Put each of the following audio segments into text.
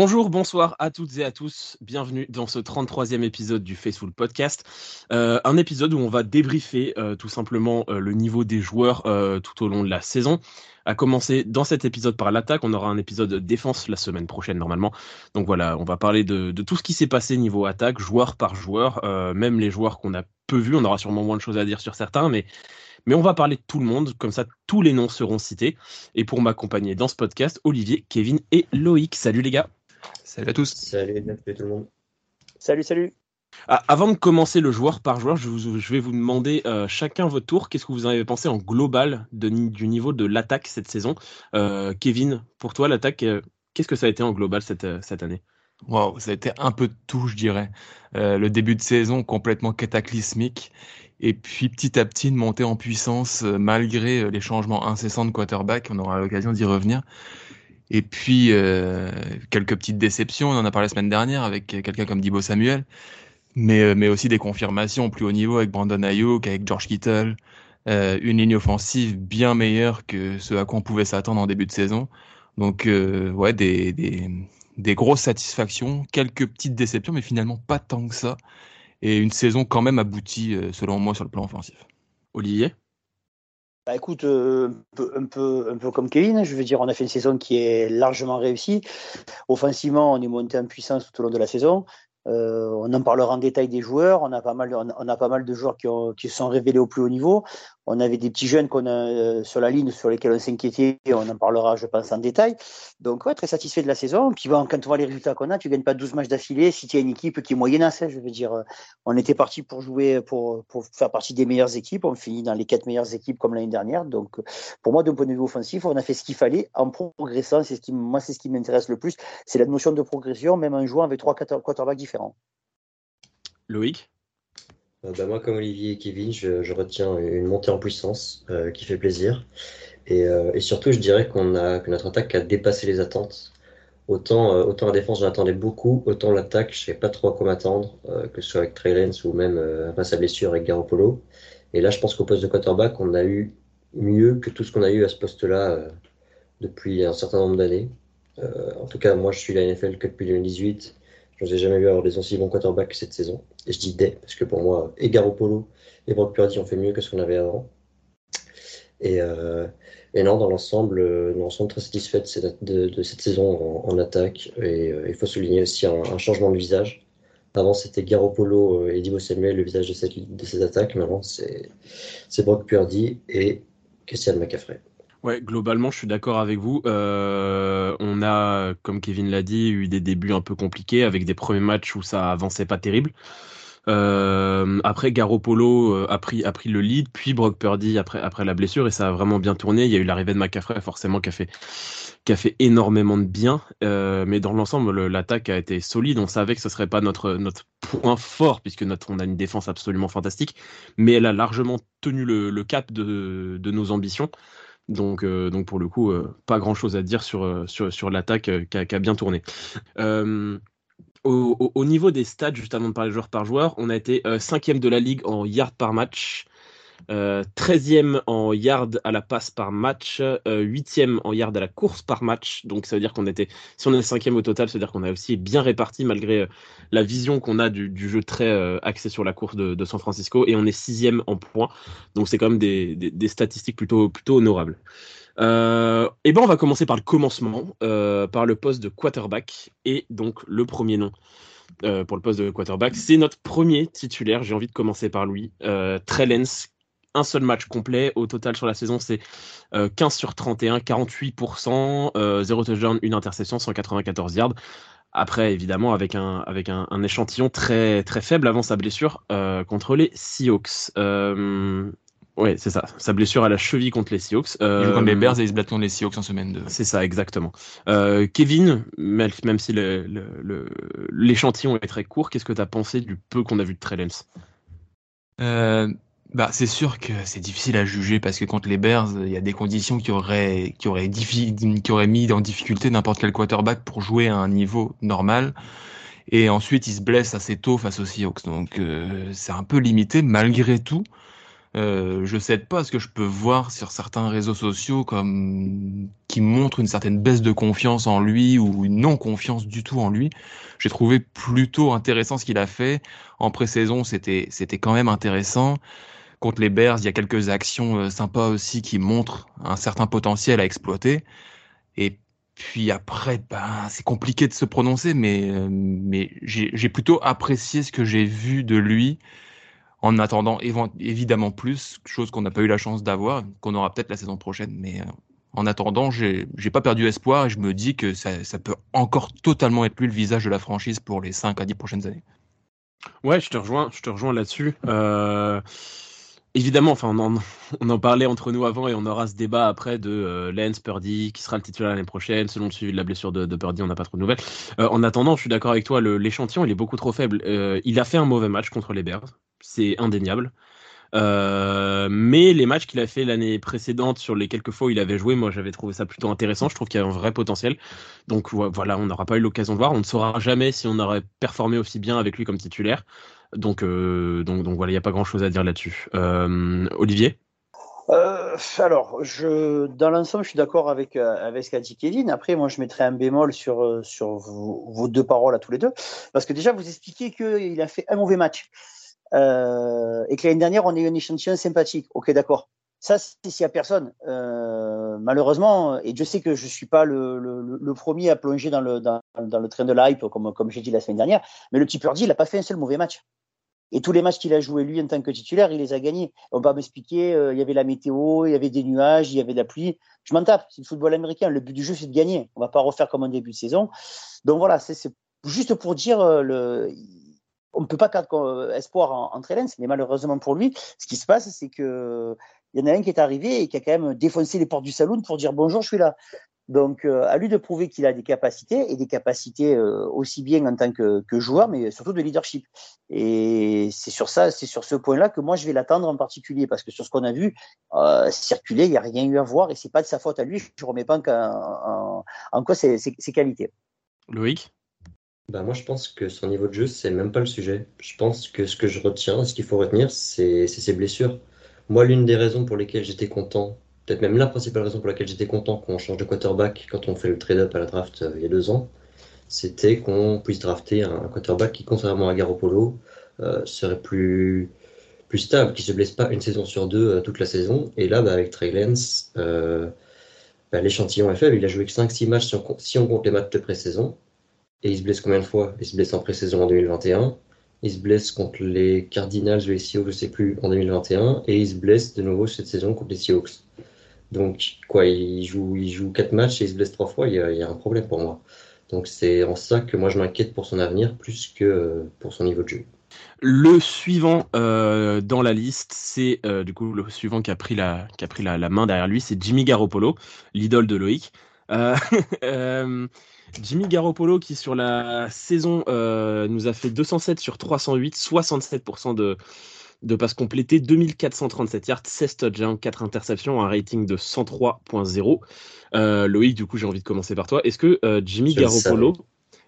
Bonjour, bonsoir à toutes et à tous. Bienvenue dans ce 33e épisode du Faceful Podcast. Euh, un épisode où on va débriefer euh, tout simplement euh, le niveau des joueurs tout au long de la saison. À commencer dans cet épisode par l'attaque, on aura un épisode défense la semaine prochaine normalement. Donc voilà, on va parler de, de tout ce qui s'est passé niveau attaque, joueur par joueur, même les joueurs qu'on a peu vus. On aura sûrement moins de choses à dire sur certains, mais mais on va parler de tout le monde, comme ça tous les noms seront cités. Et pour m'accompagner dans ce podcast, Olivier, Kevin et Loïc. Salut les gars. Salut à tous. Salut, tout le monde. Salut, salut. Ah, avant de commencer le joueur par joueur, je, vais vous demander euh, chacun votre tour. Qu'est-ce que vous en avez pensé en global du niveau de l'attaque cette saison? Euh, Kevin, pour toi, l'attaque, euh, qu'est-ce que ça a été en global cette, cette année? Wow, ça a été un peu de tout, je dirais. le début de saison complètement cataclysmique. Et puis petit à petit, une montée en puissance malgré les changements incessants de quarterback. On aura l'occasion d'y revenir. Et puis, euh, quelques petites déceptions, on en a parlé la semaine dernière avec quelqu'un comme Dibo Samuel, mais, euh, mais aussi des confirmations au plus haut niveau avec Brandon Ayuk, avec George Kittle, euh, une ligne offensive bien meilleure que ce à quoi on pouvait s'attendre en début de saison. Donc, euh, ouais, des, des, des grosses satisfactions, quelques petites déceptions, mais finalement pas tant que ça. Et une saison quand même aboutie, euh, selon moi, sur le plan offensif. Olivier? Bah écoute, euh, un, peu, comme Kevin, je veux dire, on a fait une saison qui est largement réussie. Offensivement, on est monté en puissance tout au long de la saison. Euh, on en parlera en détail des joueurs. On a pas mal, on a pas mal de joueurs qui, ont, qui sont révélés au plus haut niveau. On avait des petits jeunes qu'on a euh, sur la ligne sur lesquels on s'inquiétait. On en parlera, je pense, en détail. Donc, ouais, très satisfait de la saison. Puis, quand on voit les résultats qu'on a, tu gagnes pas 12 matchs d'affilée si tu as une équipe qui est moyennasse. Hein, je veux dire, euh, on était parti pour jouer, pour, faire partie des meilleures équipes. On finit dans les quatre meilleures équipes comme l'année dernière. Donc, pour moi, d'un point de vue offensif, on a fait ce qu'il fallait en progressant. C'est ce qui, moi, c'est ce qui m'intéresse le plus. C'est la notion de progression, même en jouant avec trois quarterbacks différents. Loïc? Bah, moi, comme Olivier et Kevin, je, retiens une montée en puissance euh, qui fait plaisir. Euh, et, surtout, je dirais qu'on a, que notre attaque a dépassé les attentes. Autant, autant la défense, j'en attendais beaucoup, autant l'attaque, je ne savais pas trop à quoi m'attendre, que ce soit avec Trey ou même après sa blessure avec Garoppolo. Et là, je pense qu'au poste de quarterback, on a eu mieux que tout ce qu'on a eu à ce poste-là depuis un certain nombre d'années. en tout cas, moi, je suis la NFL que depuis 2018. Je n'ai jamais vu avoir des aussi bons quarterbacks cette saison. Et je dis des, parce que pour moi, et Polo et Brock Purdy ont fait mieux que ce qu'on avait avant. Et, euh, non, dans l'ensemble, euh, dans l'ensemble très satisfait de, cette saison en, attaque. Et euh, il faut souligner aussi un, changement de visage. Avant, c'était Garoppolo et Divo Samuel, le visage de, de ces attaques. Maintenant, c'est, c'est Brock Purdy et Christian McCaffrey. Ouais, globalement, je suis d'accord avec vous. Euh, on a, comme Kevin l'a dit, eu des débuts un peu compliqués avec des premiers matchs où ça avançait pas terrible. Euh, après, Garoppolo euh, a pris a pris le lead, puis Brock Purdy après après la blessure et ça a vraiment bien tourné. Il y a eu l'arrivée de McCaffrey forcément qui a fait qui a fait énormément de bien, mais dans l'ensemble, l'attaque a été solide. On savait que ce serait pas notre notre point fort puisque notre on a une défense absolument fantastique, mais elle a largement tenu le, le cap de de nos ambitions. Donc, euh, donc pour le coup, euh, pas grand chose à dire sur, euh, l'attaque qui, a, bien tourné. Au, au, niveau des stats, juste avant de parler joueur par joueur, on a été cinquième de la ligue en yards par match, 13e euh, en yard à la passe par match, 8e euh, en yard à la course par match. Donc ça veut dire qu'on était, si on est 5e au total, ça veut dire qu'on a aussi bien réparti malgré euh, la vision qu'on a du, jeu très axé sur la course de, San Francisco. Et on est 6e en points. Donc c'est quand même des, statistiques plutôt, honorables. et ben on va commencer par le commencement, par le poste de quarterback. Et donc le premier nom. pour le poste de quarterback. C'est notre premier titulaire. J'ai envie de commencer par lui. Euh, Trellens, un seul match complet. Au total sur la saison, c'est 15 euh, sur 31, 48%, euh, 0 touchdown, une interception, 194 yards. Après, évidemment, avec un, avec un, échantillon très, très faible avant sa blessure euh, contre les Seahawks. Euh, oui, c'est ça. Sa blessure à la cheville contre les Seahawks. Euh, il joue contre les Bears et il se bat contre les Seahawks en semaine 2. C'est ça, exactement. Kevin, même, si l'échantillon est très court, qu'est-ce que tu as pensé du peu qu'on a vu de Trellens? Bah, c'est sûr que c'est difficile à juger parce que contre les Bears, il y a des conditions qui auraient, qui auraient, qui auraient mis en difficulté n'importe quel quarterback pour jouer à un niveau normal. Et ensuite, il se blesse assez tôt face aux Seahawks. Donc, euh, c'est un peu limité malgré tout. Euh, je cède pas ce que je peux voir sur certains réseaux sociaux comme qui montrent une certaine baisse de confiance en lui ou une non confiance du tout en lui. J'ai trouvé plutôt intéressant ce qu'il a fait en pré-saison. C'était c'était quand même intéressant. Contre les Bears, il y a quelques actions euh, sympas aussi qui montrent un certain potentiel à exploiter. Et puis après, ben, c'est compliqué de se prononcer, mais, euh, mais j'ai plutôt apprécié ce que j'ai vu de lui en attendant évidemment plus, chose qu'on n'a pas eu la chance d'avoir, qu'on aura peut-être la saison prochaine. Mais euh, en attendant, j'ai pas perdu espoir et je me dis que ça, ça, peut encore totalement être lui le visage de la franchise pour les 5 à 10 prochaines années. Ouais, je te rejoins, je te rejoins là-dessus. Euh, évidemment, enfin, on en, parlait entre nous avant et on aura ce débat après de euh, Lance Purdy qui sera le titulaire l'année prochaine. Selon le suivi de la blessure de, de Purdy, on n'a pas trop de nouvelles. Euh, en attendant, je suis d'accord avec toi, l'échantillon il est beaucoup trop faible. Euh, il a fait un mauvais match contre les Bears c'est indéniable. Euh, mais les matchs qu'il a fait l'année précédente, sur les quelques fois où il avait joué, moi j'avais trouvé ça plutôt intéressant. Je trouve qu'il y a un vrai potentiel. Donc voilà, on n'aura pas eu l'occasion de voir. On ne saura jamais si on aurait performé aussi bien avec lui comme titulaire. Donc, euh, donc, voilà, il n'y a pas grand chose à dire là-dessus. Euh, Olivier? Alors, je, dans l'ensemble, je suis d'accord avec, avec ce qu'a dit Kevin. Après, moi, je mettrais un bémol sur, vos, deux paroles à tous les deux. Parce que déjà, vous expliquez qu'il a fait un mauvais match. Euh, et que l'année dernière, on a eu un échantillon sympathique. Ok, d'accord. Ça, c'est s'il n'y a personne. Euh, malheureusement, et je sais que je ne suis pas le, premier à plonger dans le, train de l'hype, comme, comme j'ai dit la semaine dernière, mais le petit Purdy, il n'a pas fait un seul mauvais match. Et tous les matchs qu'il a joué lui en tant que titulaire, il les a gagnés. On va m'expliquer, euh, il y avait la météo, il y avait des nuages, il y avait de la pluie. Je m'en tape, c'est le football américain. Le but du jeu, c'est de gagner. On va pas refaire comme en début de saison. Donc voilà, c'est juste pour dire, euh, on ne peut pas perdre espoir en, entre mais malheureusement pour lui, ce qui se passe, c'est que il y en a un qui est arrivé et qui a quand même défoncé les portes du saloon pour dire bonjour, je suis là. Donc, euh, à lui de prouver qu'il a des capacités et des capacités euh, aussi bien en tant que, que, joueur, mais surtout de leadership. Et c'est sur ça, c'est sur ce point-là que moi je vais l'attendre en particulier, parce que sur ce qu'on a vu euh, circuler, il n'y a rien eu à voir et c'est pas de sa faute à lui. Je ne remets pas en, en, en quoi ses qualités. Loïc? Bah moi, je pense que son niveau de jeu, c'est même pas le sujet. Je pense que ce que je retiens, ce qu'il faut retenir, c'est ses blessures. Moi, l'une des raisons pour lesquelles j'étais content, peut-être même la principale raison pour laquelle j'étais content qu'on change de quarterback quand on fait le trade-up à la draft euh, il y a deux ans, c'était qu'on puisse drafter un, quarterback qui, contrairement à Garoppolo, euh, serait plus, stable, qui se blesse pas une saison sur deux euh, toute la saison. Et là, bah, avec Trey Lance, bah, l'échantillon est faible. Il a joué que 5-6 matchs si on compte les matchs de pré-saison. Et il se blesse combien de fois? Il se blesse en pré-saison en 2021. Il se blesse contre les Cardinals ou les Seahawks, je sais plus, en 2021. Et il se blesse de nouveau cette saison contre les Seahawks. Donc, quoi, il joue, il joue 4 matchs et il se blesse 3 fois, il y a, un problème pour moi. Donc, c'est en ça que moi je m'inquiète pour son avenir plus que euh, pour son niveau de jeu. Le suivant euh, dans la liste, c'est euh, du coup le suivant qui a pris la, qui a pris la, main derrière lui, c'est Jimmy Garoppolo, l'idole de Loïc. Euh Jimmy Garoppolo qui sur la saison euh, nous a fait 207 sur 308, 67% de, de passes complétées, 2437 yards, 16 touchdowns, 4 interceptions, un rating de 103.0. Euh, Loïc, du coup, j'ai envie de commencer par toi. Est-ce que euh, Jimmy Garoppolo,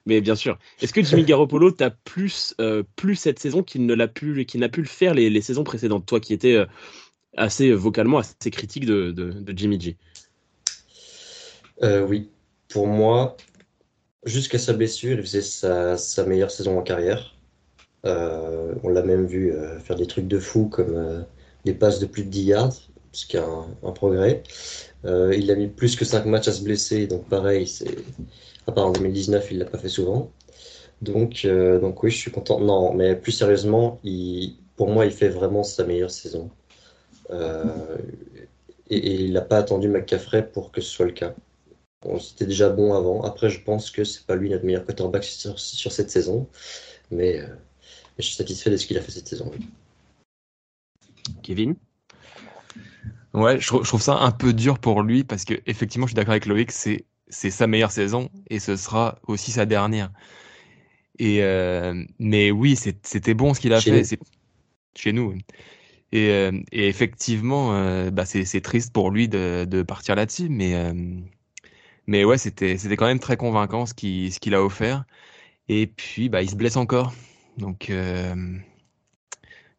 mais bien sûr, est-ce que Jimmy Garoppolo t'a plus, plus cette saison qu'il ne l'a pu, qu'il n'a pu le faire les, les, saisons précédentes, toi qui étais assez vocalement assez critique de, de, de Jimmy G. Euh, Oui, pour moi, Jusqu'à sa blessure, il faisait sa, meilleure saison en carrière. Euh, on l'a même vu euh, faire des trucs de fou comme euh, des passes de plus de 10 yards, ce qui est un, progrès. Il a mis plus que 5 matchs à se blesser, donc pareil, c'est à part en 2019, il l'a pas fait souvent. Donc, donc oui, je suis content. Non, mais plus sérieusement, pour moi, il fait vraiment sa meilleure saison. Et, et, il n'a pas attendu McCaffrey pour que ce soit le cas. Bon, C'était déjà bon avant. Après, je pense que c'est pas lui notre meilleur quarterback sur, sur cette saison. Mais, euh, mais, je suis satisfait de ce qu'il a fait cette saison. Kevin? Ouais, je, je, trouve ça un peu dur pour lui parce que effectivement, je suis d'accord avec Loïc, c'est c'est sa meilleure saison et ce sera aussi sa dernière. Et euh, mais oui, c'était bon ce qu'il a chez fait. Nous. Chez nous. Et, euh, et effectivement, bah c'est triste pour lui de, de partir là-dessus, mais mais ouais, c'était c'était quand même très convaincant ce qu'il ce qu'il a offert. Et puis, bah, il se blesse encore. Donc, euh,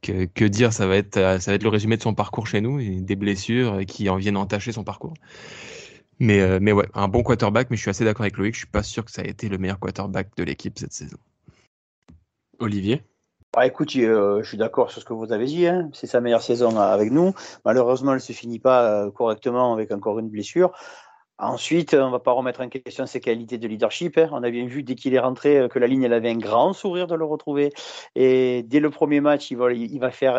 que, dire ça va, être, ça va être le résumé de son parcours chez nous et des blessures qui en viennent entacher son parcours. Mais, mais ouais, un bon quarterback, mais je suis assez d'accord avec Loïc, je suis pas sûr que ça a été le meilleur quarterback de l'équipe cette saison. Olivier? Bah, écoute, je suis d'accord sur ce que vous avez dit. Hein. C'est sa meilleure saison avec nous. Malheureusement, elle ne se finit pas correctement avec encore une blessure. Ensuite, on ne va pas remettre en question ses qualités de leadership. Hein. On a bien vu dès qu'il est rentré euh, que la ligne elle avait un grand sourire de le retrouver. Et dès le premier match, il va, faire,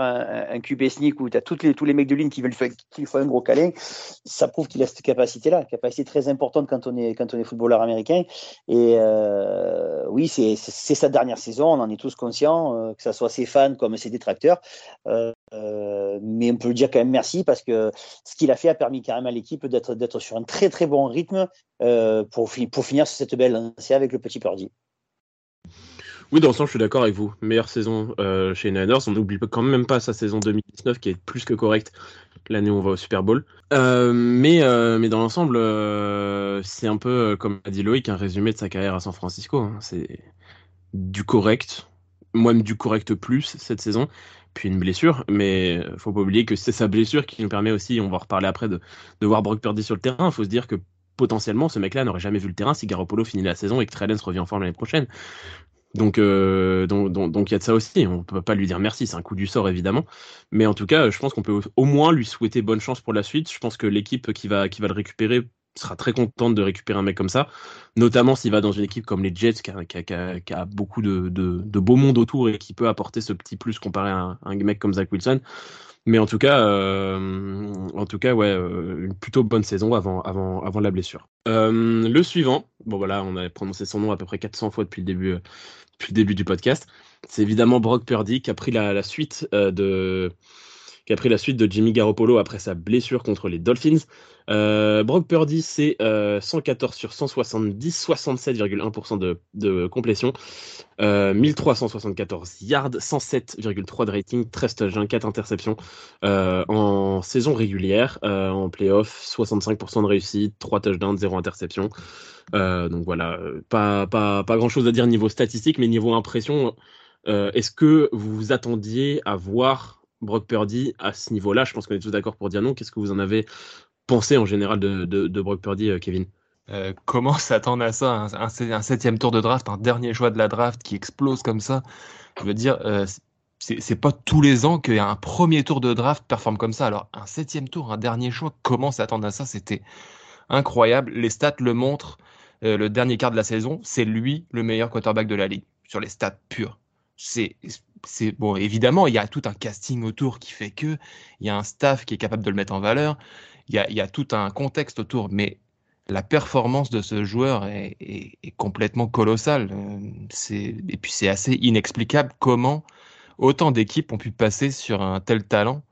un, un QB sneak où tu as toutes les, tous les mecs de ligne qui veulent faire, qui font un gros câlin. Ça prouve qu'il a cette capacité-là, capacité très importante quand on est, quand on est footballeur américain. Et euh, oui, c'est sa dernière saison, on en est tous conscients, euh, que ce soit ses fans comme ses détracteurs. Mais on peut lui dire quand même merci parce que ce qu'il a fait a permis carrément à l'équipe d'être sur un très très bon rythme euh, pour, finir sur cette belle lancée avec le petit Purdy. Oui, dans le sens, je suis d'accord avec vous. Meilleure saison euh, chez Niners. On n'oublie quand même pas sa saison 2019 qui est plus que correcte l'année où on va au Super Bowl. mais, mais dans l'ensemble, c'est un peu, comme a dit Loïc, un résumé de sa carrière à San Francisco. Hein. C'est du correct, moi-même du correct plus cette saison puis une blessure, mais faut pas oublier que c'est sa blessure qui nous permet aussi, on va reparler après, de, de voir Brock Purdy sur le terrain. Il faut se dire que potentiellement, ce mec-là n'aurait jamais vu le terrain si Garoppolo finit la saison et que Trellens revient en forme l'année prochaine. Donc, euh, donc, donc, il y a de ça aussi. On peut pas lui dire merci, c'est un coup du sort évidemment, mais en tout cas, je pense qu'on peut au moins lui souhaiter bonne chance pour la suite. Je pense que l'équipe qui va, qui va le récupérer sera très contente de récupérer un mec comme ça, notamment s'il va dans une équipe comme les Jets qui a, beaucoup de, beau monde autour et qui peut apporter ce petit plus comparé à un, mec comme Zach Wilson. Mais en tout cas, euh, en tout cas, ouais, euh, une plutôt bonne saison avant, avant, avant la blessure. Euh, le suivant, bon voilà, on a prononcé son nom à peu près 400 fois depuis le début, depuis le début du podcast. C'est évidemment Brock Purdy qui a pris la suite de qui a pris la suite de Jimmy Garoppolo après sa blessure contre les Dolphins. Euh, Brock Purdy, c'est 114 euh, sur 170, 67,1% de, de, complétion, 1374 euh, yards, 107,3 de rating, 13 touchdowns, 4 interceptions en saison régulière, en playoff, 65% de réussite, 3 touchdowns, 0 interception. donc voilà, pas, pas, pas grand chose à dire niveau statistique, mais niveau impression, est-ce que vous vous attendiez à voir Brock Purdy à ce niveau-là. Je pense qu'on est tous d'accord pour dire non. Qu'est-ce que vous en avez pensé en général de, Brock Purdy, euh, Kevin? Euh, comment s'attendre à ça? Un, un, septième tour de draft, un dernier choix de la draft qui explose comme ça? Je veux dire, euh, c'est pas tous les ans qu'un premier tour de draft performe comme ça. Alors, un septième tour, un dernier choix, comment s'attendre à ça? C'était incroyable. Les stats le montrent. le dernier quart de la saison, c'est lui le meilleur quarterback de la ligue, sur les stats purs. C'est c'est bon, évidemment, il y a tout un casting autour qui fait que, il y a un staff qui est capable de le mettre en valeur, il y a, tout un contexte autour, mais la performance de ce joueur est, complètement colossale. Euh, et puis c'est assez inexplicable comment autant d'équipes ont pu passer sur un tel talent.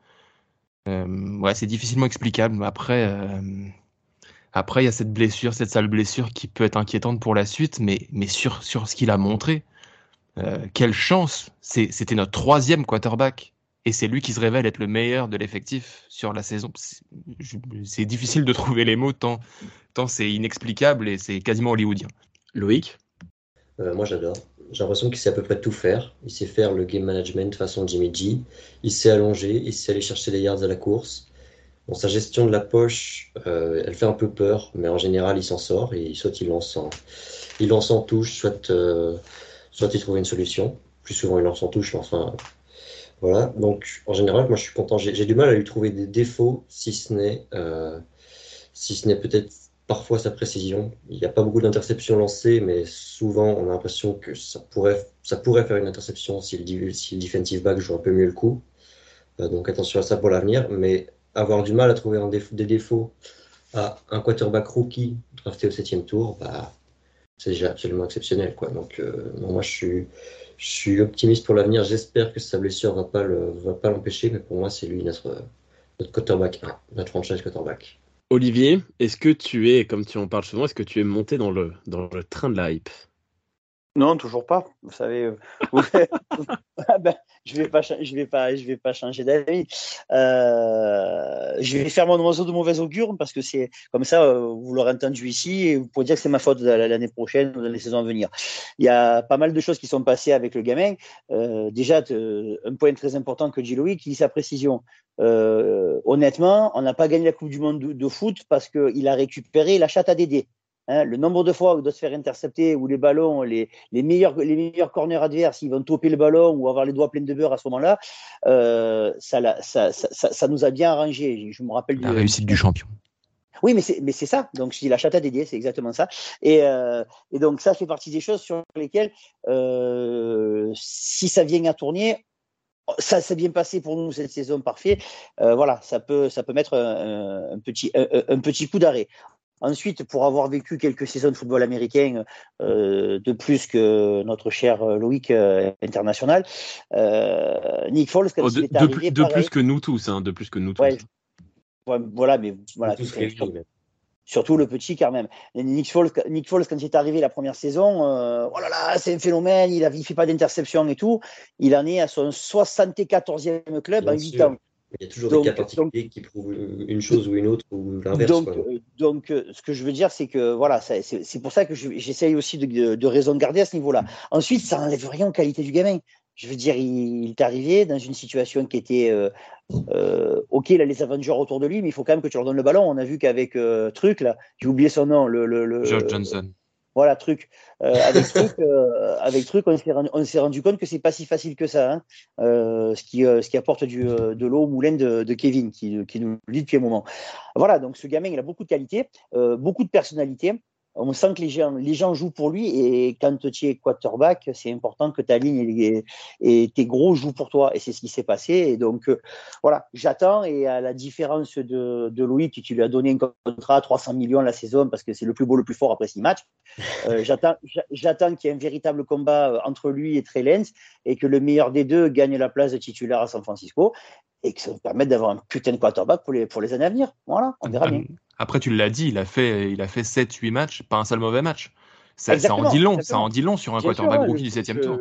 Euh, c'est difficilement explicable. Après, euh, après, il y a cette blessure, cette sale blessure qui peut être inquiétante pour la suite, mais, sur ce qu'il a montré, euh, quelle chance C'était notre troisième quarterback. Et c'est lui qui se révèle être le meilleur de l'effectif sur la saison. C'est difficile de trouver les mots, tant, tant c'est inexplicable et c'est quasiment hollywoodien. Loïc? Euh, Moi j'adore. J'ai l'impression qu'il sait à peu près tout faire. Il sait faire le game management façon Jimmy G. Il sait allonger, il sait aller chercher des yards à la course. Bon, sa gestion de la poche, euh, elle fait un peu peur, mais en général il s'en sort et soit il lance en, il lance en touche, soit soit il trouve une solution. Plus souvent, il lance en touche, mais enfin, voilà. Donc, en général, moi, je suis content. J'ai du mal à lui trouver des défauts, si ce n'est, euh, si ce n'est peut-être parfois sa précision. Il n'y a pas beaucoup d'interceptions lancées, mais souvent, on a l'impression que ça pourrait, ça pourrait faire une interception si le, si le defensive back joue un peu mieux le coup. Euh, donc, attention à ça pour l'avenir. Mais avoir du mal à trouver des défauts à un quarterback rookie drafté au septième tour, bah, c'est déjà absolument exceptionnel. Quoi. Donc, euh, moi, je suis, je suis optimiste pour l'avenir. J'espère que sa blessure ne va pas, le, va pas l'empêcher, mais pour moi, c'est lui notre, notre quarterback notre franchise quarterback. Olivier, est-ce que tu es, comme tu en parles souvent, est-ce que tu es monté dans le, dans le train de la hype? Non, toujours pas. Vous savez, euh, ah ben, je vais pas, je vais pas, je vais pas changer d'avis. Euh, je vais faire mon oiseau de mauvaise augure parce que c'est comme ça. Euh, vous l'aurez entendu ici et vous pourrez dire que c'est ma faute l'année prochaine ou dans les saisons à venir. Il y a pas mal de choses qui sont passées avec le gamin. déjà, un point très important que dit Loïc, qui sa précision. honnêtement, on n'a pas gagné la Coupe du Monde de, de foot parce qu'il a récupéré la chatte à Dédé. Hein, le nombre de fois où il doit se faire intercepter, où les ballons, les, les, meilleurs, les meilleurs corners adverses, ils vont toper le ballon ou avoir les doigts pleins de beurre à ce moment-là, euh, ça, ça, ça, ça, nous a bien arrangé. Je me rappelle la réussite du champion. Oui, mais c'est ça. Donc, je dis la chatte à dédier, c'est exactement ça. Et, euh, et, donc, ça fait partie des choses sur lesquelles, euh, si ça vient à tourner, ça s'est bien passé pour nous cette saison, parfait. Euh, voilà, ça peut, ça peut mettre un, un petit, un, un, petit coup d'arrêt. Ensuite, pour avoir vécu quelques saisons de football américain euh, de plus que notre cher euh, Loïc euh, international, Nick Foles, quand oh, de, arrivé, de, plus que nous tous, hein, de plus que nous tous. voilà, mais voilà. surtout, le petit quand même. Nick Foles, Nick Foles, quand il est arrivé la première saison, oh là là, c'est un phénomène, il ne fait pas d'interception et tout. Il en est à son 74e club en 8 ans. Il y a toujours des cas particuliers qui prouvent une chose ou une autre ou l'inverse. Donc, euh, donc euh, ce que je veux dire, c'est que voilà, c'est pour ça que j'essaye aussi de, de, raison de garder à ce niveau-là. Ensuite, ça n'enlève rien aux qualités du gamin. Je veux dire, il, est arrivé dans une situation qui était euh, ok, il a les Avengers autour de lui, mais il faut quand même que tu leur donnes le ballon. On a vu qu'avec Truc là, j'ai oublié son nom, le, le, George Johnson. Voilà, truc. Euh, avec truc, euh, avec truc, on s'est rendu, rendu, compte que c'est pas si facile que ça. Hein. Euh, ce qui, ce qui apporte du, de l'eau au moulin de, de Kevin, qui, qui, nous le dit depuis un moment. Voilà, donc ce gamin, il a beaucoup de qualités, beaucoup de personnalité on sent que les gens, les gens jouent pour lui et quand tu es quarterback, c'est important que ta ligne et, tes gros jouent pour toi. Et c'est ce qui s'est passé. Et donc euh, voilà, j'attends et à la différence de, de Louis qui tu lui as donné un contrat à 300 millions la saison parce que c'est le plus beau, le plus fort après six matchs, euh, j'attends, j'attends qu'il y ait un véritable combat euh, entre lui et Trey Lance et que le meilleur des deux gagne la place de titulaire à San Francisco et que ça nous permette d'avoir un putain de quarterback pour les, pour les années à venir. Voilà, on verra bien. Après, tu l'as dit, il a fait, il a fait 7-8 matchs, pas un seul mauvais match. Ça, en dit long, ça en dit long sur un quarterback rookie du 7 tour.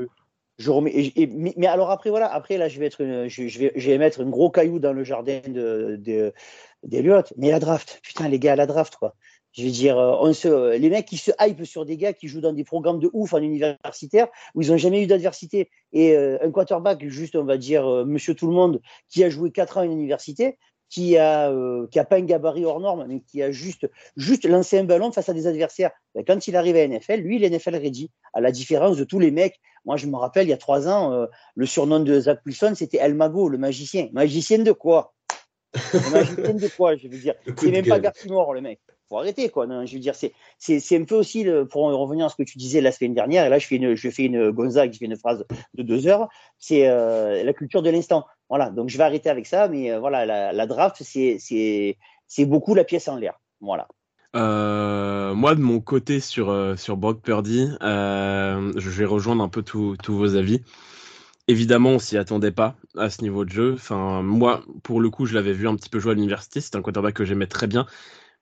Je remets, mais, alors après, voilà, après là, je vais, être je, vais, je vais mettre un gros caillou dans le jardin de, de, d'Eliott. Mais la draft, putain, les gars, la draft, quoi. Je veux dire, euh, on se, les mecs qui se hype sur des gars qui jouent dans des programmes de ouf en universitaire où ils n'ont jamais eu d'adversité. Et euh, un quarterback, juste, on va dire, euh, monsieur tout le monde, qui a joué 4 ans en université, qui a, euh, qui a pas un gabarit hors norme, mais qui a juste, juste lancé un ballon face à des adversaires. Ben, quand il arrive à NFL, lui, il est NFL ready. À la différence de tous les mecs. Moi, je me rappelle, il y a trois ans, euh, le surnom de Zach Wilson, c'était El Mago, le magicien. Magicien de quoi? Magicien de quoi, je veux dire? C'est même pas mort, le mec faut arrêter quoi. Je veux dire, c'est c'est un peu aussi le, pour revenir à ce que tu disais la semaine dernière. Et là, je fais une je fais une Gonzague, je fais une phrase de deux heures. C'est euh, la culture de l'instant. Voilà. Donc je vais arrêter avec ça, mais euh, voilà, la, la draft, c'est c'est c'est beaucoup la pièce en l'air. Voilà. Euh, moi, de mon côté sur, sur Brock Purdy, je vais rejoindre un peu tous vos avis. Évidemment, on s'y attendait pas à ce niveau de jeu. Enfin, moi, pour le coup, je l'avais vu un petit peu jouer à l'université. C'est un quarterback que j'aimais très bien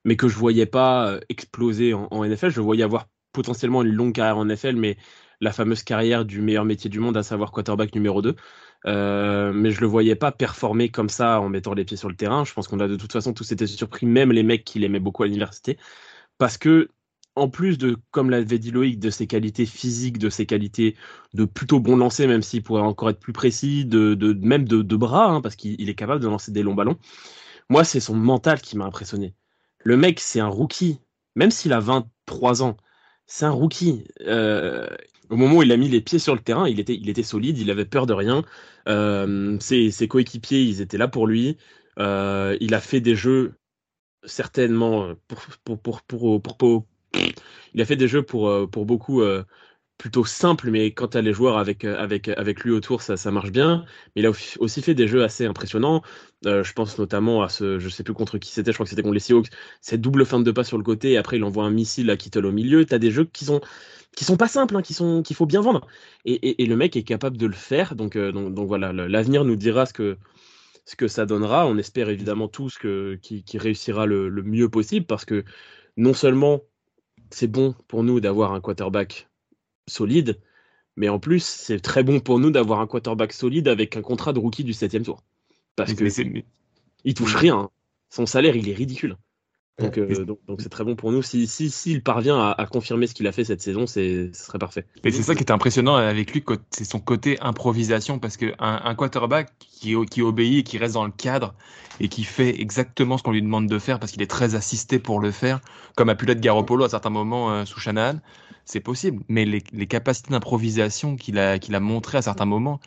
mais que je voyais pas euh, exploser en, NFL. Je voyais avoir potentiellement une longue carrière en NFL, mais la fameuse carrière du meilleur métier du monde, à savoir quarterback numéro 2. Euh, mais je le voyais pas performer comme ça en mettant les pieds sur le terrain. Je pense qu'on a de toute façon tous été surpris, même les mecs qui l'aimaient beaucoup à l'université, parce que en plus de, comme l'avait dit Loïc, de ses qualités physiques, de ses qualités de plutôt bon lancer, même s'il pourrait encore être plus précis, de, de même de, de bras, hein, parce qu'il est capable de lancer des longs ballons. Moi, c'est son mental qui m'a impressionné. Le mec, c'est un rookie. Même s'il a 23 ans, c'est un rookie. Euh, au moment où il a mis les pieds sur le terrain, il était, il était solide, il avait peur de rien. Euh, ses, coéquipiers, ils étaient là pour lui. Euh, il a fait des jeux certainement pour, pour, pour, pour, il a fait des jeux pour, pour beaucoup plutôt simple, mais quand tu as les joueurs avec, euh, avec, avec lui autour, ça, ça marche bien. Mais il a aussi fait des jeux assez impressionnants. Euh, je pense notamment à ce, je sais plus contre qui c'était, je crois que c'était contre les Seahawks, cette double fin de pas sur le côté, et après il envoie un missile à Kittle au milieu. Tu as des jeux qui sont, qui sont pas simples, hein, qui sont qu'il faut bien vendre. Et, et, le mec est capable de le faire. Donc, euh, donc, donc, voilà, l'avenir nous dira ce que, ce que ça donnera. On espère évidemment tous que, qui, qui réussira le, le mieux possible, parce que non seulement c'est bon pour nous d'avoir un quarterback solide. Mais en plus, c'est très bon pour nous d'avoir un quarterback solide avec un contrat de rookie du 7 tour. Parce que il touche rien. Son salaire, il est ridicule. Euh, donc, donc, c'est très bon pour nous. S'il si, si, parvient à, confirmer ce qu'il a fait cette saison, ce serait parfait. Et c'est ça qui est impressionnant avec lui, c'est son côté improvisation, parce qu'un un quarterback qui, qui obéit et qui reste dans le cadre et qui fait exactement ce qu'on lui demande de faire, parce qu'il est très assisté pour le faire, comme a pu l'être Garoppolo à certains moments euh, sous Shanahan, c'est possible. Mais les, les capacités d'improvisation qu'il a, qu'il a montré à certains moments,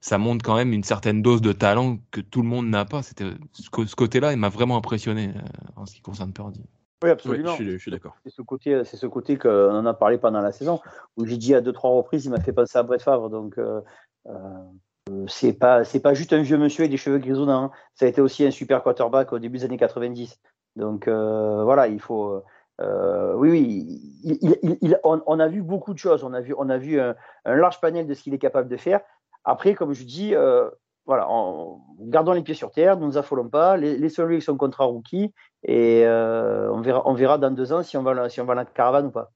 ça montre quand même une certaine dose de talent que tout le monde n'a pas. C'était ce côté-là, il m'a vraiment impressionné euh, en ce qui concerne Purdy. Oui, absolument. je, suis, d'accord. C'est ce côté, c'est ce côté qu'on en a parlé pendant la saison où j'ai dit à deux trois reprises, il m'a fait penser à Brett Favre. Donc euh, euh, c'est pas c'est pas juste un vieux monsieur avec des cheveux grisonnants. Hein. Ça a été aussi un super quarterback au début des années 90. Donc voilà, il faut. Oui, oui, on, a vu beaucoup de choses. On a vu, on a vu un large panel de ce qu'il est capable de faire. Après, comme je dis, euh, voilà, en, gardons les pieds sur terre, ne nous affolons pas, qui sont contrat rookie, et euh, on, verra, on verra dans deux ans si on va, si on va la caravane ou pas.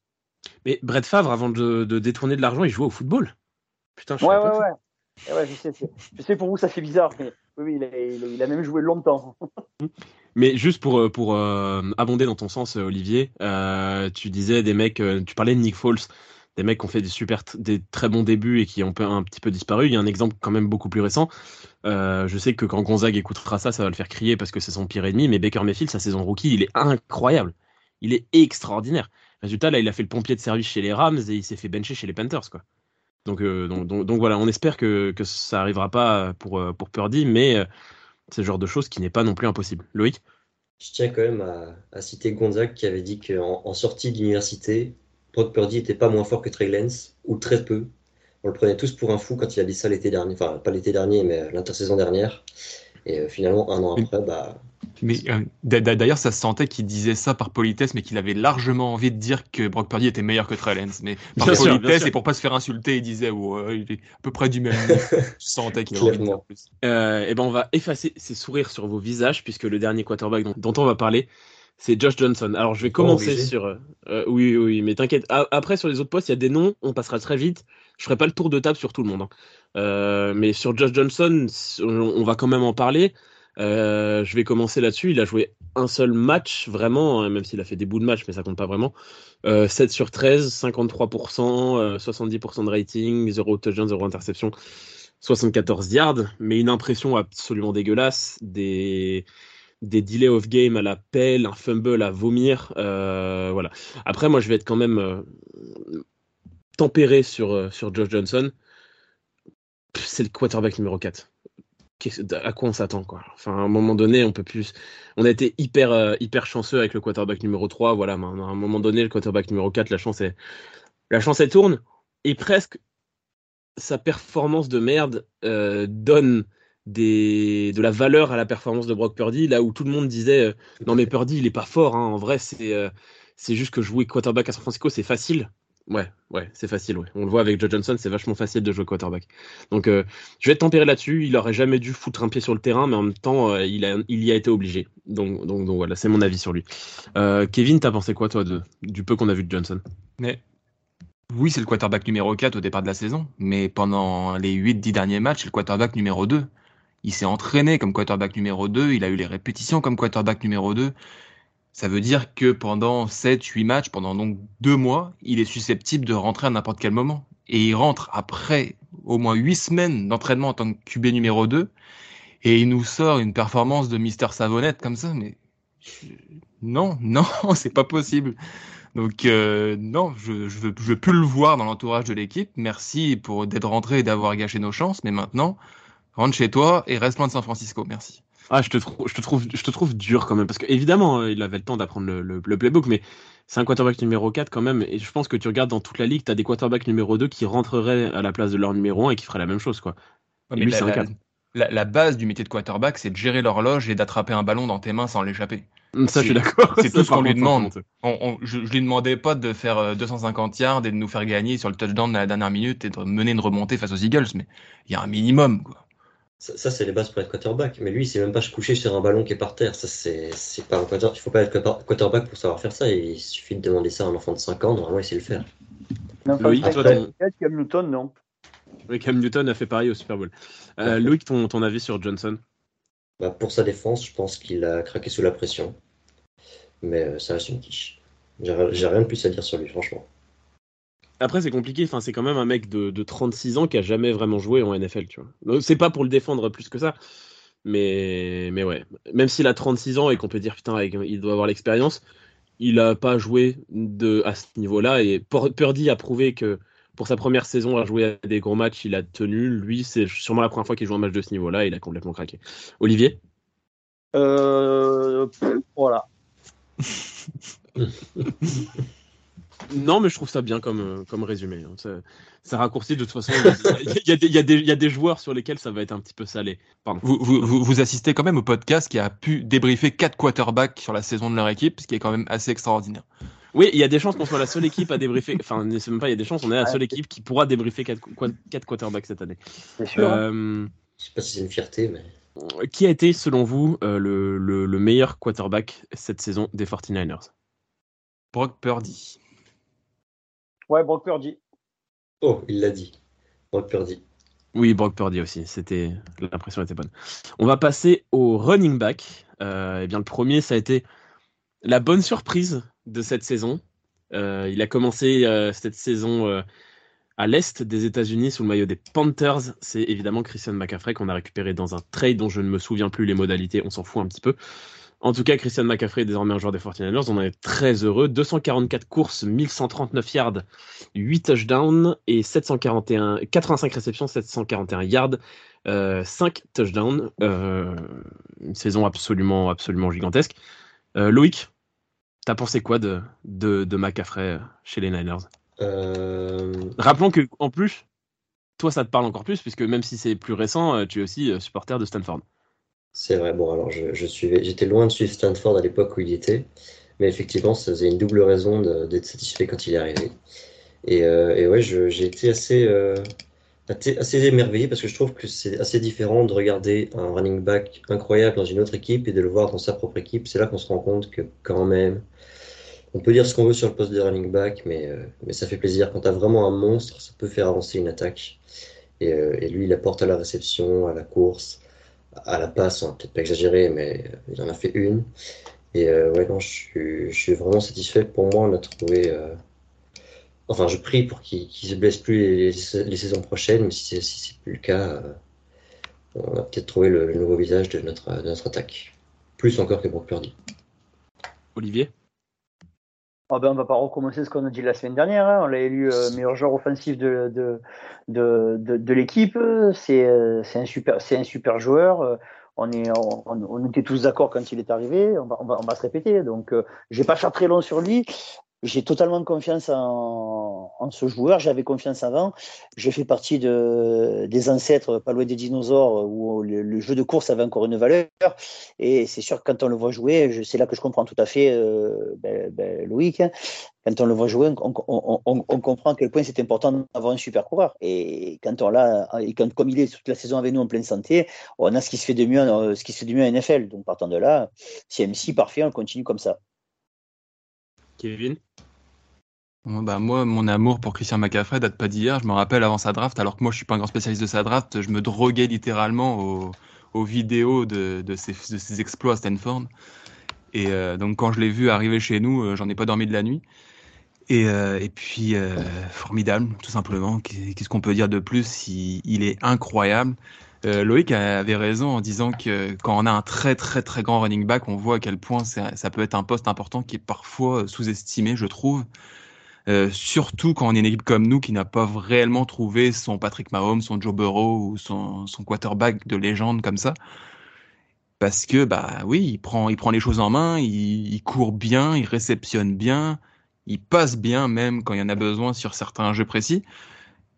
Mais Brett Favre, avant de, détourner de l'argent, il jouait au football. Putain, je ouais, ouais, ouais. Eh ouais. je, sais, je sais pour vous, ça fait bizarre, mais oui, il a, même joué longtemps. Mais juste pour, euh, pour abonder dans ton sens, Olivier, tu disais des mecs, tu parlais de Nick Foles des mecs qui ont fait des super, des très bons débuts et qui ont un petit peu disparu. Il y a un exemple quand même beaucoup plus récent. Euh, je sais que quand Gonzague écoutera ça, ça va le faire crier parce que c'est son pire ennemi. Mais Baker Mayfield, sa saison rookie, il est incroyable. Il est extraordinaire. Résultat, là, il a fait le pompier de service chez les Rams et il s'est fait bencher chez les Panthers, quoi. Donc, euh, donc, voilà, on espère que, que ça arrivera pas pour, euh, pour Purdy, mais c'est le genre de choses qui n'est pas non plus impossible. Loïc? Je tiens quand même à, citer Gonzague qui avait dit qu'en en sortie d'université, Brock Purdy n'était pas moins fort que Trey Lance, ou très peu. On le prenait tous pour un fou quand il a dit ça l'été dernier, enfin pas l'été dernier, mais l'intersaison dernière. Et euh, finalement, un an après, bah. Mais euh, d'ailleurs, ça se sentait qu'il disait ça par politesse, mais qu'il avait largement envie de dire que Brock Purdy était meilleur que Trey Lance. Mais par politesse et pour pas se faire insulter, il disait il est à peu près du même. Je sentais qu'il avait envie de dire plus. Euh, et ben on va effacer ces sourires sur vos visages, puisque le dernier quarterback dont on va parler, c'est Josh Johnson. Alors je vais commencer sur. Euh, euh, oui, oui, mais t'inquiète. Après, sur les autres postes, il y a des noms, on passera très vite. Je ferai pas le tour de table sur tout le monde. Hein. Euh, mais sur Josh Johnson, on, va quand même en parler. Je vais commencer là-dessus. Il a joué un seul match, vraiment, hein, même s'il a fait des bouts de match, mais ça compte pas vraiment. 7 sur 13, 53%, 70% de rating, 0 touchdown, 0 interception, 74 yards, mais une impression absolument dégueulasse. Des des delays of game à la pelle, un fumble à vomir. Euh, voilà. Après, moi, je vais être quand même euh, tempéré sur, euh, sur Josh Johnson. C'est le quarterback numéro 4. À quoi on s'attend quoi? Enfin, à un moment donné, on peut plus. On a été hyper hyper chanceux avec le quarterback numéro 3. Voilà, à un moment donné, le quarterback numéro 4, la chance est la chance elle tourne et presque sa performance de merde donne de la valeur à la performance de Brock Purdy, là où tout le monde disait euh, non mais Purdy il est pas fort, hein. en vrai c'est euh, c'est juste que jouer quarterback à San Francisco c'est facile. Ouais, ouais, c'est facile, ouais. On le voit avec Joe Johnson, c'est vachement facile de jouer quarterback. Donc, euh, je vais être tempéré là-dessus. Il aurait jamais dû foutre un pied sur le terrain, mais en même temps, il, a, il y a été obligé. Donc, donc, donc voilà, c'est mon avis sur lui. Kevin, t'as pensé quoi, toi, de, du peu qu'on a vu de Johnson? Mais oui, c'est le quarterback numéro 4 au départ de la saison, mais pendant les 8-10 derniers matchs, c'est le quarterback numéro 2. Il s'est entraîné comme quarterback numéro 2, il a eu les répétitions comme quarterback numéro 2. Ça veut dire que pendant 7-8 matchs, pendant donc deux mois, il est susceptible de rentrer à n'importe quel moment. Et il rentre après au moins 8 semaines d'entraînement en tant que QB numéro 2. Et il nous sort une performance de Mister Savonnette comme ça. Mais non, non, c'est pas possible. Donc euh, non, je, je, veux, je veux plus le voir dans l'entourage de l'équipe. Merci pour d'être rentré et d'avoir gâché nos chances. Mais maintenant, rentre chez toi et reste loin de San Francisco. Merci. Ah, je te, je te, trouve, je te trouve dur quand même, parce qu'évidemment, euh, il avait le temps d'apprendre le, le, playbook, mais c'est un quarterback numéro 4 quand même, et je pense que tu regardes dans toute la ligue, tu as des quarterbacks numéro 2 qui rentreraient à la place de leur numéro 1 et qui feraient la même chose. Quoi. lui, c'est un 4. La, base du métier de quarterback, c'est de gérer l'horloge et d'attraper un ballon dans tes mains sans l'échapper. Mm, ça, je suis d'accord. C'est tout ce qu'on lui demande. je, je lui demandais pas de faire 250 euh, yards et de nous faire gagner sur le touchdown à la dernière minute et de mener une remontée face aux Eagles, mais il y a un minimum. Quoi. Ça, c'est les bases pour être quarterback. Mais lui, il sait même pas se coucher sur un ballon qui est par terre. Ça, c'est, pas un quarterback. Il faut pas être quarterback pour savoir faire ça. Il suffit de demander ça à un enfant de 5 ans. Normalement, il sait le faire. Loïc, toi, ton... Cam Newton, non. Oui, Cam Newton a fait pareil au Super Bowl. Euh, Loïc, ton, ton avis sur Johnson? Bah, Pour sa défense, je pense qu'il a craqué sous la pression. Mais euh, ça reste une quiche. J'ai rien de plus à dire sur lui, franchement. Après, c'est compliqué. Enfin, c'est quand même un mec de, de, 36 ans qui a jamais vraiment joué en NFL, tu vois. C'est pas pour le défendre plus que ça. Mais, mais ouais. Même s'il a 36 ans et qu'on peut dire, putain, il doit avoir l'expérience, il a pas joué de, à ce niveau-là. Et Purdy a prouvé que pour sa première saison à jouer à des gros matchs, il a tenu. Lui, c'est sûrement la première fois qu'il joue un match de ce niveau-là. Il a complètement craqué. Olivier? Euh, Voilà. Non, mais je trouve ça bien comme, euh, comme résumé. Hein. Ça, ça, raccourcit de toute façon. Il y, a, y, y, y, a des joueurs sur lesquels ça va être un petit peu salé. Pardon. Vous, vous, vous, assistez quand même au podcast qui a pu débriefer quatre quarterbacks sur la saison de leur équipe, ce qui est quand même assez extraordinaire. Oui, il y a des chances qu'on soit la seule équipe à débriefer. Enfin, c'est même pas, il y a des chances, on est la seule équipe qui pourra débriefer quatre, quatre quarterbacks cette année. C'est sûr. Euh, je sais pas si c'est une fierté, mais. Qui a été, selon vous, euh, le, le, le meilleur quarterback cette saison des 49ers Brock Purdy. Ouais, Brock Purdy. Oh, il l'a dit. Brock Purdy. Oui, Brock Purdy aussi. C'était l'impression était bonne. On va passer au running back. Euh, eh bien, le premier, ça a été la bonne surprise de cette saison. Euh, il a commencé euh, cette saison euh, à l'est des États-Unis sous le maillot des Panthers. C'est évidemment Christian McCaffrey qu'on a récupéré dans un trade dont je ne me souviens plus les modalités. On s'en fout un petit peu. En tout cas, Christian McCaffrey est désormais un joueur des 49ers. On en est très heureux. 244 courses, 1139 yards, 8 touchdowns et 741, 85 réceptions, 741 yards, euh, 5 touchdowns. Euh, une saison absolument, absolument gigantesque. Euh, Loïc, t'as pensé quoi de, de, de McCaffrey chez les Niners? Euh... Rappelons que en plus, toi, ça te parle encore plus, puisque même si c'est plus récent, euh, tu es aussi euh, supporter de Stanford. C'est vrai. Bon, alors je, j'étais loin de suivre Stanford à l'époque où il était, mais effectivement, ça faisait une double raison d'être satisfait quand il est arrivé. Et, euh, et ouais, j'ai été assez, euh, assez émerveillé parce que je trouve que c'est assez différent de regarder un running back incroyable dans une autre équipe et de le voir dans sa propre équipe. C'est là qu'on se rend compte que quand même, on peut dire ce qu'on veut sur le poste de running back, mais, euh, ça fait plaisir. Quand tu as vraiment un monstre, ça peut faire avancer une attaque. Et lui, il apporte à la réception, à la course à la passe, on va peut-être pas exagérer, mais il en a fait une. Et euh, ouais, non, je suis, vraiment satisfait. Pour moi, on a trouvé. Euh... Enfin, je prie pour qu'il ne se blesse plus les, saisons prochaines, mais si c'est si plus le cas, euh, on a peut-être trouvé le, nouveau visage de notre, de notre attaque. Plus encore que Brock Purdy. Olivier? Oh ben on va pas recommencer ce qu'on a dit la semaine dernière. Hein. On l'a élu euh, meilleur joueur offensif de, de, de, de, l'équipe. C'est un, super, un super joueur. On, est, on, on était tous d'accord quand il est arrivé. On va, on va, on va se répéter. Donc, euh, je vais pas faire très long sur lui. J'ai totalement confiance en, en ce joueur. J'avais confiance avant. Je fais partie de, des ancêtres, pas loin des dinosaures, où le, jeu de course avait encore une valeur. Et c'est sûr que quand on le voit jouer, c'est là que je comprends tout à fait euh, ben, ben, Loïc. Hein. Quand on le voit jouer, on, on, on, on comprend à quel point c'est important d'avoir un super coureur. Et quand on l'a, et quand, comme il est toute la saison avec nous en pleine santé, on a ce qui se fait de mieux, ce qui se fait de mieux à NFL. Donc partant de là, CMC parfait, on continue comme ça. Kevin bah moi, mon amour pour Christian McCaffrey date pas d'hier. Je me rappelle avant sa draft, alors que moi je suis pas un grand spécialiste de sa draft, je me droguais littéralement aux, vidéos de, ses, exploits à Stanford. Et euh, donc quand je l'ai vu arriver chez nous, euh, j'en ai pas dormi de la nuit. Et, euh, puis formidable, tout simplement. Qu'est-ce qu'on peut dire de plus? Il est incroyable. Loïc avait raison en disant que quand on a un très très très grand running back, on voit à quel point ça peut être un poste important qui est parfois sous-estimé, je trouve. Euh, surtout quand on est une équipe comme nous qui n'a pas réellement trouvé son Patrick Mahomes, son Joe Burrow ou son, son, quarterback de légende comme ça. Parce que, bah oui, il prend, il prend les choses en main, il, il court bien, il réceptionne bien, il passe bien même quand il y en a besoin sur certains jeux précis.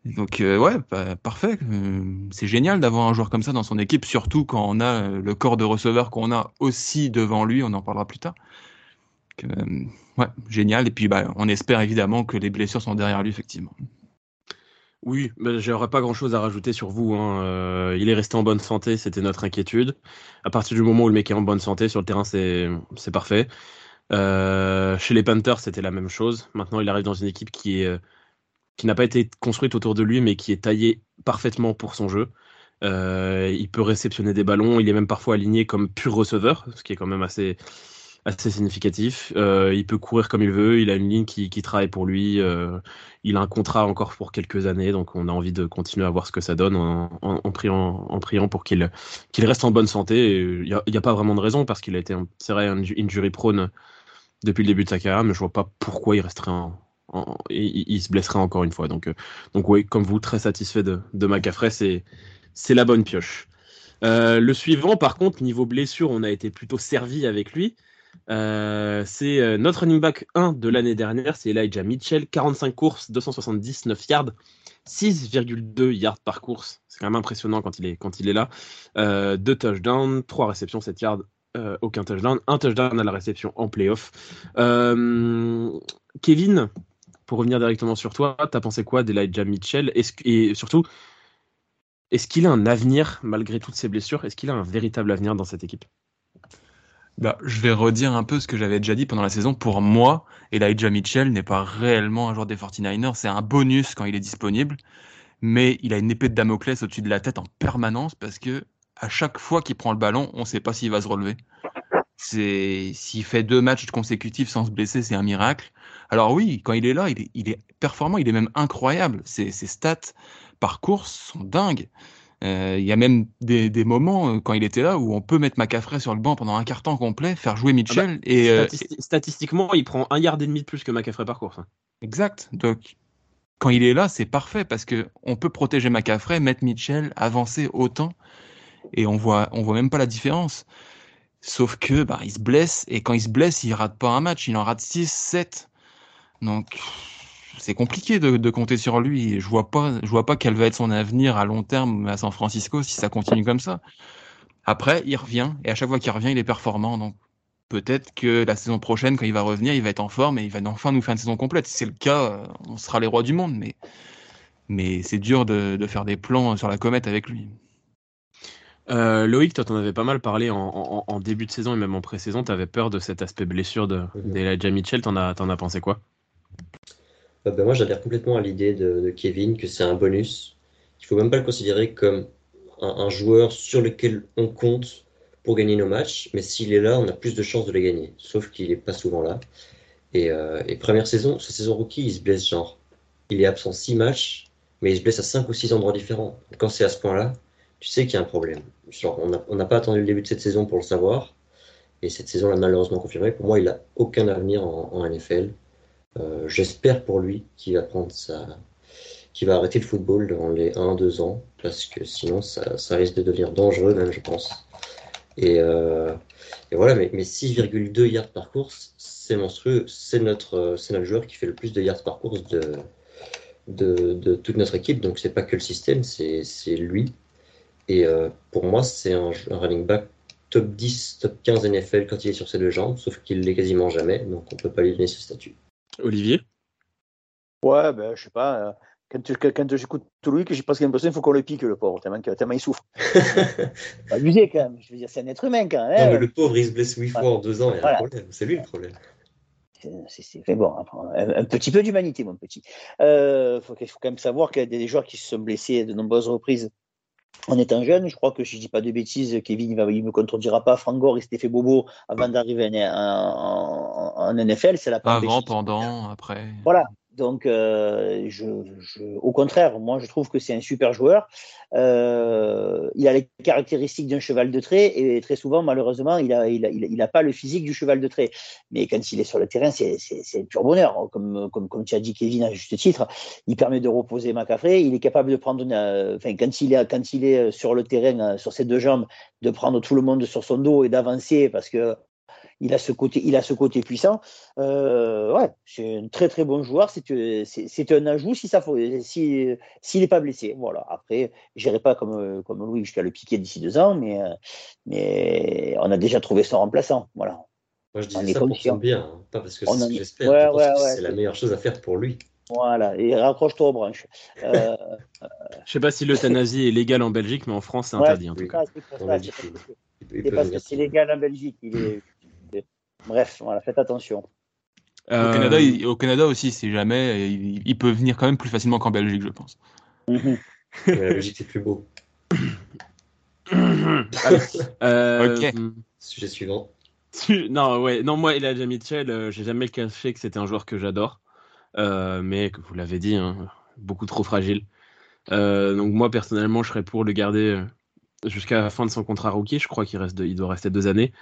Donc euh, ouais, bah, parfait. Euh, c'est génial d'avoir un joueur comme ça dans son équipe, surtout quand on a le corps de receveur qu'on a aussi devant lui, on en parlera plus tard. Euh, ouais, génial. Et puis, bah, on espère évidemment que les blessures sont derrière lui, effectivement. Oui, mais j'aurais pas grand chose à rajouter sur vous. Hein. Euh, il est resté en bonne santé, c'était notre inquiétude. À partir du moment où le mec est en bonne santé, sur le terrain, c'est parfait. Euh, chez les Panthers, c'était la même chose. Maintenant, il arrive dans une équipe qui est, qui n'a pas été construite autour de lui, mais qui est taillée parfaitement pour son jeu. Euh, il peut réceptionner des ballons, il est même parfois aligné comme pur receveur, ce qui est quand même assez, significatif. Euh, il peut courir comme il veut, il a une ligne qui, travaille pour lui, euh, il a un contrat encore pour quelques années, donc on a envie de continuer à voir ce que ça donne en, priant, pour qu'il reste en bonne santé. Il n'y a, a, pas vraiment de raison parce qu'il a été, c'est vrai, injury prone depuis le début de sa carrière, mais je vois pas pourquoi il resterait en, il, se blesserait encore une fois. Donc, euh, donc oui, comme vous, très satisfait de, de McCaffrey, c'est, la bonne pioche. Euh, le suivant, par contre, niveau blessure, on a été plutôt servi avec lui. Euh, c'est notre running back 1 de l'année dernière, c'est Elijah Mitchell, 45 courses, 279 yards, 6,2 yards par course. C'est quand même impressionnant quand il est, quand il est là. Euh, deux touchdowns, trois réceptions, 7 yards, aucun touchdown, un touchdown à la réception en playoff. Kevin, pour revenir directement sur toi, t'as pensé quoi d'Elijah Mitchell? Et surtout, est-ce qu'il a un avenir malgré toutes ses blessures? Est-ce qu'il a un véritable avenir dans cette équipe? Bah, je vais redire un peu ce que j'avais déjà dit pendant la saison. Pour moi, Elijah Mitchell n'est pas réellement un joueur des 49ers. C'est un bonus quand il est disponible. Mais il a une épée de Damoclès au-dessus de la tête en permanence parce que à chaque fois qu'il prend le ballon, on ne sait pas s'il va se relever. S'il fait deux matchs consécutifs sans se blesser, c'est un miracle. Alors oui, quand il est là, il est, il est performant, il est même incroyable. Ses, ses stats par course sont dingues. Euh, il y a même des, des, moments euh, quand il était là où on peut mettre McCaffrey sur le banc pendant un quart temps complet, faire jouer Mitchell. Ah bah, et, statisti euh, statistiquement, il prend un yard et demi de plus que McCaffrey par course. Hein. Exact. Donc, quand il est là, c'est parfait parce que on peut protéger McCaffrey, mettre Mitchell, avancer autant, et on voit, on voit même pas la différence. Sauf que, bah, il se blesse, et quand il se blesse, il rate pas un match, il en rate 6, 7. Donc, c'est compliqué de, de, compter sur lui. Je vois pas, je vois pas quel va être son avenir à long terme à San Francisco si ça continue comme ça. Après, il revient et à chaque fois qu'il revient, il est performant. Donc peut-être que la saison prochaine, quand il va revenir, il va être en forme et il va enfin nous faire une saison complète. Si c'est le cas, on sera les rois du monde. Mais mais c'est dur de, de, faire des plans sur la comète avec lui. Euh, Loïc, toi, t'en avais pas mal parlé en, en, en, début de saison et même en pré-saison. T'avais peur de cet aspect blessure d'Elijah de, Mitchell. T'en as, as pensé quoi? Euh, ben moi, j'adhère complètement à l'idée de, Kevin que c'est un bonus. Il faut même pas le considérer comme un, joueur sur lequel on compte pour gagner nos matchs, mais s'il est là, on a plus de chances de les gagner. Sauf qu'il est pas souvent là. Et, euh, et, première saison, sa saison rookie, il se blesse genre. Il est absent six matchs, mais il se blesse à cinq ou six endroits différents. Quand c'est à ce point-là, tu sais qu'il y a un problème. On n'a pas attendu le début de cette saison pour le savoir. Et cette saison l'a malheureusement confirmé. Pour moi, il n'a aucun avenir en, en NFL. Euh, J'espère pour lui qu'il va prendre sa, qu'il va arrêter le football dans les 1-2 ans, parce que sinon ça, risque de devenir dangereux même, je pense. Et, euh, voilà, mais, mais 6,2 yards par course, c'est monstrueux. C'est notre, c'est notre joueur qui fait le plus de yards par course de, de, toute notre équipe. Donc c'est pas que le système, c'est lui. Et euh, pour moi, c'est un, un running back top 10, top 15 NFL quand il est sur ses deux jambes, sauf qu'il l'est quasiment jamais, donc on peut pas lui donner ce statut. Olivier? Ouais, ben, je sais pas. euh, Quand, quand j'écoute Louis, j'ai presque l'impression qu'il faut qu'on le pique, le pauvre, tellement, tellement il souffre. Abusé quand même. Je veux dire, c'est un être humain quand même. Non, mais le pauvre, il se blesse huit fois en deux ans, il y a voilà. un problème. C'est lui le problème. C'est bon, un, un, petit peu d'humanité, mon petit. Il euh, faut, faut, quand même savoir qu'il y a des joueurs qui se sont blessés de nombreuses reprises en étant jeune. Je crois que si je dis pas de bêtises, Kevin, il, il me contredira pas. Frank Gore, il s'était fait bobo avant d'arriver en, en, en, NFL. C'est la Avant, pendant, après. Voilà. Donc, euh, au contraire, moi, je trouve que c'est un super joueur. Euh, il a les caractéristiques d'un cheval de trait et très souvent, malheureusement, il a, il a, pas le physique du cheval de trait. Mais quand il est sur le terrain, c'est, c'est pur bonheur. Comme, tu as dit, Kevin, à juste titre, il permet de reposer McCaffrey. Il est capable de prendre, une, enfin, quand il est, quand il est sur le terrain, sur ses deux jambes, de prendre tout le monde sur son dos et d'avancer parce que il a ce côté, il a ce côté puissant. Euh, ouais, c'est un très très bon joueur. C'est c'est un ajout si ça si s'il n'est pas blessé. Voilà. Après, j'irai pas comme comme Louis jusqu'à le piquer d'ici deux ans, mais mais on a déjà trouvé son remplaçant. Voilà. Moi, je dis ça pour son bien, hein. pas parce que c'est ce que j'espère. Ouais, ouais, ouais, c'est la meilleure chose à faire pour lui. Voilà, et raccroche-toi aux branches. Euh, je sais pas si l'euthanasie est légale en Belgique, mais en France, c'est interdit en tout cas. C'est parce que c'est légal en Belgique. Il est Bref, voilà, faites attention. Au, Canada, au Canada aussi, si jamais, il, peut venir quand même plus facilement qu'en Belgique, je pense. Mhm. la Belgique, c'est plus beau. ok. Sujet suivant. Non, ouais, non, moi, Elijah Mitchell, euh, j'ai jamais caché que c'était un joueur que j'adore, euh, mais que vous l'avez dit, hein, beaucoup trop fragile. Euh, donc moi, personnellement, je serais pour le garder jusqu'à la fin de son contrat rookie. Je crois qu'il reste, il doit rester deux années.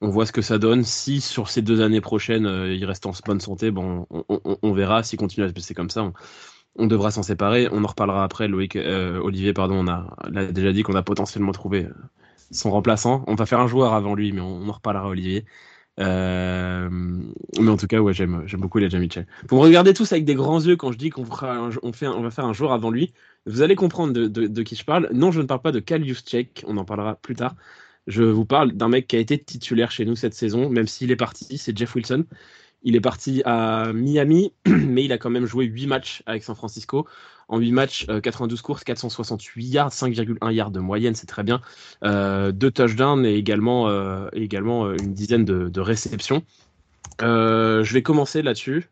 On voit ce que ça donne. Si sur ces deux années prochaines, il reste en bonne santé, bon, on, verra. S'il continue à se passer comme ça, on, devra s'en séparer. On en reparlera après. Loïc, Olivier, pardon, on a, déjà dit qu'on a potentiellement trouvé son remplaçant. On va faire un joueur avant lui, mais on, en reparlera, Olivier. Euh, mais en tout cas, ouais, j'aime, j'aime beaucoup les Mitchell. Vous me regardez tous avec des grands yeux quand je dis qu'on fera on va faire un joueur avant lui. Vous allez comprendre de, qui je parle. Non, je ne parle pas de Kal Juszczyk, on en parlera plus tard. Je vous parle d'un mec qui a été titulaire chez nous cette saison, même s'il est parti, c'est Jeff Wilson. Il est parti à Miami, mais il a quand même joué 8 matchs avec San Francisco. En 8 matchs, 92 euh, courses, 468 yards, 5,1 yards de moyenne, c'est très bien. Euh, deux touchdowns et également, euh, une dizaine de, réceptions. je vais commencer là-dessus.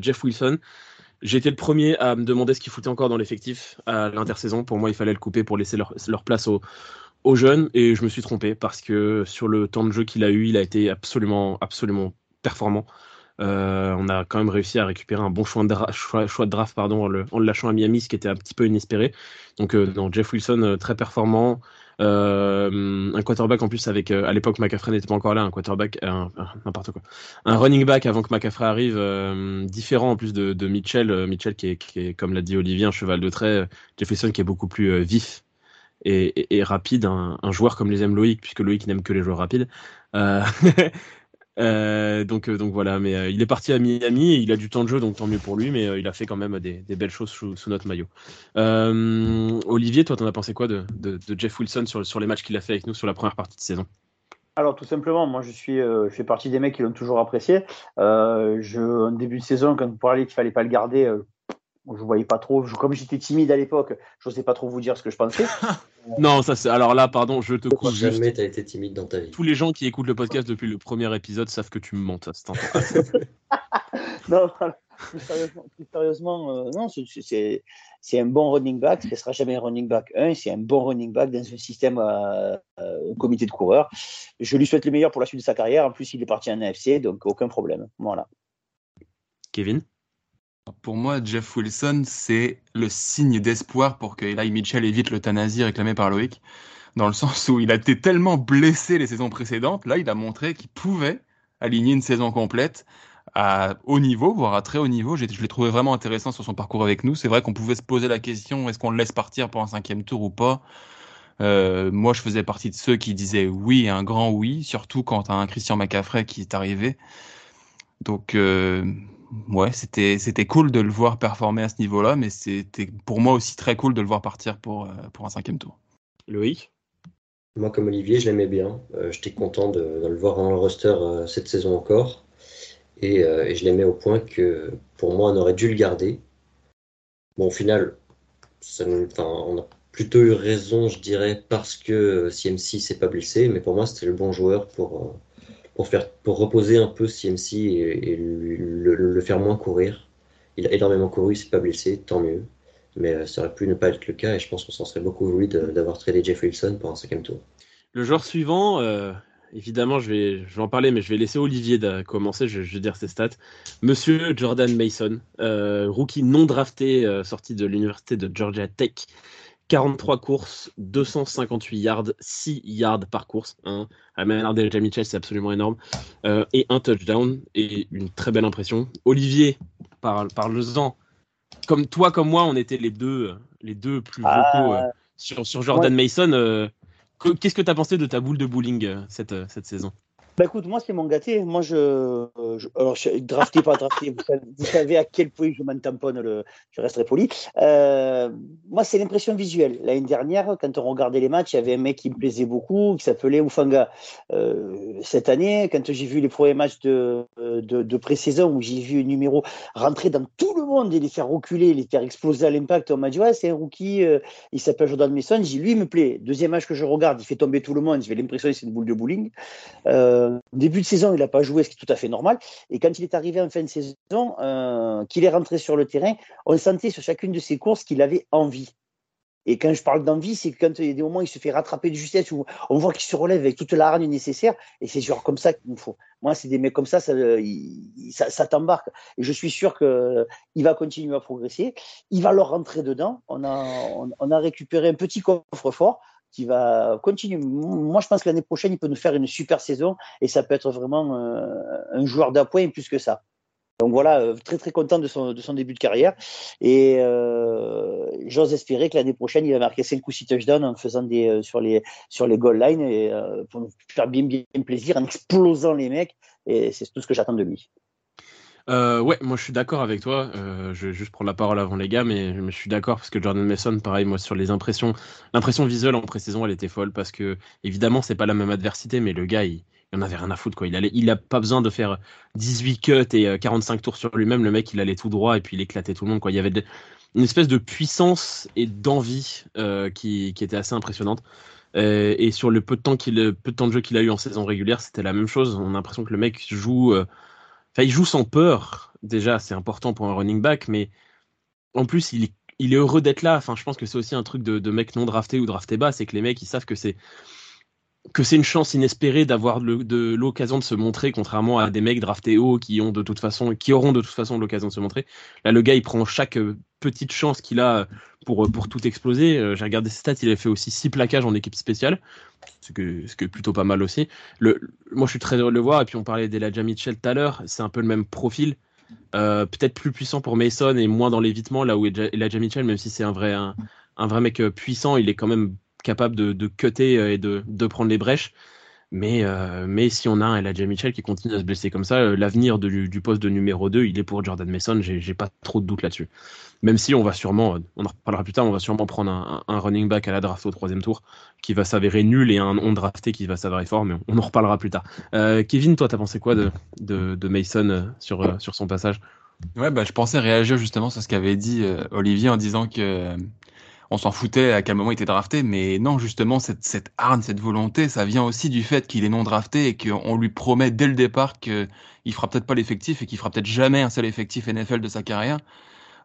Jeff Wilson. J'ai été le premier à me demander ce qu'il foutait encore dans l'effectif à l'intersaison. Pour moi, il fallait le couper pour laisser leur, place aux, aux, jeunes. Et je me suis trompé parce que sur le temps de jeu qu'il a eu, il a été absolument, absolument performant. Euh, on a quand même réussi à récupérer un bon choix de, choix, de draft pardon, en le, lâchant à Miami, ce qui était un petit peu inespéré. Donc, euh, Jeff Wilson, euh, très performant. un quarterback en plus avec à l'époque McCaffrey n'était pas encore là un quarterback n'importe quoi un running back avant que McCaffrey arrive différent en plus de, Mitchell Mitchell qui est, comme l'a dit Olivier un cheval de trait Jeff Wilson qui est beaucoup plus vif et, rapide un, joueur comme les aime Loïc puisque Loïc n'aime que les joueurs rapides Euh, donc, euh, donc voilà, mais euh, il est parti à Miami et il a du temps de jeu, donc tant mieux pour lui, mais il a fait quand même des, belles choses sous, notre maillot. Olivier, toi, t'en as pensé quoi de, Jeff Wilson sur, sur les matchs qu'il a fait avec nous sur la première partie de saison? Alors tout simplement, moi je suis, je fais partie des mecs qui l'ont toujours apprécié. je, début de saison, quand vous parliez qu'il fallait pas le garder, je voyais pas trop. comme j'étais timide à l'époque, je n'osais pas trop vous dire ce que je pensais. non, ça c'est. Alors là, pardon, je te coupe. Jamais t'as été timide dans ta vie? Tous les gens qui écoutent le podcast depuis le premier épisode savent que tu me mentes non, plus sérieusement, euh, non, c'est un bon running back. Ce ne sera jamais un running back 1. C'est un bon running back dans un système euh, euh, au comité de coureurs. Je lui souhaite le meilleur pour la suite de sa carrière. En plus, il est parti en AFC, donc aucun problème. Voilà. Kevin? Pour moi, Jeff Wilson, c'est le signe d'espoir pour que Eli Mitchell évite l'euthanasie réclamée par Loïc, dans le sens où il a été tellement blessé les saisons précédentes, là, il a montré qu'il pouvait aligner une saison complète à haut niveau, voire à très haut niveau. Je l'ai trouvé vraiment intéressant sur son parcours avec nous. C'est vrai qu'on pouvait se poser la question, est-ce qu'on le laisse partir pour un cinquième tour ou pas? Euh, moi, je faisais partie de ceux qui disaient oui, un grand oui, surtout quand un Christian McCaffrey qui est arrivé. Donc, euh, ouais, c'était c'était cool de le voir performer à ce niveau-là, mais c'était pour moi aussi très cool de le voir partir pour, euh, pour un cinquième tour. Loïc? Moi, comme Olivier, je l'aimais bien. Euh, j'étais content de, le voir dans le roster euh, cette saison encore. Et, je l'aimais au point que pour moi, on aurait dû le garder. Bon, au final, on a plutôt eu raison, je dirais, parce que CMC s'est pas blessé, mais pour moi, c'était le bon joueur pour pour, faire, pour reposer un peu CMC et, le, faire moins courir. Il a énormément couru, il s'est pas blessé, tant mieux. Mais euh, ça aurait pu ne pas être le cas et je pense qu'on s'en serait beaucoup voulu d'avoir tradé Jeff Wilson pour un cinquième tour. Le joueur suivant, euh, évidemment, je vais, je en parler, mais je vais laisser Olivier commencer. Je, vais dire ses stats. Monsieur Jordan Mason, euh, rookie non drafté, sorti de l'université de Georgia Tech, 43 courses, 258 yards, 6 yards par course. Hein. À la manière Mitchell, c'est absolument énorme. Euh, et un touchdown et une très belle impression. Olivier, parle, parle-en. Comme toi, comme moi, on était les deux, les deux plus ah. vocaux euh, sur, sur, Jordan Mason. Euh, qu'est-ce que tu as pensé de ta boule de bowling cette, cette saison? Bah écoute, moi c'est mon gâté. Moi je, alors je, drafté pas drafté, vous savez, à quel point je m'en tamponne le, je resterai poli. Euh, moi c'est l'impression visuelle. L'année dernière, quand on regardait les matchs, il y avait un mec qui me plaisait beaucoup, qui s'appelait Ufanga. Euh, cette année, quand j'ai vu les premiers matchs de de, de, pré-saison où j'ai vu un numéro rentrer dans tout le monde et les faire reculer, les faire exploser à l'impact. On m'a dit, c'est un rookie, euh, il s'appelle Jordan Mason. J'ai lui, il me plaît. Deuxième match que je regarde, il fait tomber tout le monde. J'ai l'impression que c'est une boule de bowling. Début de saison, il n'a pas joué, ce qui est tout à fait normal. Et quand il est arrivé en fin de saison, euh, qu'il est rentré sur le terrain, on sentait sur chacune de ses courses qu'il avait envie. Et quand je parle d'envie, c'est quand il y a des moments où il se fait rattraper de justesse, où on voit qu'il se relève avec toute la nécessaire, et c'est genre comme ça qu'il me faut. Moi, c'est des mecs comme ça, ça, t'embarque. Et je suis sûr qu'il va continuer à progresser. Il va leur rentrer dedans. On, a récupéré un petit coffre-fort qui va continuer. Moi, je pense que l'année prochaine, il peut nous faire une super saison, et ça peut être vraiment euh, un joueur d'appoint plus que ça. Donc voilà, euh, très très content de son, de son début de carrière. Et euh, j'ose espérer que l'année prochaine, il va marquer 5 ou 6 touchdowns en faisant des, sur, les, sur les goal lines pour nous faire bien, bien plaisir, en explosant les mecs. Et c'est tout ce que j'attends de lui. Ouais, moi je suis d'accord avec toi. je vais juste prendre la parole avant les gars, mais je suis d'accord parce que Jordan Mason, pareil, moi sur les impressions, l'impression visuelle en pré-saison, elle était folle parce que évidemment c'est pas la même adversité, mais le gars il, il en avait rien à foutre quoi. Il allait, il a pas besoin de faire 18 cuts et 45 euh, tours sur lui-même. Le mec, il allait tout droit et puis il éclatait tout le monde quoi. Il y avait une espèce de puissance et d'envie euh, qui, qui, était assez impressionnante. Euh, et sur le peu de temps qu'il, peu de temps de jeu qu'il a eu en saison régulière, c'était la même chose. On a l'impression que le mec joue, enfin il joue sans peur. Déjà, c'est important pour un running back, mais en plus il est heureux d'être là. Enfin, je pense que c'est aussi un truc de, de mec non drafté ou drafté bas, c'est que les mecs ils savent que c'est que c'est une chance inespérée d'avoir de l'occasion de se montrer, contrairement à des mecs draftés haut qui ont de toute façon, qui auront de toute façon l'occasion de se montrer. Là, le gars, il prend chaque euh, petite chance qu'il a pour, euh, pour tout exploser. Euh, j'ai regardé ses stats, il a fait aussi six plaquages en équipe spéciale, ce que, ce que plutôt pas mal aussi. Le, moi, je suis très heureux de le voir. Et puis, on parlait d'Elijah Mitchell tout à l'heure. C'est un peu le même profil. Peut-être plus puissant pour Mason et moins dans l'évitement, là où Elijah Mitchell, même si c'est un vrai, un, un vrai mec puissant, il est quand même capable de, de cutter euh, et de, de, prendre les brèches. Mais, euh, mais si on a un Elijah Mitchell qui continue à se blesser comme ça, euh, l'avenir du, du, poste de numéro 2, il est pour Jordan Mason. J'ai pas trop de doute là-dessus. Même si on va sûrement, on en reparlera plus tard, on va sûrement prendre un, un running back à la draft au troisième tour qui va s'avérer nul et un on drafté qui va s'avérer fort, mais on en reparlera plus tard. Kevin, toi, t'as pensé quoi de, de, de Mason sur, sur son passage? Ouais, bah, je pensais réagir justement sur ce qu'avait dit Olivier en disant que on s'en foutait à quel moment il était drafté, mais non, justement, cette, cette harne, cette volonté, ça vient aussi du fait qu'il est non drafté et qu'on lui promet dès le départ qu'il fera peut-être pas l'effectif et qu'il fera peut-être jamais un seul effectif NFL de sa carrière.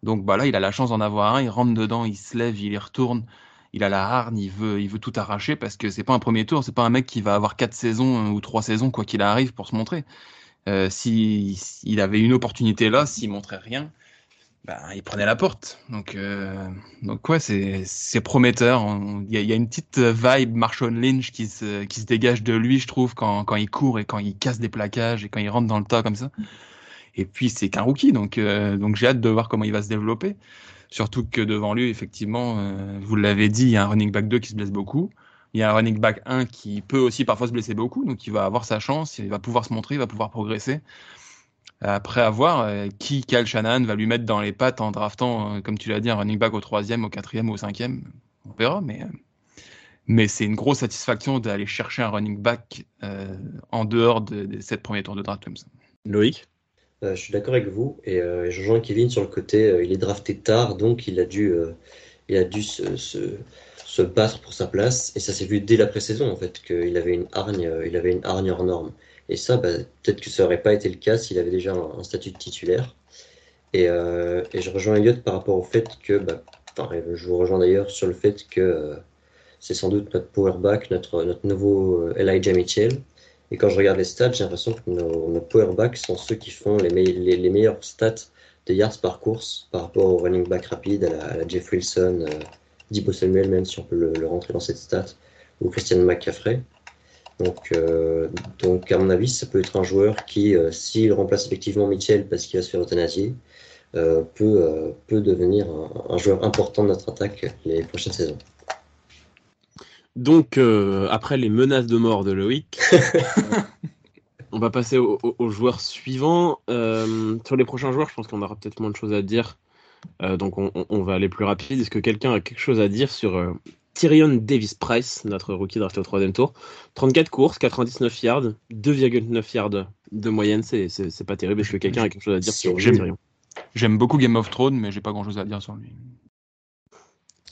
Donc bah là, il a la chance d'en avoir un, il rentre dedans, il se lève, il y retourne, il a la harne, il veut, il veut tout arracher parce que c'est pas un premier tour, c'est pas un mec qui va avoir quatre saisons euh, ou trois saisons quoi qu'il arrive pour se montrer. Euh, s'il avait une opportunité là, s'il montrait rien, bah, il prenait la porte. Donc, euh, donc ouais, c'est prometteur. Il y, a une petite vibe Marshawn Lynch qui se, qui se dégage de lui, je trouve, quand, quand il court et quand il casse des plaquages et quand il rentre dans le tas comme ça. Et puis, c'est qu'un rookie, donc, euh, donc j'ai hâte de voir comment il va se développer. Surtout que devant lui, effectivement, euh, vous l'avez dit, il y a un running back 2 qui se blesse beaucoup. Il y a un running back 1 qui peut aussi parfois se blesser beaucoup, donc il va avoir sa chance, il va pouvoir se montrer, il va pouvoir progresser. Après avoir euh, qui Cal Shannon va lui mettre dans les pattes en draftant, euh, comme tu l'as dit, un running back au troisième, au quatrième ou au cinquième, on verra. Mais, euh, mais c'est une grosse satisfaction d'aller chercher un running back en dehors de, cette première tour de draft comme ça. Loïc? Je suis d'accord avec vous et je rejoins Kevin sur le côté, il est drafté tard, donc il a dû, il a dû se, se, battre pour sa place et ça s'est vu dès la pré-saison en fait qu'il avait une hargne, il avait une hargne hors norme. Et ça, bah, peut-être que ça n'aurait pas été le cas s'il avait déjà un, statut de titulaire. Et, euh, je rejoins Elliot par rapport au fait que, bah, je vous rejoins d'ailleurs sur le fait que euh, c'est sans doute notre powerback, notre, notre nouveau euh, Elijah Mitchell. Et quand je regarde les stats, j'ai l'impression que nos, nos powerbacks sont ceux qui font les, les, meilleurs stats de yards par course par rapport au running back rapide, à la, Jeff Wilson, euh, Samuel, même si on peut le, rentrer dans cette stat, ou Christian McCaffrey. Donc, euh, donc, à mon avis, ça peut être un joueur qui, euh, s'il remplace effectivement Mitchell parce qu'il va se faire euthanasier, euh, peut, peut devenir un, joueur important de notre attaque les prochaines saisons. Donc, après les menaces de mort de Loïc, on va passer aux joueurs suivants. sur les prochains joueurs, je pense qu'on aura peut-être moins de choses à dire. donc, on, on, va aller plus rapide. Est-ce que quelqu'un a quelque chose à dire sur Tyrion Davis Price, notre rookie drafté au troisième tour. 34 courses, 99 yards, 2,9 yards de moyenne, c'est pas terrible. Est-ce que quelqu'un a quelque chose à dire sur Tyrion? J'aime beaucoup Game of Thrones, mais j'ai pas grand chose à dire sur lui.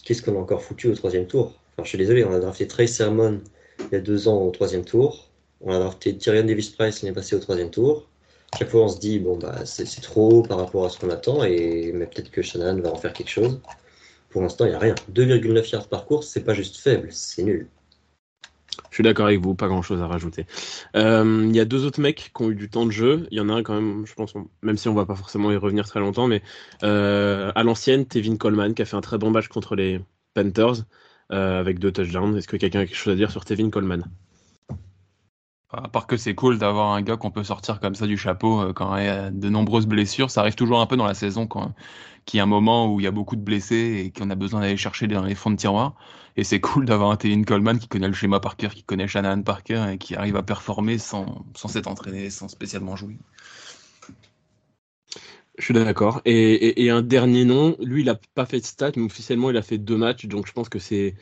Qu'est-ce qu'on a encore foutu au troisième tour? Enfin, Je suis désolé, on a drafté Trey Sermon il y a deux ans au troisième tour. On a drafté Tyrion Davis Price l'année passée au troisième tour. Chaque fois, on se dit, bon, bah, c'est trop par rapport à ce qu'on attend, et mais peut-être que Shannon va en faire quelque chose. Pour l'instant, il n'y a rien. 2,9 yards par course, c'est pas juste faible, c'est nul. Je suis d'accord avec vous, pas grand chose à rajouter. Euh, il y a deux autres mecs qui ont eu du temps de jeu. Il y en a un quand même, je pense, même si on va pas forcément y revenir très longtemps, mais euh, à l'ancienne, Tevin Coleman qui a fait un très bon match contre les Panthers euh, avec deux touchdowns. Est-ce que quelqu'un a quelque chose à dire sur Tevin Coleman? À part que c'est cool d'avoir un gars qu'on peut sortir comme ça du chapeau quand il y a de nombreuses blessures. Ça arrive toujours un peu dans la saison quand qu'il y a un moment où il y a beaucoup de blessés et qu'on a besoin d'aller chercher dans les fonds de tiroir. Et c'est cool d'avoir un Tevin Coleman qui connaît le schéma par cœur, qui connaît Shannon par cœur et qui arrive à performer sans, sans s'être entraîné, sans spécialement jouer. Je suis d'accord. Et, un dernier nom, lui, il n'a pas fait de stats, mais officiellement, il a fait deux matchs. Donc, je pense que c'est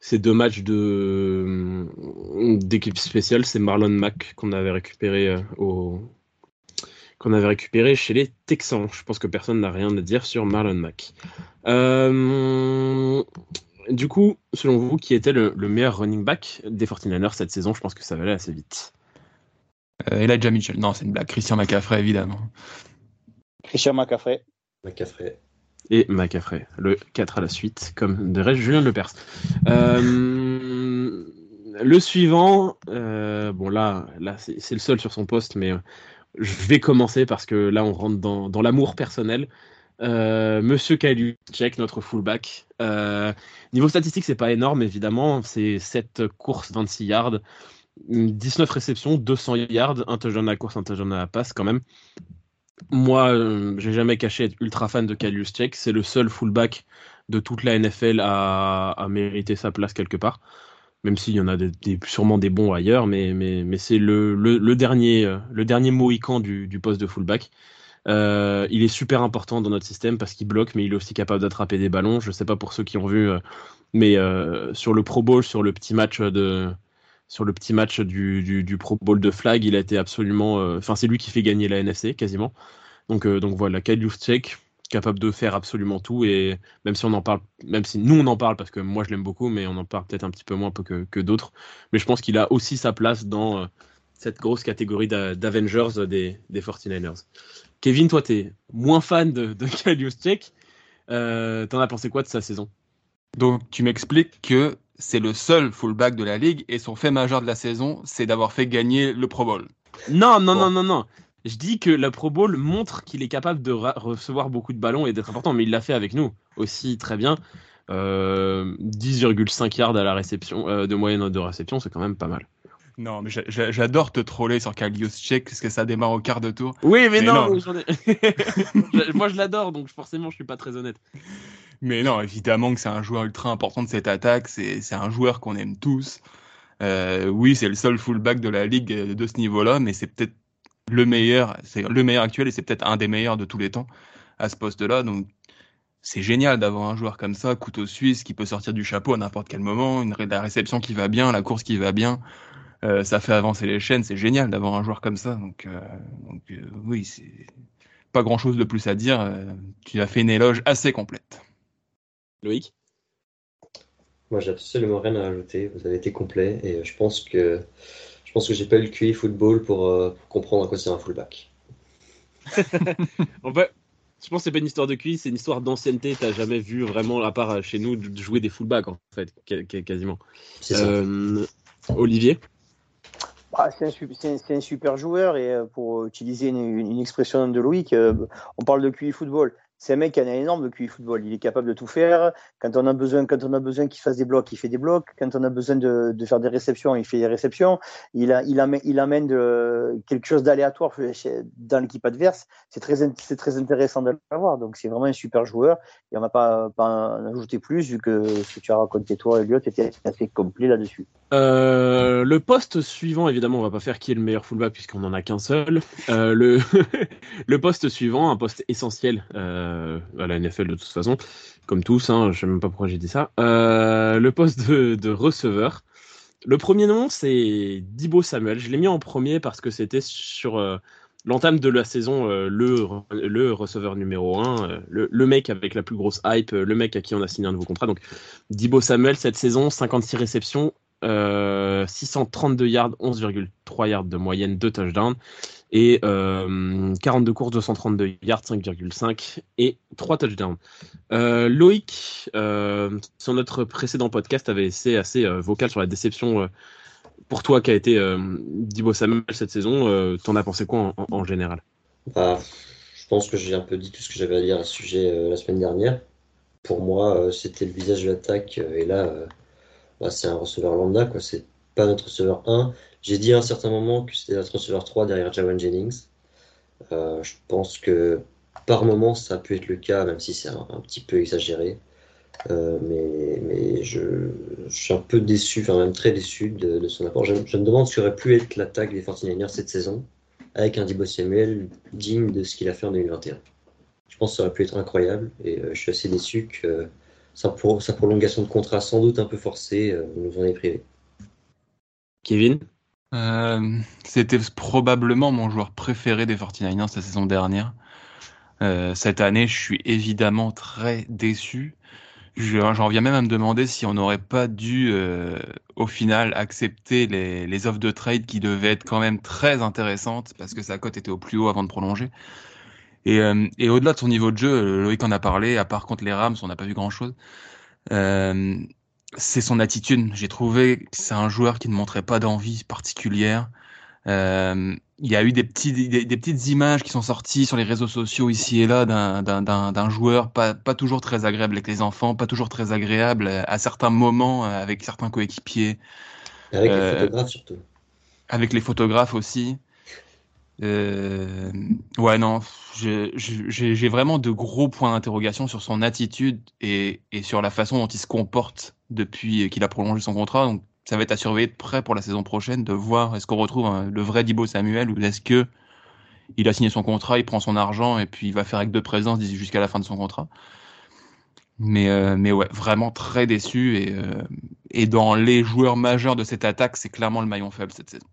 ces deux matchs de d'équipe spéciale. C'est Marlon Mack qu'on avait récupéré euh, au qu'on avait récupéré chez les Texans. Je pense que personne n'a rien à dire sur Marlon Mack. Euh, du coup, selon vous, qui était le, meilleur running back des 49ers cette saison? Je pense que ça va aller assez vite. Euh, Elijah Mitchell. Non, c'est une blague. Christian McCaffrey, évidemment. Christian McCaffrey. McCaffrey. Et McCaffrey. Le 4 à la suite, comme de reste Julien Lepers. Euh, le suivant, euh, bon là, là c'est le seul sur son poste, mais je vais commencer parce que là, on rentre dans, dans l'amour personnel. Euh, Monsieur check notre fullback. Euh, niveau statistique, c'est pas énorme, évidemment. C'est 7 courses, 26 yards, 19 réceptions, 200 yards, un touchdown à la course, un touchdown à la passe quand même. Moi, euh, j'ai jamais caché être ultra fan de Kalius Check. C'est le seul fullback de toute la NFL à, à mériter sa place quelque part. Même s'il y en a sûrement des bons ailleurs, mais, c'est le, le, dernier, mohican du, poste de fullback. Euh, il est super important dans notre système parce qu'il bloque, mais il est aussi capable d'attraper des ballons. Je sais pas pour ceux qui ont vu, euh, mais euh, sur le Pro Bowl, sur le petit match du, Pro Bowl de flag, il a été absolument, enfin c'est lui qui fait gagner la NFC quasiment. Donc donc voilà, Kyle Check capable de faire absolument tout et même si on en parle, même si nous on en parle parce que moi je l'aime beaucoup, mais on en parle peut-être un petit peu moins que, que d'autres. Mais je pense qu'il a aussi sa place dans cette grosse catégorie d'Avengers des, des 49ers. Kevin, toi, tu es moins fan de, de Kalius Check. Euh, T'en as pensé quoi de sa saison? Donc, tu m'expliques que c'est le seul fullback de la ligue et son fait majeur de la saison, c'est d'avoir fait gagner le Pro Bowl. Non, non, non, non, non. Je dis que le Pro Bowl montre qu'il est capable de recevoir beaucoup de ballons et d'être important, mais il l'a fait avec nous aussi très bien. Euh, 10,5 yards à la réception, euh, de moyenne de réception, c'est quand même pas mal. Non, mais j'adore te troller sur Kalios Check parce que ça démarre au quart de tour. Oui, mais, non, moi je l'adore, donc forcément je suis pas très honnête. Mais non, évidemment que c'est un joueur ultra important de cette attaque, c'est un joueur qu'on aime tous. Euh, oui, c'est le seul fullback de la ligue de ce niveau-là, mais c'est peut-être le meilleur, c'est le meilleur actuel et c'est peut-être un des meilleurs de tous les temps à ce poste-là. Donc c'est génial d'avoir un joueur comme ça, couteau suisse, qui peut sortir du chapeau à n'importe quel moment, une, la réception qui va bien, la course qui va bien. Euh, ça fait avancer les chaînes, c'est génial d'avoir un joueur comme ça. Donc, euh, euh, oui, c'est pas grand chose de plus à dire. tu as fait une éloge assez complète. Loïc? Moi, j'ai absolument rien à rajouter. Vous avez été complet et je pense que je pense que j'ai pas eu le QI football pour, comprendre à quoi c'est un fullback. en fait, je pense que c'est pas une histoire de QI, c'est une histoire d'ancienneté. T'as jamais vu vraiment, à part chez nous, jouer des fullbacks en fait, quasiment. Olivier? Ah, c'est un, un, super joueur et euh, pour utiliser une, une expression de Loïc, euh, on parle de QI football c'est un mec qui a un énorme QI football. Il est capable de tout faire. Quand on a besoin, quand on a besoin qu'il fasse des blocs, il fait des blocs. Quand on a besoin de, de faire des réceptions, il fait des réceptions. Il, amène, de, quelque chose d'aléatoire dans l'équipe adverse. C'est très, intéressant de l'avoir. Donc c'est vraiment un super joueur. Et on n'a pas, pas en ajouter plus vu que ce que tu as raconté toi, Elliot, était assez complet là-dessus. Euh, le poste suivant, évidemment, on va pas faire qui est le meilleur fullback puisqu'on en a qu'un seul. Euh, le, le poste suivant, un poste essentiel. Euh, euh, à la NFL de toute façon, comme tous, hein, je ne sais même pas pourquoi j'ai dit ça. Euh, le poste de, receveur, Le premier nom, c'est Dibo Samuel. Je l'ai mis en premier parce que c'était sur euh, l'entame de la saison le, le receveur numéro 1, le, mec avec la plus grosse hype, le mec à qui on a signé un nouveau contrat. Donc Dibo Samuel, cette saison, 56 réceptions, 632 yards, 11,3 yards de moyenne, 2 touchdowns et 42 courses, 232 yards, 5,5 et 3 touchdowns. Euh, Loïc, euh, sur notre précédent podcast, avait été assez euh, vocal sur la déception pour toi qui a été Dibo Samuel cette saison. T'en as pensé quoi en, général? Bah, Je pense que j'ai un peu dit tout ce que j'avais à dire à ce sujet la semaine dernière. Pour moi, c'était le visage de l'attaque et là, bah, c'est un receveur lambda, quoi. C'est pas notre receveur 1. J'ai dit à un certain moment que c'était notre receveur 3 derrière Jawan Jennings. Euh, je pense que par moment ça a pu être le cas, même si c'est un, petit peu exagéré. Euh, mais, je, suis un peu déçu, enfin même très déçu de, son apport. Je, me demande ce qu'aurait pu être l'attaque des 49ers cette saison avec un Dibo Samuel digne de ce qu'il a fait en 2021. Je pense que ça aurait pu être incroyable et euh, je suis assez déçu que sa, prolongation de contrat sans doute un peu forcée nous en ait privé. Kevin? Euh, C'était probablement mon joueur préféré des 49ers la saison dernière. Euh, cette année, je suis évidemment très déçu. J'en viens même à me demander si on n'aurait pas dû, euh, au final, accepter les, offres de trade qui devaient être quand même très intéressantes parce que sa cote était au plus haut avant de prolonger. Et, euh, et au-delà de son niveau de jeu, Loïc en a parlé, à part contre les Rams, on n'a pas vu grand-chose. Euh, c'est son attitude. J'ai trouvé que c'est un joueur qui ne montrait pas d'envie particulière. Euh, il y a eu des, petits, des, petites images qui sont sorties sur les réseaux sociaux ici et là d'un joueur pas, pas toujours très agréable avec les enfants, pas toujours très agréable à certains moments avec certains coéquipiers. Avec les euh, photographes surtout. Avec les photographes aussi. Euh, ouais, non, j'ai vraiment de gros points d'interrogation sur son attitude et, sur la façon dont il se comporte depuis qu'il a prolongé son contrat. Donc, ça va être à surveiller de près pour la saison prochaine de voir est-ce qu'on retrouve le vrai Dibo Samuel ou est-ce que il a signé son contrat, il prend son argent et puis il va faire avec de présence jusqu'à la fin de son contrat. Mais, euh, mais ouais, vraiment très déçu et, euh, et dans les joueurs majeurs de cette attaque, c'est clairement le maillon faible cette saison.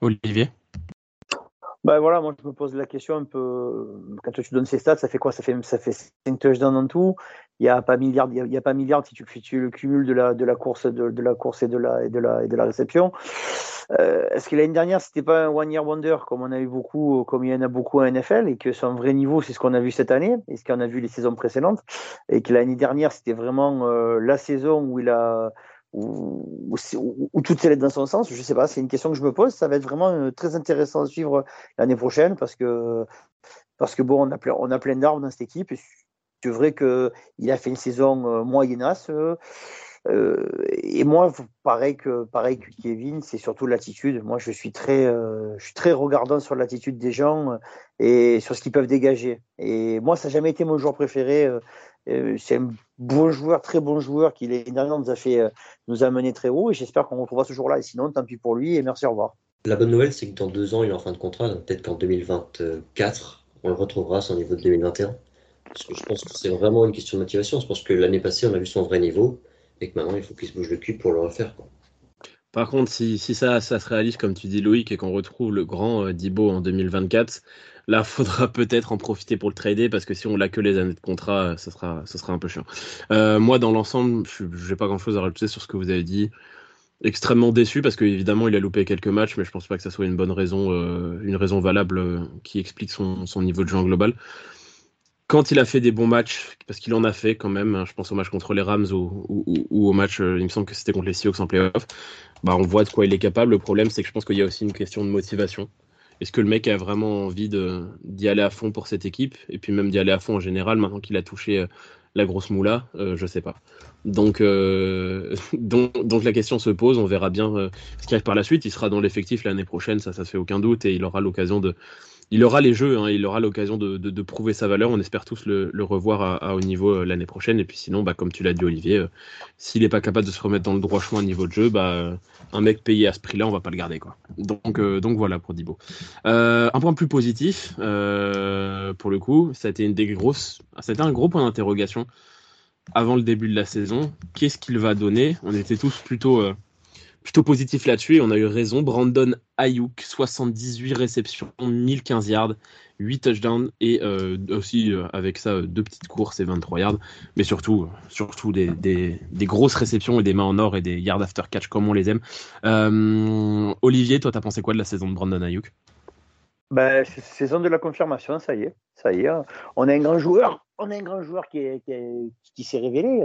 Olivier? Ben voilà, moi je me pose la question un peu. Quand tu donnes ces stats, ça fait quoi? Ça fait ça fait 5 touchdowns en tout. Il n'y a pas milliard, il y milliard si tu, tu le cumules de la de la course de, de la course et de la et de la et de la réception. Euh, Est-ce que l'année dernière c'était pas un one year wonder comme on a eu beaucoup, comme il y en a beaucoup à NFL et que son vrai niveau c'est ce qu'on a vu cette année et ce qu'on a vu les saisons précédentes et que l'année dernière c'était vraiment euh, la saison où il a ou, ou, tout est dans son sens, je sais pas, c'est une question que je me pose. Ça va être vraiment euh, très intéressant à suivre l'année prochaine parce que, parce que bon, on a plein, on a plein d'arbres dans cette équipe. C'est vrai qu'il a fait une saison euh, moyennasse. Euh, et moi, pareil que, pareil que Kevin, c'est surtout l'attitude. Moi, je suis très, je suis très regardant sur l'attitude des gens et sur ce qu'ils peuvent dégager. Et moi, ça n'a jamais été mon joueur préféré euh, c'est un bon joueur, très bon joueur qui l'année dernière nous a fait, euh, nous a mené très haut et j'espère qu'on retrouvera ce jour-là. Et sinon, tant pis pour lui et merci, au revoir. La bonne nouvelle, c'est que dans deux ans, il est en fin de contrat, donc peut-être qu'en 2024, on le retrouvera à son niveau de 2021. Parce que je pense que c'est vraiment une question de motivation. Je pense que l'année passée, on a vu son vrai niveau et que maintenant, il faut qu'il se bouge le cul pour le refaire. Par contre, si, ça, ça se réalise, comme tu dis, Loïc, et qu'on retrouve le grand euh, Dibo en 2024, Là, faudra peut-être en profiter pour le trader parce que si on l'a que les années de contrat, ça sera, ça sera un peu chiant. Euh, moi, dans l'ensemble, je n'ai pas grand-chose à rajouter sur ce que vous avez dit. Extrêmement déçu parce qu'évidemment, il a loupé quelques matchs, mais je pense pas que ça soit une bonne raison, euh, une raison valable euh, qui explique son, niveau de jeu global. Quand il a fait des bons matchs, parce qu'il en a fait quand même, hein, je pense au match contre les Rams ou, au match, il me semble que c'était contre les Seahawks en playoff, bah, on voit de quoi il est capable. Le problème, c'est que je pense qu'il y a aussi une question de motivation. Est-ce que le mec a vraiment envie d'y aller à fond pour cette équipe Et puis même d'y aller à fond en général, maintenant qu'il a touché euh, la grosse moula, euh, je sais pas. Donc, euh, donc, la question se pose, on verra bien ce qui arrive par la suite. Il sera dans l'effectif l'année prochaine, ça, ça se fait aucun doute, et il aura l'occasion de, il aura les jeux, hein, il aura l'occasion de, prouver sa valeur. On espère tous le, revoir à, haut niveau euh, l'année prochaine. Et puis sinon, bah, comme tu l'as dit Olivier, euh, s'il n'est pas capable de se remettre dans le droit chemin au niveau de jeu, bah, euh, un mec payé à ce prix-là, on va pas le garder. Donc, donc voilà pour Dibo. un point plus positif, pour le coup, ça a été une des grosses, c'était un gros point d'interrogation avant le début de la saison. Qu'est-ce qu'il va donner? On était tous plutôt plutôt positif là-dessus et on a eu raison. Brandon Ayuk, 78 réceptions, 1015 yards, 8 touchdowns et euh, aussi euh, avec ça euh, deux petites courses et 23 yards, mais surtout, surtout des, des, grosses réceptions et des mains en or et des yards after catch comme on les aime. Olivier, toi, t'as pensé quoi de la saison de Brandon Ayuk? Ben, saison de la confirmation, ça y est, ça y est. On a un grand joueur, on a un grand joueur qui, qui s'est révélé.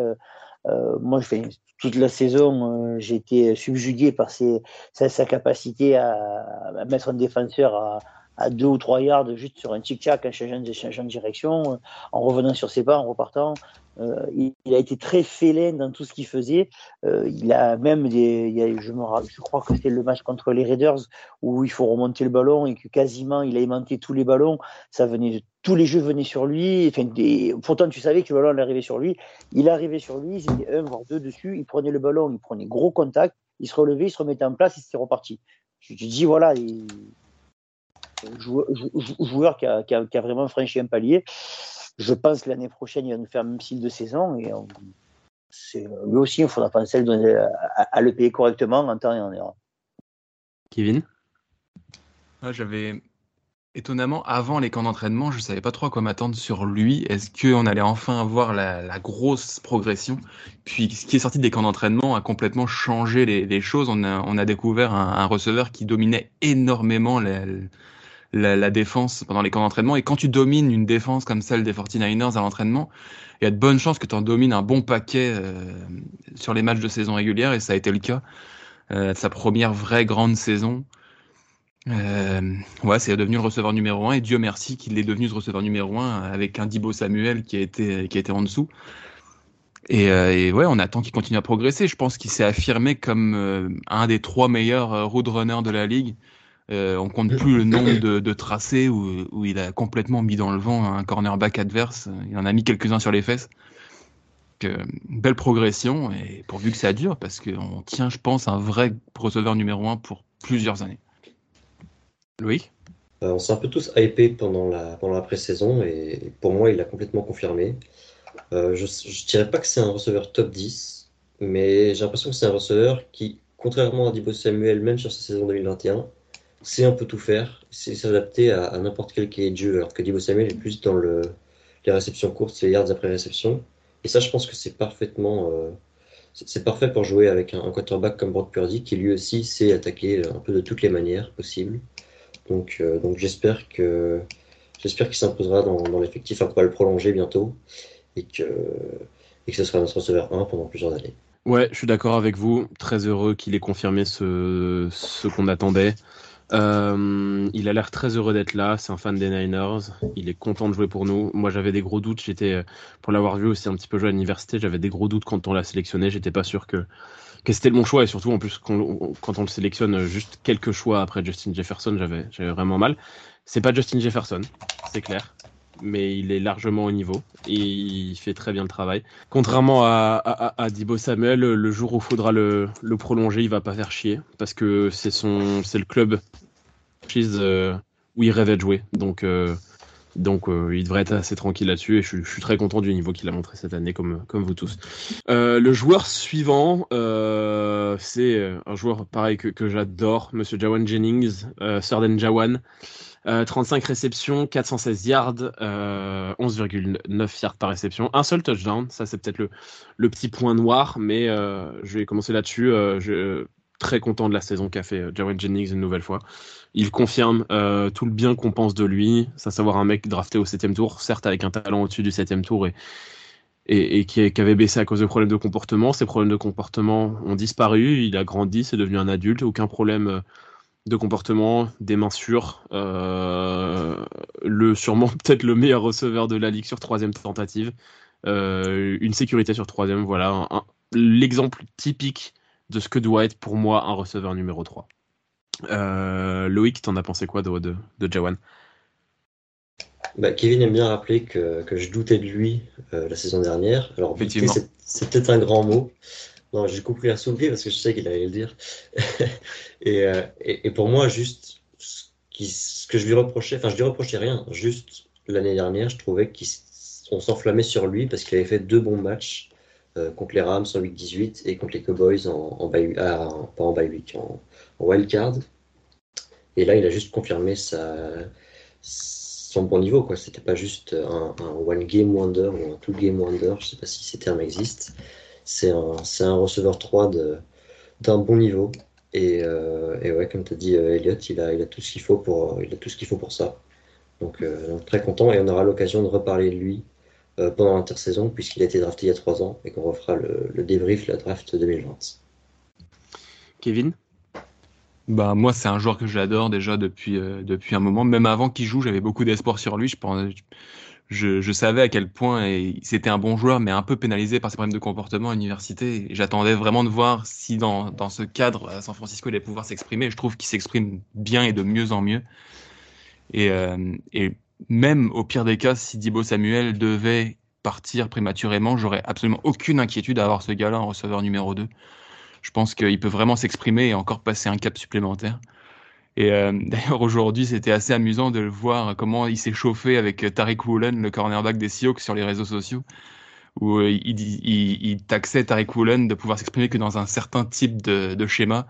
Euh, moi, je fais toute la saison, euh, j'ai été subjugué par sa, capacité à, mettre un défenseur à, à deux ou trois yards juste sur un tic-tac en changeant, de direction, en revenant sur ses pas, en repartant. Euh, il, a été très félin dans tout ce qu'il faisait. Euh, il a même des, il a, je, me, je crois que c'était le match contre les Raiders où il faut remonter le ballon et que quasiment il a aimanté tous les ballons. Ça venait, tous les jeux venaient sur lui. Enfin, des, pourtant tu savais que le ballon arriver sur lui. Il arrivait sur lui, il était un voire deux dessus. Il prenait le ballon, il prenait gros contact, il se relevait, il se remettait en place, et c'était reparti. Je te dis voilà. Il, joueur qui a, qui, a, qui a, vraiment franchi un palier. Je pense que l'année prochaine, il va nous faire même style de saison. Et on, lui aussi, il faudra penser à, à, à, le payer correctement en temps et en heure. Kevin? J'avais étonnamment, avant les camps d'entraînement, je ne savais pas trop à quoi m'attendre sur lui. Est-ce qu'on allait enfin avoir la, la, grosse progression? Puis ce qui est sorti des camps d'entraînement a complètement changé les, les choses. On a, on a découvert un, un, receveur qui dominait énormément les, la, défense pendant les camps d'entraînement. Et quand tu domines une défense comme celle des 49ers à l'entraînement, il y a de bonnes chances que tu en domines un bon paquet euh, sur les matchs de saison régulière, et ça a été le cas. Euh, sa première vraie grande saison. Euh, ouais, c'est devenu le receveur numéro un, et Dieu merci qu'il est devenu ce receveur numéro un avec un Dibo Samuel qui a été, qui a été en dessous. Et, euh, ouais, on attend qu'il continue à progresser. Je pense qu'il s'est affirmé comme euh, un des trois meilleurs roadrunners de la ligue. Euh, on compte plus le nombre de, tracés où, il a complètement mis dans le vent un cornerback adverse. Il en a mis quelques-uns sur les fesses. Belle progression et pourvu que ça dure parce qu'on tient, je pense, un vrai receveur numéro un pour plusieurs années. Louis euh, On s'est un peu tous hypés pendant la, pendant la pré-saison et pour moi, il a complètement confirmé. Euh, je ne dirais pas que c'est un receveur top 10, mais j'ai l'impression que c'est un receveur qui, contrairement à Dibo Samuel, même sur sa saison 2021, c'est un peu tout faire, c'est s'adapter à, n'importe quel cahier de jeu, alors que Divo Samuel est plus dans le, les réceptions courtes, les yards après réception. Et ça, je pense que c'est parfaitement, euh, c'est parfait pour jouer avec un, quarterback comme Brock Purdy, qui lui aussi sait attaquer un peu de toutes les manières possibles. Donc, euh, donc j'espère que j'espère qu'il s'imposera dans, l'effectif, on va le prolonger bientôt, et que, et que ce sera notre receveur 1 pendant plusieurs années. Ouais, je suis d'accord avec vous. Très heureux qu'il ait confirmé ce, ce qu'on attendait. Euh, il a l'air très heureux d'être là. C'est un fan des Niners. Il est content de jouer pour nous. Moi, j'avais des gros doutes. J'étais, pour l'avoir vu aussi un petit peu jouer à l'université, j'avais des gros doutes quand on l'a sélectionné. J'étais pas sûr que, que c'était le bon choix. Et surtout, en plus, quand, quand on le sélectionne juste quelques choix après Justin Jefferson, j'avais vraiment mal. C'est pas Justin Jefferson, c'est clair mais il est largement au niveau et il fait très bien le travail. Contrairement à, à, à Dibo Samuel, le jour où il faudra le, prolonger, il va pas faire chier parce que c'est son, c'est le club euh, où il rêvait de jouer. Donc, euh, donc euh, il devrait être assez tranquille là-dessus et je, suis très content du niveau qu'il a montré cette année, comme, comme vous tous. Le joueur suivant, c'est un joueur pareil que, que j'adore, Monsieur Jawan Jennings, Sarden Jawan. Euh, 35 réceptions, 416 yards, euh, 11,9 yards par réception, un seul touchdown. Ça, c'est peut-être le, petit point noir, mais euh, je vais commencer là-dessus. Euh, très content de la saison qu'a fait Jawan Jennings une nouvelle fois. Il confirme euh, tout le bien qu'on pense de lui, à savoir un mec drafté au septième tour, certes avec un talent au-dessus du septième tour et, et, et qui, qui, avait baissé à cause de problèmes de comportement. Ces problèmes de comportement ont disparu, il a grandi, c'est devenu un adulte, aucun problème de comportement, des mains sûres, euh, le sûrement peut-être le meilleur receveur de la ligue sur troisième tentative, euh, une sécurité sur troisième, voilà l'exemple typique de ce que doit être pour moi un receveur numéro 3. Euh, Loïc, t'en as pensé quoi de, de, de Jawan? Bah, Kevin aime bien rappeler que, que, je doutais de lui la saison dernière. Alors, c'est peut-être un grand mot. Non, j'ai compris à parce que je sais qu'il allait le dire. et, euh, et, pour moi, juste ce, que je lui reprochais, enfin, je lui reprochais rien. Juste l'année dernière, je trouvais qu'on s'enflammait sur lui parce qu'il avait fait deux bons matchs contre les Rams en week 18 et contre les Cowboys en, en, ah, pas en bye week, en, en wild card. Et là, il a juste confirmé son bon niveau. Quoi. C'était pas juste un, one game wonder ou un two game wonder. Je sais pas si ces termes existent. C'est un, c'est un receveur 3 de, d'un bon niveau. Et, euh, et ouais, comme tu as dit, euh, Elliot, il a, il a tout ce qu'il faut pour, il a tout ce qu'il faut pour ça. Donc, euh, donc très content et on aura l'occasion de reparler de lui euh, pendant l'intersaison puisqu'il a été drafté il y a trois ans et qu'on refera le, le débrief la draft 2020. Kevin? Bah moi c'est un joueur que j'adore déjà depuis euh, depuis un moment. Même avant qu'il joue, j'avais beaucoup d'espoir sur lui. Je, pense, je, je savais à quel point c'était un bon joueur, mais un peu pénalisé par ses problèmes de comportement à l'université. J'attendais vraiment de voir si dans dans ce cadre à San Francisco il allait pouvoir s'exprimer. Je trouve qu'il s'exprime bien et de mieux en mieux. Et euh, et même au pire des cas, si Dibo Samuel devait partir prématurément, j'aurais absolument aucune inquiétude à avoir ce gars-là en receveur numéro 2 je pense qu'il peut vraiment s'exprimer et encore passer un cap supplémentaire. Et euh, d'ailleurs, aujourd'hui, c'était assez amusant de le voir comment il s'est chauffé avec Tariq Woolen, le cornerback des Seahawks, sur les réseaux sociaux, où euh, il, il, taxait Tariq Woolen de pouvoir s'exprimer que dans un certain type de, schéma.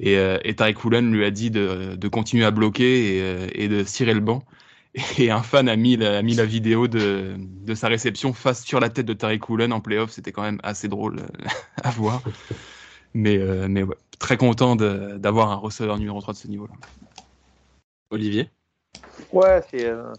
Et, euh, et Tariq Woolen lui a dit de, continuer à bloquer et, euh, de cirer le banc. Et un fan a mis la, vidéo de, de sa réception face sur la tête de Tariq Woolen en playoff. C'était quand même assez drôle à voir. Mais, euh, mais ouais, très content d'avoir un receveur numéro 3 de ce niveau-là. Olivier? Ouais, c'est. Euh,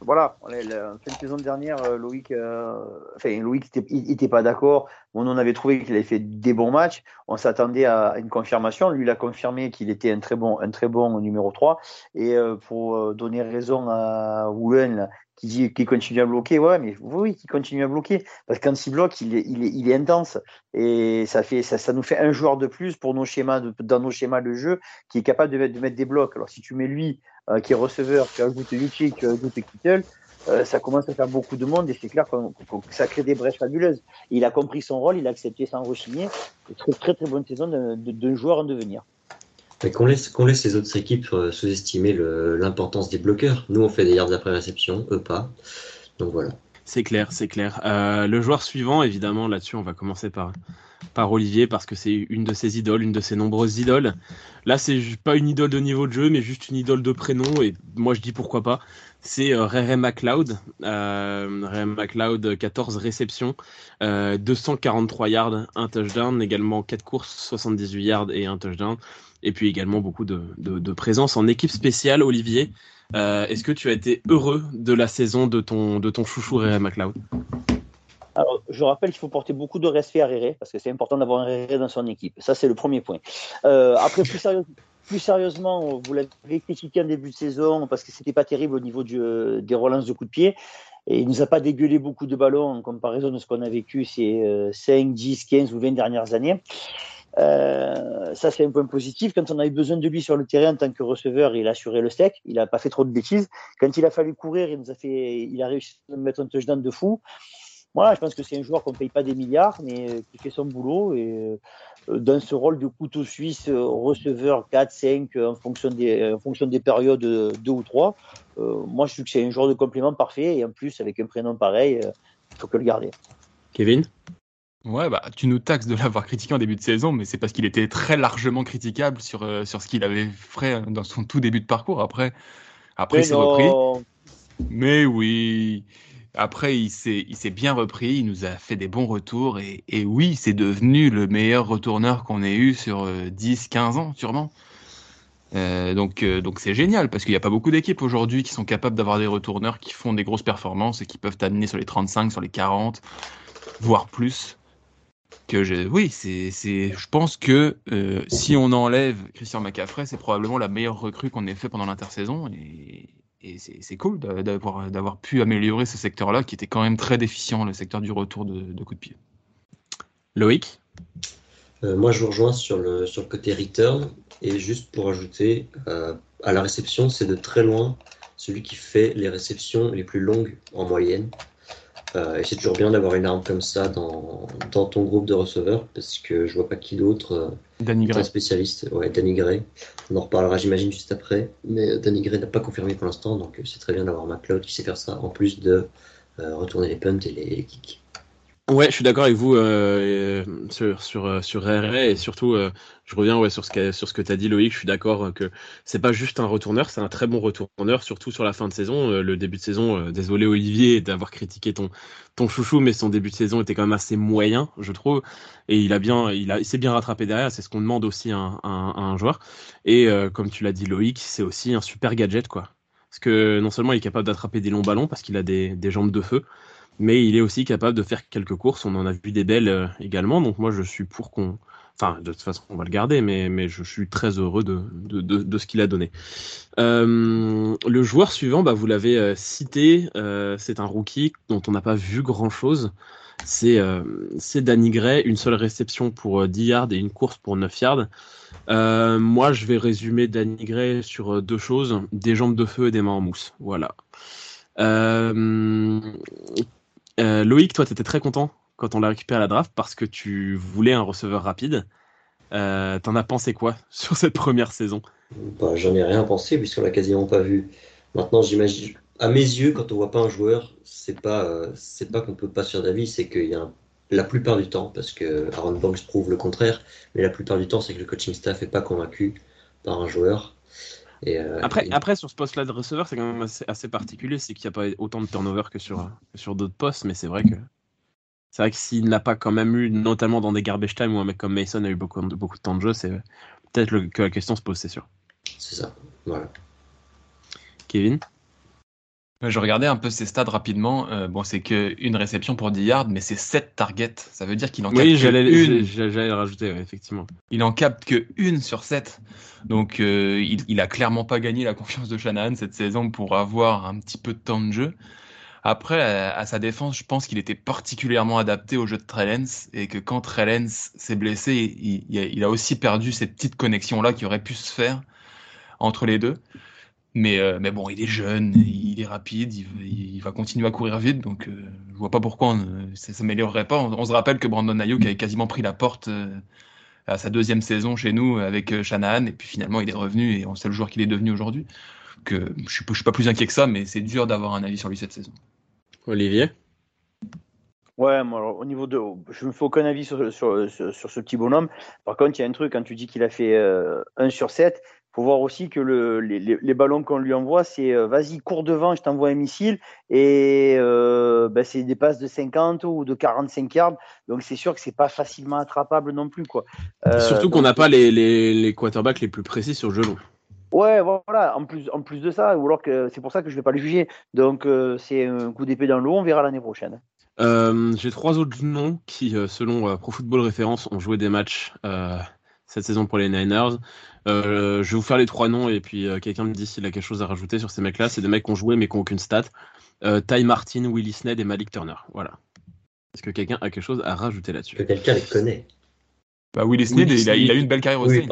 voilà, la fin de saison dernière, euh, Loïc, euh, enfin, Loïc n'était pas d'accord. on avait trouvé qu'il avait fait des bons matchs. On s'attendait à une confirmation. Lui, il a confirmé qu'il était un très bon, un très bon numéro 3. Et pour donner raison à Woolen, qui qu'il continue à bloquer. Ouais, mais oui, qui continue à bloquer. Parce que quand il bloque, il est, il est, intense. Et ça, fait, ça, nous fait un joueur de plus pour nos schémas dans nos schémas de jeu qui est capable de mettre, de mettre des blocs. Alors, si tu mets lui, euh, qui est receveur, tu ajoutes Yuchi, tu ajoutes Kittle, euh, ça commence à faire beaucoup de monde et c'est clair que ça crée des brèches fabuleuses. il a compris son rôle, il a accepté sans rechigner. Très, très, très bonne saison d'un joueur en devenir. Qu'on laisse, laisse les autres équipes euh, sous-estimer l'importance des bloqueurs. Nous, on fait des yards après réception, eux pas. Donc voilà. C'est clair, c'est clair. Euh, le joueur suivant, évidemment, là-dessus, on va commencer par, par Olivier parce que c'est une de ses idoles, une de ses nombreuses idoles. Là, c'est pas une idole de niveau de jeu, mais juste une idole de prénom. Et moi, je dis pourquoi pas. C'est euh, Ray McLeod. Euh, McLeod, 14 réceptions, euh, 243 yards, un touchdown, également 4 courses, 78 yards et un touchdown et puis également beaucoup de, présence en équipe spéciale. Olivier, euh, est-ce que tu as été heureux de la saison de ton, de ton chouchou Ray McLeod je rappelle qu'il faut porter beaucoup de respect à Réré, parce que c'est important d'avoir un Réré dans son équipe. Ça, c'est le premier point. Euh, après, plus, sérieusement, vous l'avez critiqué en début de saison, parce que c'était pas terrible au niveau euh, des relances de coups de pied. Et il nous a pas dégueulé beaucoup de ballons en comparaison de ce qu'on a vécu ces euh, 5, 10, 15 ou 20 dernières années. Euh, ça, c'est un point positif. Quand on a eu besoin de lui sur le terrain en tant que receveur, il a assuré le steak. Il n'a pas fait trop de bêtises. Quand il a fallu courir, il nous a fait, il a réussi à mettre un touchdown de fou. Voilà, je pense que c'est un joueur qu'on ne paye pas des milliards, mais qui fait son boulot et euh, dans ce rôle de couteau suisse, euh, receveur 4, 5, en fonction des, en fonction des périodes 2 ou 3. Euh, moi, je trouve que c'est un joueur de complément parfait et en plus, avec un prénom pareil, il faut que le garder. Kevin? Ouais, bah, tu nous taxes de l'avoir critiqué en début de saison, mais c'est parce qu'il était très largement critiquable sur, euh, sur ce qu'il avait fait dans son tout début de parcours. Après, après il s'est repris. Mais oui, après, il s'est bien repris, il nous a fait des bons retours, et, et oui, c'est devenu le meilleur retourneur qu'on ait eu sur 10, euh, 15 ans, sûrement. Euh, donc, euh, donc c'est génial parce qu'il n'y a pas beaucoup d'équipes aujourd'hui qui sont capables d'avoir des retourneurs qui font des grosses performances et qui peuvent t'amener sur les 35, sur les 40, voire plus que je, oui, c'est, c'est, je pense que euh, si on enlève Christian McCaffrey, c'est probablement la meilleure recrue qu'on ait fait pendant l'intersaison et, et c'est, c'est cool d'avoir, d'avoir pu améliorer ce secteur-là qui était quand même très déficient, le secteur du retour de, de coup de pied. Loïc? Euh, Moi, je vous rejoins sur le, sur le côté return et juste pour ajouter, euh, à la réception, c'est de très loin celui qui fait les réceptions les plus longues en moyenne. Euh, et c'est toujours bien d'avoir une arme comme ça dans, dans, ton groupe de receveurs parce que je vois pas qui d'autre. Euh, Danny Gray. spécialiste. Ouais, Danny Gray. On en reparlera, j'imagine, juste après. Mais Danny Gray n'a pas confirmé pour l'instant, donc c'est très bien d'avoir McLeod qui sait faire ça en plus de euh, retourner les punts et les, les kicks. Ouais, je suis d'accord avec vous euh, sur sur euh, sur RR et surtout euh, je reviens ouais sur ce que sur ce que tu as dit Loïc, je suis d'accord que c'est pas juste un retourneur, c'est un très bon retourneur surtout sur la fin de saison, le début de saison désolé Olivier d'avoir critiqué ton ton chouchou mais son début de saison était quand même assez moyen, je trouve et il a bien il a il s'est bien rattrapé derrière, c'est ce qu'on demande aussi à un, à un joueur et comme tu l'as dit Loïc, c'est aussi un super gadget quoi. Parce que non seulement il est capable d'attraper des longs ballons parce qu'il a des des jambes de feu mais il est aussi capable de faire quelques courses. On en a vu des belles euh, également, donc moi je suis pour qu'on. Enfin, de toute façon, on va le garder, mais, mais je suis très heureux de, de, de, ce qu'il a donné. Euh, le joueur suivant, bah, vous l'avez euh, cité, c'est un rookie dont on n'a pas vu grand-chose. C'est Danny Gray, une seule réception pour 10 yards et une course pour 9 yards. moi, je vais résumer Danny Gray sur deux choses, des jambes de feu et des mains en mousse. Voilà. Euh, Loïc, toi, tu étais très content quand on l'a récupéré à la draft parce que tu voulais un receveur rapide. Euh, T'en as pensé quoi sur cette première saison? Bah, J'en ai rien pensé puisqu'on l'a quasiment pas vu. Maintenant, j'imagine, à mes yeux, quand on voit pas un joueur, c'est pas, euh, c'est pas qu'on peut pas sur d'avis, c'est qu'il y a la plupart du temps, parce que Aaron Banks prouve le contraire, mais la plupart du temps, c'est que le coaching staff est pas convaincu par un joueur. Euh, après, après, sur ce poste-là de receveur, c'est quand même assez, particulier, c'est qu'il n'y a pas autant de turnover que sur, sur d'autres postes, mais c'est vrai que c'est vrai que s'il n'a pas quand même eu, notamment dans des garbage time où un mec comme Mason a eu beaucoup, beaucoup de temps de jeu, c'est peut-être que la question se pose, c'est sûr. C'est ça, voilà. Kevin? Je regardais un peu ses stats rapidement. Euh, bon, c'est qu'une réception pour 10 yards, mais c'est 7 targets. Ça veut dire qu'il en capte oui, j'allais, une. J'allais rajouter, effectivement. Il en capte que une sur 7. Donc, euh, il, il a clairement pas gagné la confiance de Shanahan cette saison pour avoir un petit peu de temps de jeu. Après, à, sa défense, je pense qu'il était particulièrement adapté au jeu de Trellens et que quand Trellens s'est blessé, il, il, a aussi perdu cette petite connexion-là qui aurait pu se faire entre les deux. Mais, euh, mais bon, il est jeune, il est rapide, il, va continuer à courir vite, donc euh, je vois pas pourquoi on, ça s'améliorerait pas. On, se rappelle que Brandon Ayuk avait quasiment pris la porte euh, à sa deuxième saison chez nous avec Shanahan, et puis finalement il est revenu et on sait le joueur qu'il est devenu aujourd'hui. Que je suis, suis pas plus inquiet que ça, mais c'est dur d'avoir un avis sur lui cette saison. Olivier? Ouais, moi, au niveau de. Je me fais aucun avis sur, sur, sur, ce petit bonhomme. Par contre, il y a un truc, quand tu dis qu'il a fait 1 sur 7, faut voir aussi que le, les, les, ballons qu'on lui envoie, c'est euh, vas-y, cours devant, je t'envoie un missile. Et euh, ben, c'est des passes de 50 ou de 45 yards. Donc c'est sûr que c'est pas facilement attrapable non plus. Quoi. Euh, Surtout qu'on n'a pas les, les, les, quarterbacks les plus précis sur le genou. Ouais, voilà, en plus, en plus de ça, ou alors que c'est pour ça que je vais pas le juger. Donc c'est un coup d'épée dans l'eau, on verra l'année prochaine. J'ai trois autres noms qui, selon Pro Football Référence, ont joué des matchs cette saison pour les Niners. Euh, je vais vous faire les trois noms et puis euh, quelqu'un me dit s'il a quelque chose à rajouter sur ces mecs-là. C'est des mecs qui ont joué mais qui n'ont aucune stat. Euh, Ty Martin, Willie Snead et Malik Turner. Voilà. Est-ce que quelqu'un a quelque chose à rajouter là-dessus? Que quelqu'un les connaît. Bah, Willie Snead, il, a, eu une belle carrière aussi.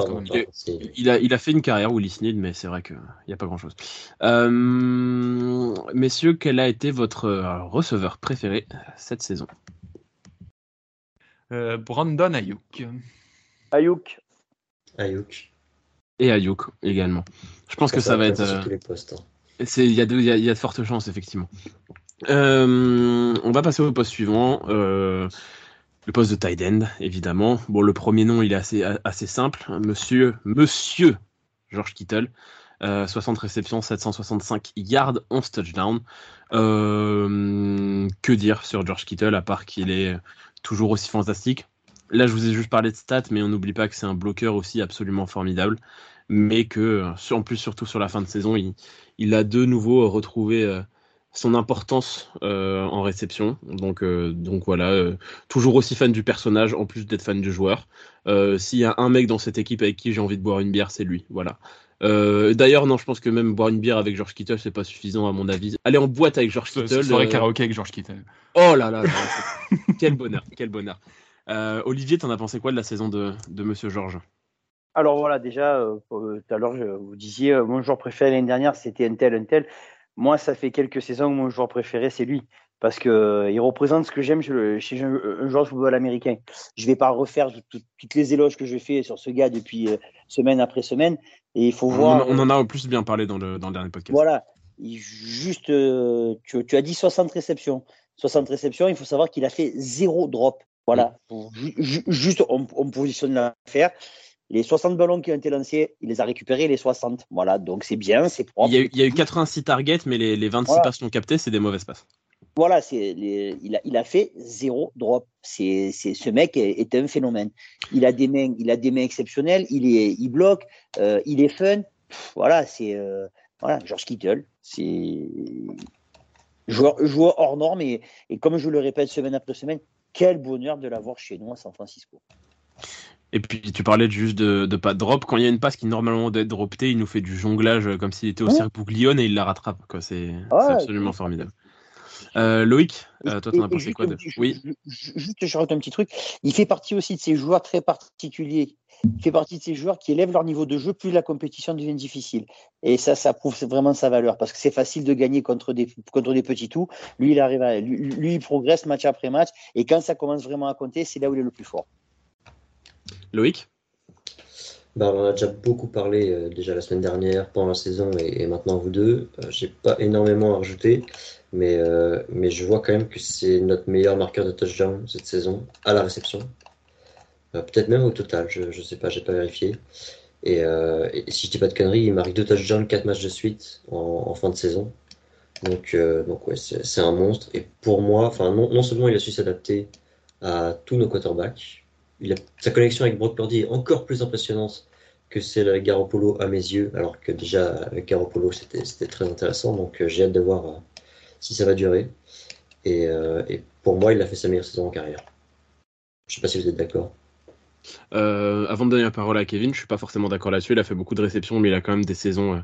il, a, il a fait une carrière, Willie Snead, mais c'est vrai qu'il n'y a pas grand-chose. messieurs, quel a été votre receveur préféré cette saison? Brandon Ayuk. Ayuk. Ayuk. Et Ayuk également. Je pense que ça, va être. Euh, hein. Il y, a de fortes chances, effectivement. Euh, on va passer au poste suivant. Euh, le poste de tight end, évidemment. Bon, le premier nom, il est assez, assez simple. Monsieur, Monsieur George Kittle. 60 réceptions, 765 yards, 11 touchdowns. que dire sur George Kittle, à part qu'il est toujours aussi fantastique? Là, je vous ai juste parlé de stats, mais on n'oublie pas que c'est un bloqueur aussi absolument formidable. Mais que, en plus, surtout sur la fin de saison, il, a de nouveau retrouvé euh, son importance euh, en réception. Donc, euh, donc voilà, toujours aussi fan du personnage, en plus d'être fan du joueur. S'il y a un mec dans cette équipe avec qui j'ai envie de boire une bière, c'est lui. Voilà. D'ailleurs, non, je pense que même boire une bière avec George Kittle, c'est pas suffisant à mon avis. Aller en boîte avec George Kittle. Soirée karaoké avec George Kittle. Oh là là, là quel bonheur, quel bonheur. Euh, Olivier, t'en as pensé quoi de la saison de, de Monsieur Georges? Alors voilà, déjà, euh, euh, tout à l'heure, vous disiez, mon joueur préféré l'année dernière, c'était un tel, un tel. Moi, ça fait quelques saisons que mon joueur préféré, c'est lui. Parce qu'il représente ce que j'aime chez un joueur de football américain. Je ne vais pas refaire toutes les éloges que je fais sur ce gars depuis semaine après semaine. Et il faut voir. On en a au plus bien parlé dans le, dans le dernier podcast. Voilà. juste, tu, tu, as dit 60 réceptions. 60 réceptions, il faut savoir qu'il a fait zéro drop. Voilà, juste on, positionne l'affaire. Les 60 ballons qui ont été lancés, il les a récupérés, les 60. Voilà, donc c'est bien, c'est propre. Il y, a eu, 86 targets, mais les, 26 passes non captées, c'est des mauvaises passes. Voilà, c'est il, a, il a fait zéro drop. C'est ce mec est, un phénomène. Il a des mains, il a des mains exceptionnelles. Il est, il bloque, euh, il est fun. voilà, c'est euh, voilà, George Kittle, c'est joueur, joueur hors norme et, et comme je le répète semaine après semaine, quel bonheur de l'avoir chez nous à San Francisco. Et puis tu parlais juste de, de pas drop. Quand il y a une passe qui normalement doit être dropée, il nous fait du jonglage comme s'il était au cercle Bouglione et il la rattrape. C'est absolument formidable. Euh, Loïc, euh, toi, t'en as pensé quoi de... Oui. Juste, je rajoute un petit truc. Il fait partie aussi de ces joueurs très particuliers. Il fait partie de ces joueurs qui élèvent leur niveau de jeu plus la compétition devient difficile. Et ça, ça prouve vraiment sa valeur parce que c'est facile de gagner contre des, contre des petits tout. Lui, il arrive à, lui, il progresse match après match. Et quand ça commence vraiment à compter, c'est là où il est le plus fort. Loïc? Bah, on en a déjà beaucoup parlé euh, déjà la semaine dernière, pendant la saison et, maintenant vous deux. Euh, j'ai pas énormément à rajouter, mais, euh, mais je vois quand même que c'est notre meilleur marqueur de touchdown cette saison à la réception. Peut-être même au total, je, je sais pas, j'ai pas vérifié. Et, si je dis pas de conneries, il marque deux touchdowns, quatre matchs de suite en, fin de saison. Donc, donc ouais, c'est un monstre. Et pour moi, enfin non, seulement il a su s'adapter à tous nos quarterbacks, sa connexion avec Brock Purdy est encore plus impressionnante que celle avec Garoppolo à mes yeux, alors que déjà avec Garoppolo c'était très intéressant, donc euh, j'ai hâte de voir euh, si ça va durer. Euh, et, pour moi, il a fait sa meilleure saison en carrière. Je sais pas si vous êtes d'accord. Avant de donner la parole à Kevin, je suis pas forcément d'accord là-dessus. Il a fait beaucoup de réceptions, mais il a quand même des saisons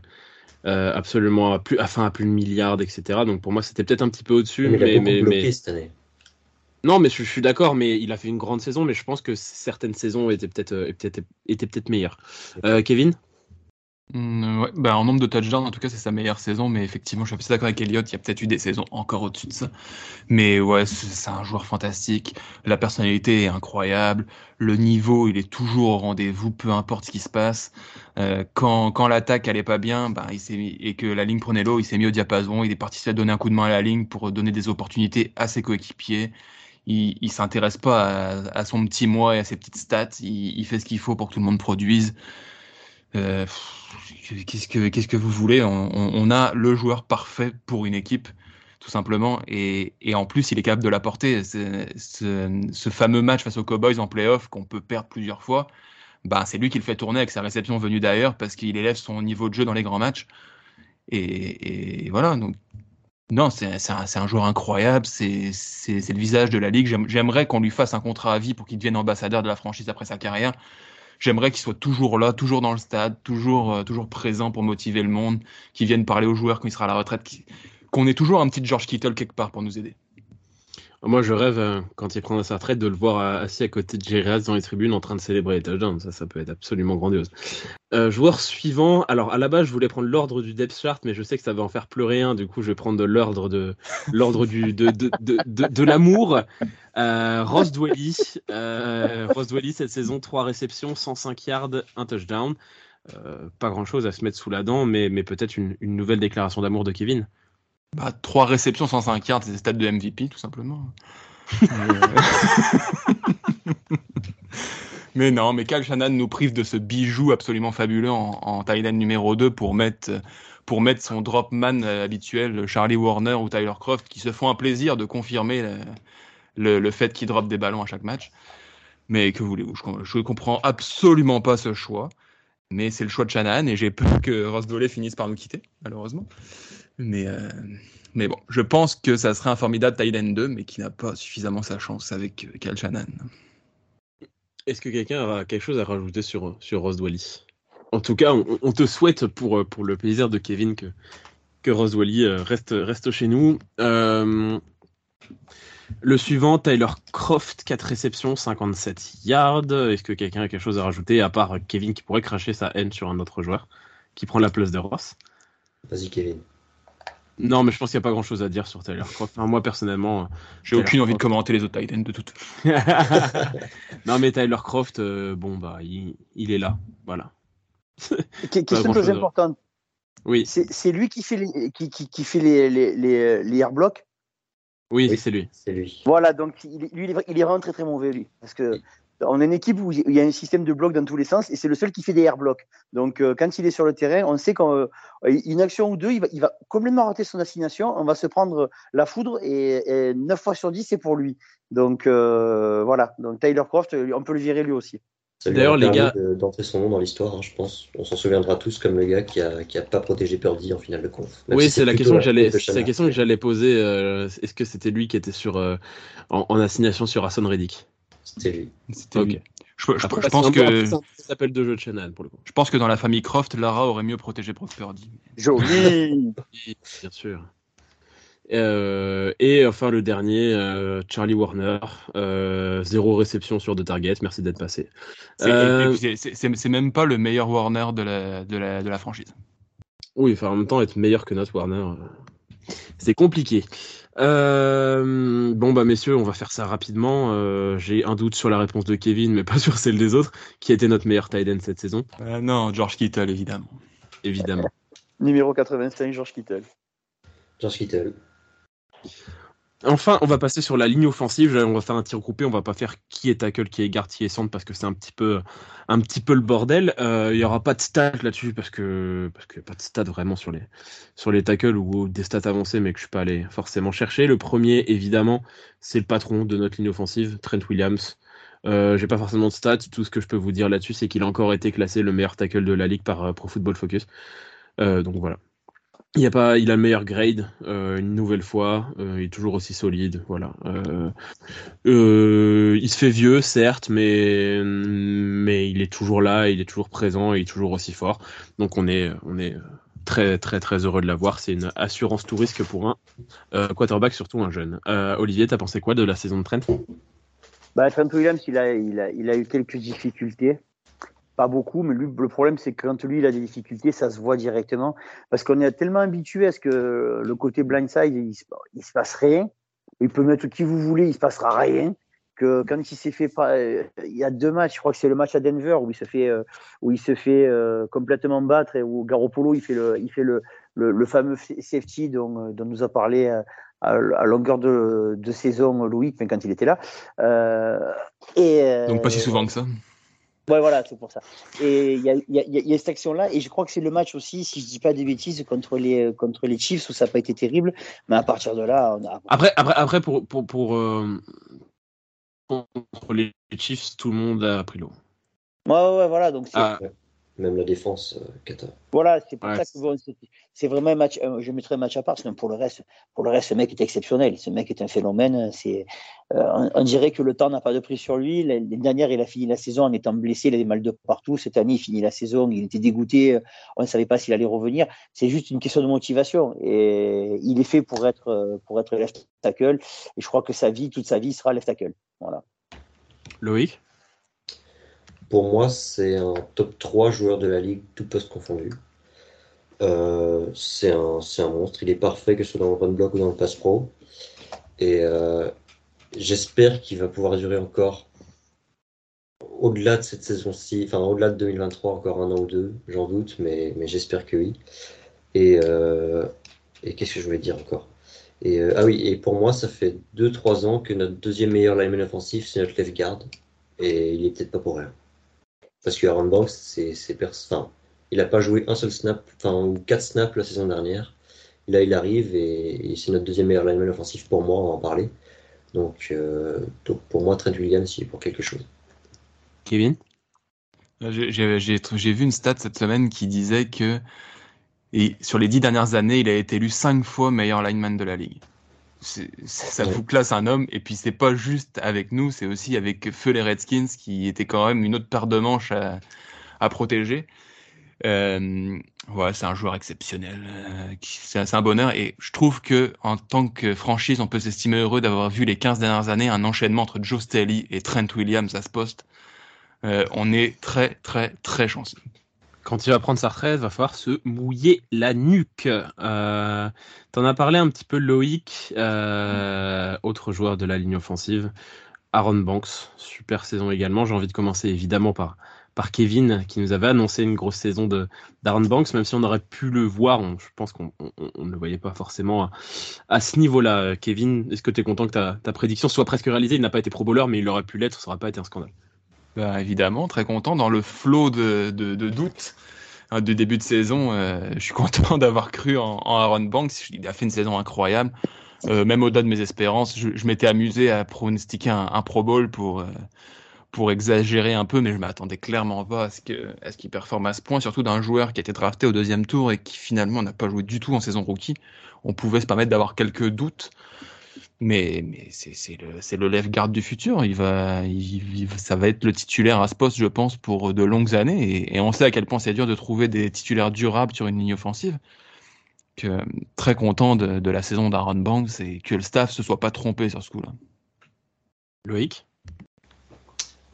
absolument à plus, à, à plus de milliards, etc. Donc pour moi, c'était peut-être un petit peu au-dessus. Mais, cette année. Non, mais je, suis d'accord, mais il a fait une grande saison, mais je pense que certaines saisons étaient peut-être euh, étaient, étaient peut-être meilleures. Euh, Kevin? Mmh, ouais, bah, En nombre de touchdowns, en tout cas, c'est sa meilleure saison, mais effectivement, je suis assez d'accord avec Elliott, il y a peut-être eu des saisons encore au-dessus de ça. Mais ouais, c'est un joueur fantastique, la personnalité est incroyable, le niveau, il est toujours au rendez-vous, peu importe ce qui se passe. Euh, quand quand l'attaque allait pas bien, bah, il et que la ligne prenait l'eau, il s'est mis au diapason, il est parti se donner un coup de main à la ligne pour donner des opportunités à ses coéquipiers il, il s'intéresse pas à, son petit moi et à ses petites stats. Il, fait ce qu'il faut pour que tout le monde produise. Euh, qu'est-ce que vous voulez? On, a le joueur parfait pour une équipe, tout simplement. Et, en plus, il est capable de l'apporter. Ce, ce, fameux match face aux Cowboys en playoff qu'on peut perdre plusieurs fois, bah, c'est lui qui le fait tourner avec sa réception venue d'ailleurs parce qu'il élève son niveau de jeu dans les grands matchs. Et, voilà. Donc non, c'est un, joueur incroyable, c'est le visage de la ligue. J'aimerais qu'on lui fasse un contrat à vie pour qu'il devienne ambassadeur de la franchise après sa carrière. J'aimerais qu'il soit toujours là, toujours dans le stade, toujours, euh, toujours présent pour motiver le monde, qu'il vienne parler aux joueurs quand il sera à la retraite, qu'on ait toujours un petit George Kittle quelque part pour nous aider. Moi, je rêve, euh, quand il prendra sa retraite, de le voir euh, assis à côté de Jerry dans les tribunes en train de célébrer les touchdowns. Ça, ça peut être absolument grandiose. Euh, joueur suivant. Alors, à la base, je voulais prendre l'ordre du depth chart, mais je sais que ça va en faire pleurer un. Du coup, je vais prendre l'ordre de l'ordre du de, de, de, de, l'amour. Euh, Ross Dwelly. Euh, Ross Dwelly, cette saison, 3 réceptions, 105 yards, un touchdown. Euh, pas grand chose à se mettre sous la dent, mais, mais peut-être une, une nouvelle déclaration d'amour de Kevin. Bah, 3 réceptions, 105 yards, c'est des stats de MVP, tout simplement. mais non, mais Kyle Shannon nous prive de ce bijou absolument fabuleux en, en Thailand numéro 2 pour mettre, pour mettre son drop man habituel, Charlie Warner ou Tyler Croft, qui se font un plaisir de confirmer le, le, fait qu'ils drop des ballons à chaque match. Mais que voulez-vous Je ne comprends absolument pas ce choix. Mais c'est le choix de Shannon et j'ai peur que Ross Doley finisse par nous quitter, malheureusement. Mais, euh, mais bon, je pense que ça serait un formidable Thailand 2, mais qui n'a pas suffisamment sa chance avec euh, Kyle Shannon. Est-ce que quelqu'un a quelque chose à rajouter sur, sur Rose Dwally En tout cas, on, te souhaite pour, pour le plaisir de Kevin que, que Rose Dwally euh, reste, reste chez nous. Le suivant, Tyler Croft, 4 réceptions, 57 yards. Est-ce que quelqu'un a quelque chose à rajouter, à part Kevin qui pourrait cracher sa haine sur un autre joueur qui prend la place de Ross? Vas-y, Kevin. Non, mais je pense qu'il n'y a pas grand chose à dire sur Tyler Croft. moi, personnellement, j'ai aucune envie de commenter les autres Titans de toute. non, mais Tyler Croft, euh, bon, bah, il, il, est là. Voilà. Question très importante. Oui. C'est lui qui fait les, qui, qui, qui fait les, les, les, les airblocks Oui, c'est lui. C'est lui. Voilà, donc il, lui, il est, il est vraiment très très mauvais, lui. Parce que on a une équipe où il y a un système de blocs dans tous les sens et c'est le seul qui fait des air blocks. Donc euh, quand il est sur le terrain, on sait qu'une euh, action ou deux, il va, il va, complètement rater son assignation, on va se prendre la foudre et, et 9 fois sur 10 c'est pour lui. Donc euh, voilà, donc Tyler Croft, on peut le virer lui aussi. D'ailleurs, les gars, d'entrer son nom dans l'histoire, hein, je pense. On s'en souviendra tous comme le gars qui a, qui a pas protégé Purdy en finale de conf. oui, c'est la question que j'allais, c'est la question que j'allais poser. Euh, est-ce que c'était lui qui était sur euh, en, en, assignation sur Hassan Reddick C'était lui. C'était lui. Je, je, Après, je pense que ça s'appelle de jeu de Shannon pour le coup. Je pense que dans la famille Croft, Lara aurait mieux protégé Brock Purdy. Joli. Bien sûr. Euh, et enfin le dernier, euh, Charlie Warner, euh, zéro réception sur deux targets, merci d'être passé. Euh, c'est même pas le meilleur Warner de la, de la, de la franchise. Oui, enfin en même temps être meilleur que notre Warner, euh, c'est compliqué. Euh, bon bah messieurs, on va faire ça rapidement. J'ai un doute sur la réponse de Kevin, mais pas sur celle des autres. Qui a été notre meilleur tight end cette saison? Non, George Kittle évidemment. Évidemment. Numéro 85, George Kittle. George Kittle. Enfin, on va passer sur la ligne offensive. On va faire un tir groupé. On va pas faire qui est tackle, qui est guard, qui est centre parce que c'est un petit peu, un petit peu le bordel. Euh, il y aura pas de stats là-dessus parce que parce que pas de stats vraiment sur les sur les tackles ou des stats avancées, mais que je suis pas allé forcément chercher. Le premier, évidemment, c'est le patron de notre ligne offensive, Trent Williams. Euh, j'ai pas forcément de stats. Tout ce que je peux vous dire là-dessus, c'est qu'il a encore été classé le meilleur tackle de la ligue par euh, Pro Football Focus. Euh, donc voilà. Il, a pas, il a le meilleur grade, euh, une nouvelle fois. Euh, il est toujours aussi solide. Voilà. Euh, euh il se fait vieux, certes, mais, mais il est toujours là, il est toujours présent, il est toujours aussi fort. Donc on est, on est très, très, très heureux de l'avoir. C'est une assurance tout risque pour un quarterback, surtout un jeune. Olivier, t'as pensé quoi de la saison de Trent? Bah, Trent Williams, il a, il, a, il a eu quelques difficultés pas beaucoup, mais lui, le problème, c'est que quand lui, il a des difficultés, ça se voit directement. Parce qu'on est tellement habitué à ce que le côté blindside, il, il se passe rien. Il peut mettre qui vous voulez, il se passera rien. Que quand il s'est fait pas, il y a deux matchs, je crois que c'est le match à Denver où il se fait, euh, où il se fait euh, complètement battre et où Garoppolo il fait le, il fait le, le, fameux safety dont, dont, nous a parlé à, à longueur de, de saison Louis, quand il était là. Euh, et, Donc pas si souvent que ça. Ouais, voilà, c'est pour ça. Et il y a, y, a, y a, cette action-là, et je crois que c'est le match aussi, si je dis pas des bêtises, contre les, contre les Chiefs où ça n'a pas été terrible, mais à partir de là, on a. Après, après, après pour, pour, pour, euh, contre les Chiefs, tout le monde a pris l'eau. Ouais, ouais, voilà, donc c'est. Ah même la défense euh, Voilà, c'est pour ça que bon, c'est vraiment un match. Euh, je mettrais un match à part que pour le reste, pour le reste, ce mec est exceptionnel. Ce mec est un phénomène. C'est, euh, on, dirait que le temps n'a pas de prix sur lui. L'année dernière, il a fini la saison en étant blessé, il a des mal de partout. Cette année, il finit la saison, il était dégoûté. On ne savait pas s'il allait revenir. C'est juste une question de motivation et il est fait pour être pour être left tackle. Et je crois que sa vie, toute sa vie, sera left tackle. Voilà. Loïc? Pour moi, c'est un top 3 joueur de la ligue, tout poste confondu. Euh, c'est un, un, monstre. Il est parfait, que ce soit dans le run block ou dans le pass pro. Et euh, j'espère qu'il va pouvoir durer encore au-delà de cette saison-ci, enfin au-delà de 2023, encore un an ou deux, j'en doute, mais, mais j'espère que oui. Et, euh, et qu'est-ce que je voulais dire encore? Et, Ah oui, et pour moi, ça fait 2-3 ans que notre deuxième meilleur lineman offensif, c'est notre left guard. Et il est peut-être pas pour rien. Parce que Aaron Banks, c'est, enfin, il n'a pas joué un seul snap, enfin, ou quatre snaps la saison dernière. Là, il arrive et, c'est notre deuxième meilleur lineman offensif pour moi, on va en parler. Donc, euh, donc pour moi, Trent Williams, il est pour quelque chose. Kevin? Euh, J'ai vu une stat cette semaine qui disait que et sur les dix dernières années, il a été élu cinq fois meilleur lineman de la ligue ça vous classe un homme. Et puis c'est pas juste avec nous, c'est aussi avec Feu les Redskins qui était quand même une autre paire de manches à, à protéger. Euh, ouais, c'est un joueur exceptionnel. Euh, c'est un bonheur. Et je trouve que en tant que franchise, on peut s'estimer heureux d'avoir vu les 15 dernières années un enchaînement entre Joe Staley et Trent Williams à ce poste. Euh, on est très, très, très chanceux quand il va prendre sa retraite, va falloir se mouiller la nuque. Euh, T'en as parlé un petit peu Loïc, euh, autre joueur de la ligne offensive. Aaron Banks, super saison également. J'ai envie de commencer évidemment par, par Kevin qui nous avait annoncé une grosse saison de d'Aaron Banks, même si on aurait pu le voir, je pense qu'on ne le voyait pas forcément à, ce niveau-là. Kevin, est-ce que tu es content que ta, ta, prédiction soit presque réalisée? Il n'a pas été pro bowler, mais il aurait pu l'être, ça n'aurait pas été un scandale. Bah, évidemment, très content. Dans le flot de, de, de doute hein, du début de saison, euh, je suis content d'avoir cru en, en, Aaron Banks. Il a fait une saison incroyable. Euh, même au-delà de mes espérances, je, je m'étais amusé à pronostiquer un, un Pro Bowl pour, euh, pour exagérer un peu, mais je m'attendais clairement pas à ce qu'il qu performe à ce point, surtout d'un joueur qui a été drafté au deuxième tour et qui finalement n'a pas joué du tout en saison rookie. On pouvait se permettre d'avoir quelques doutes, mais, mais c'est le, le left guard du futur. Il va, il, ça va être le titulaire à ce poste, je pense, pour de longues années. Et, et on sait à quel point c'est dur de trouver des titulaires durables sur une ligne offensive. Que, très content de, de la saison d'Aaron Banks et que le staff se soit pas trompé sur ce coup-là. Loïc?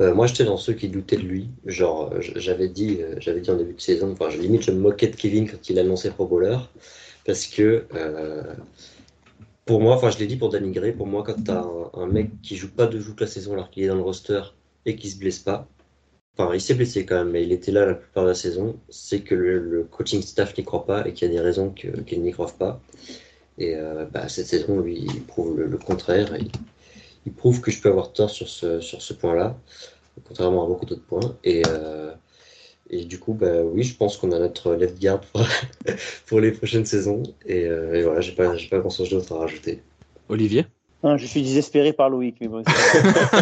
Euh, moi, j'étais dans ceux qui doutaient de lui. Genre, j'avais dit, euh, j'avais dit en début de saison, enfin, je, limite, je me moquais de Kevin quand il annonçait Pro Bowler. Parce que, euh, pour moi, enfin, je l'ai dit pour dénigrer, pour moi, quand tu as un, mec qui joue pas de toute la saison alors qu'il est dans le roster et qui se blesse pas, enfin, il s'est blessé quand même, mais il était là la plupart de la saison, c'est que le, coaching staff n'y croit pas et qu'il y a des raisons qu'ils qu n'y croient pas. Et euh, bah, cette saison, lui, il prouve le, contraire. Il prouve que je peux avoir tort sur ce, sur ce point-là, contrairement à beaucoup d'autres points. Et, euh, et du coup, bah, oui, je pense qu'on a notre left guard pour, pour les prochaines saisons. Et, euh, et voilà, j'ai pas, pas grand-chose d'autre à rajouter. Olivier? Non, Je suis désespéré par Loïc. Mais bon,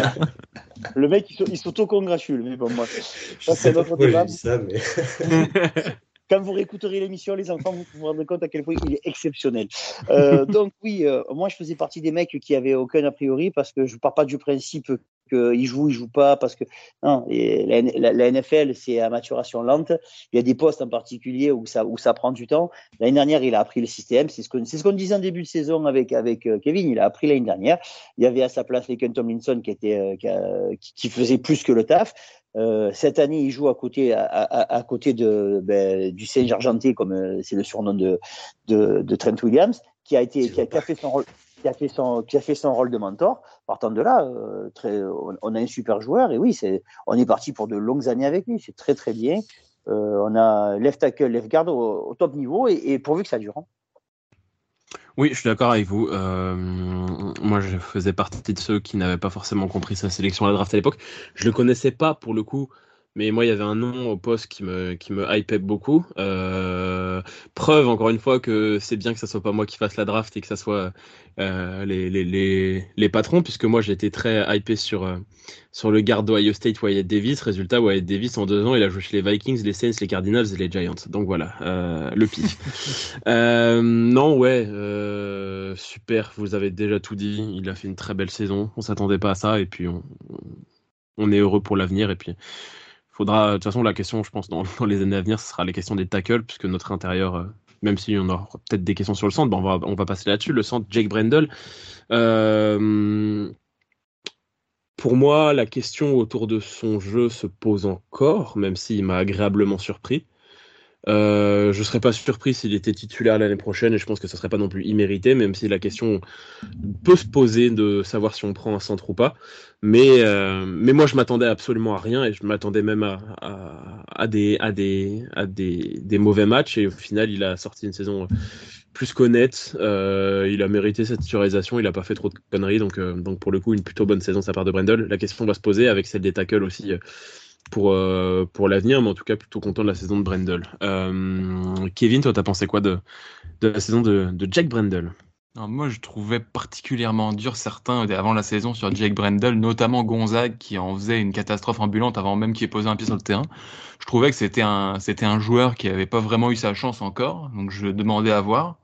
le mec, il s'auto-congratule. Mais bon, moi, je ça, c'est notre débat. Ça, mais... quand vous réécouterez l'émission, les enfants, vous vous rendrez compte à quel point il est exceptionnel. Euh, donc oui, euh, moi je faisais partie des mecs qui avaient aucun a priori parce que je pars pas du principe qu'il joue, il joue pas parce que non, et la, la, la, NFL c'est à maturation lente. Il y a des postes en particulier où ça où ça prend du temps. L'année dernière, il a appris le système. C'est ce c'est ce qu'on disait en début de saison avec avec euh, Kevin. Il a appris l'année dernière. Il y avait à sa place Laken Tomlinson qui était euh, qui, a, qui, qui, faisait plus que le taf. Euh, cette année, il joue à côté, à, à, à côté de, ben, du Saint Argenté, comme c'est le surnom de, de, de, Trent Williams, qui a été, qui a, qui a, fait son rôle, qui a fait son, qui a fait son rôle de mentor. Partant de là, euh, très, on, a un super joueur et oui, c'est, on est parti pour de longues années avec lui. C'est très très bien. Euh, on a left tackle, left guard au, au top niveau et, et, pourvu que ça dure. Hein. Oui, je suis d'accord avec vous. Euh, moi, je faisais partie de ceux qui n'avaient pas forcément compris sa sélection à la draft à l'époque. Je le connaissais pas pour le coup, mais moi, il y avait un nom au poste qui me, qui me hypait beaucoup. Euh, preuve, encore une fois, que c'est bien que ce soit pas moi qui fasse la draft et que ça soit euh, les, les, les, les, patrons, puisque moi, j'étais très hypé sur, euh, sur le garde d'Ohio State, Wyatt Davis. Résultat, Wyatt Davis, en deux ans, il a joué chez les Vikings, les Saints, les Cardinals et les Giants. Donc voilà, le pif. Non, ouais, super, vous avez déjà tout dit. Il a fait une très belle saison. On s'attendait pas à ça, et puis on, on est heureux pour l'avenir. Et puis faudra, de toute façon, la question, je pense, dans, les années à venir, ce sera les questions des tackles, puisque notre intérieur, euh, même si on aura peut-être des questions sur le centre, ben on, va, on va passer là-dessus. Le centre, Jake Brendel. Euh, pour moi, la question autour de son jeu se pose encore, même s'il m'a agréablement surpris. Euh, je serais pas surpris s'il était titulaire l'année prochaine et je pense que ce serait pas non plus immérité, même si la question peut se poser de savoir si on prend un centre ou pas. Mais, euh, mais moi, je m'attendais absolument à rien et je m'attendais même à, à, à, des, à, des, à des, des mauvais matchs et au final, il a sorti une saison plus qu'honnête. Euh, il a mérité cette titularisation, il a pas fait trop de conneries, donc, euh, donc pour le coup, une plutôt bonne saison sa part de Brendel. La question va se poser avec celle des tackles aussi pour, euh, pour l'avenir, mais en tout cas plutôt content de la saison de Brendel. Euh, Kevin, toi, t'as pensé quoi de, de la saison de, de Jack Brendel? Moi, je trouvais particulièrement dur certains avant la saison sur Jake Brendel, notamment Gonzague qui en faisait une catastrophe ambulante avant même qu'il ait posé un pied sur le terrain. Je trouvais que c'était un, c'était un joueur qui avait pas vraiment eu sa chance encore, donc je demandais à voir.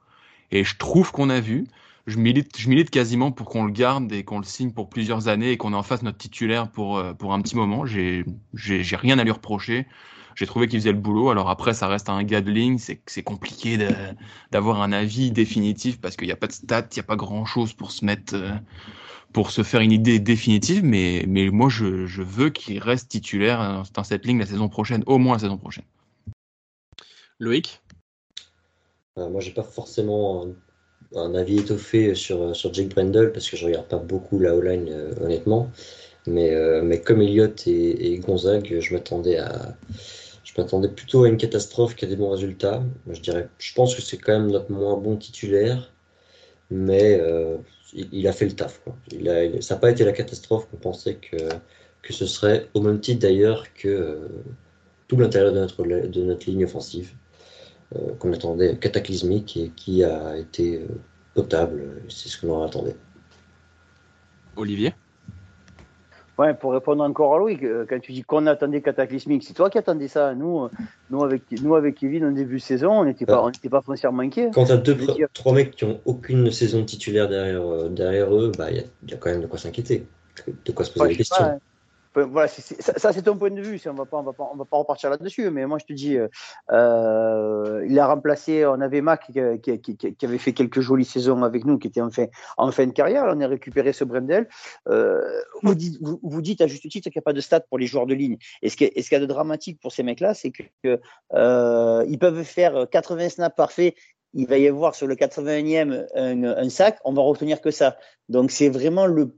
Et je trouve qu'on a vu je milite, je milite quasiment pour qu'on le garde et qu'on le signe pour plusieurs années et qu'on en fasse notre titulaire pour, euh, pour un petit moment. J'ai, rien à lui reprocher. J'ai trouvé qu'il faisait le boulot. Alors après, ça reste un gars de ligne. C'est, c'est compliqué de, d'avoir un avis définitif parce qu'il n'y a pas de stats, il n'y a pas grand chose pour se mettre, euh, pour se faire une idée définitive. Mais, mais moi, je, je veux qu'il reste titulaire dans cette ligne la saison prochaine, au moins la saison prochaine. Loïc? Euh, moi, j'ai pas forcément un avis étoffé sur, sur Jake Brendel parce que je regarde pas beaucoup la O-line euh, honnêtement. Mais, mais comme Elliott et, Gonzague, je m'attendais à. Je m'attendais plutôt à une catastrophe qu'à des bons résultats. Je dirais, je pense que c'est quand même notre moins bon titulaire, mais il, a fait le taf. Il ça n'a pas été la catastrophe qu'on pensait que, que ce serait, au même titre d'ailleurs que tout l'intérieur de notre, de notre ligne offensive. Euh, qu'on attendait cataclysmique et qui a été euh, potable. C'est ce qu'on attendait. Olivier? Ouais, pour répondre encore à Louis, euh, quand tu dis qu'on attendait cataclysmique, c'est toi qui attendais ça. Nous, nous, avec, nous avec Kevin, en début de saison, on n'était pas, on pas foncièrement inquiets. Quand tu as deux, trois mecs qui ont aucune saison titulaire derrière, derrière eux, bah, il bah, y, y, a quand même de quoi s'inquiéter, de quoi se poser des questions voilà, ça, c'est ton point de vue. On va pas, on va pas, on va pas repartir là-dessus. Mais moi, je te dis, euh, euh il a remplacé. On avait Mac qui, avait fait quelques jolies saisons avec nous, qui était en fin, en fin de carrière. on a récupéré ce Brendel. Euh, vous, dites, vous, dites à juste titre qu'il n'y a pas de stats pour les joueurs de ligne. Et ce qu'il y a de dramatique pour ces mecs-là, c'est que peuvent faire 80 snaps parfaits il va y avoir sur le 81e un, sac, on va retenir que ça. Donc c'est vraiment le,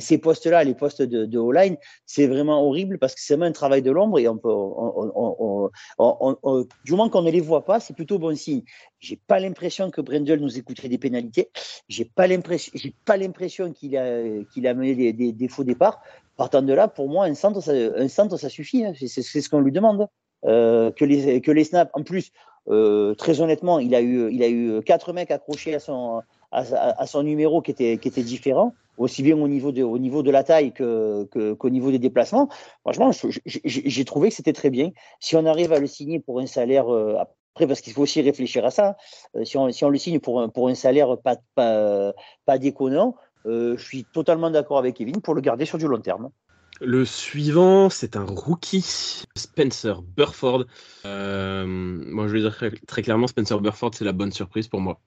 ces postes-là, les postes de, de O-line, c'est vraiment horrible parce que c'est vraiment un travail de l'ombre et on peut, on, on, du moment qu'on ne les voit pas, c'est plutôt bon signe. J'ai pas l'impression que Brendel nous écouterait des pénalités. J'ai pas l'impression, j'ai pas l'impression qu'il a, qu'il a mené des, des, faux départs. Partant de là, pour moi, un centre, ça, un centre, ça suffit. Hein. C'est ce qu'on lui demande. Euh, que les que les snaps, en plus, euh, très honnêtement, il a eu, il a eu quatre mecs accrochés à son, à, son numéro qui était, qui était différent, aussi bien au niveau de, au niveau de la taille que, qu'au niveau des déplacements. Franchement, j'ai trouvé que c'était très bien. Si on arrive à le signer pour un salaire, euh, après, parce qu'il faut aussi réfléchir à ça, euh, si, on, si on le signe pour un, pour un salaire pas, pas, pas déconnant, je suis totalement d'accord avec Kevin pour le garder sur du long terme. Le suivant, c'est un rookie, Spencer Burford. Euh, moi, je vais dire très, clairement, Spencer Burford, c'est la bonne surprise pour moi.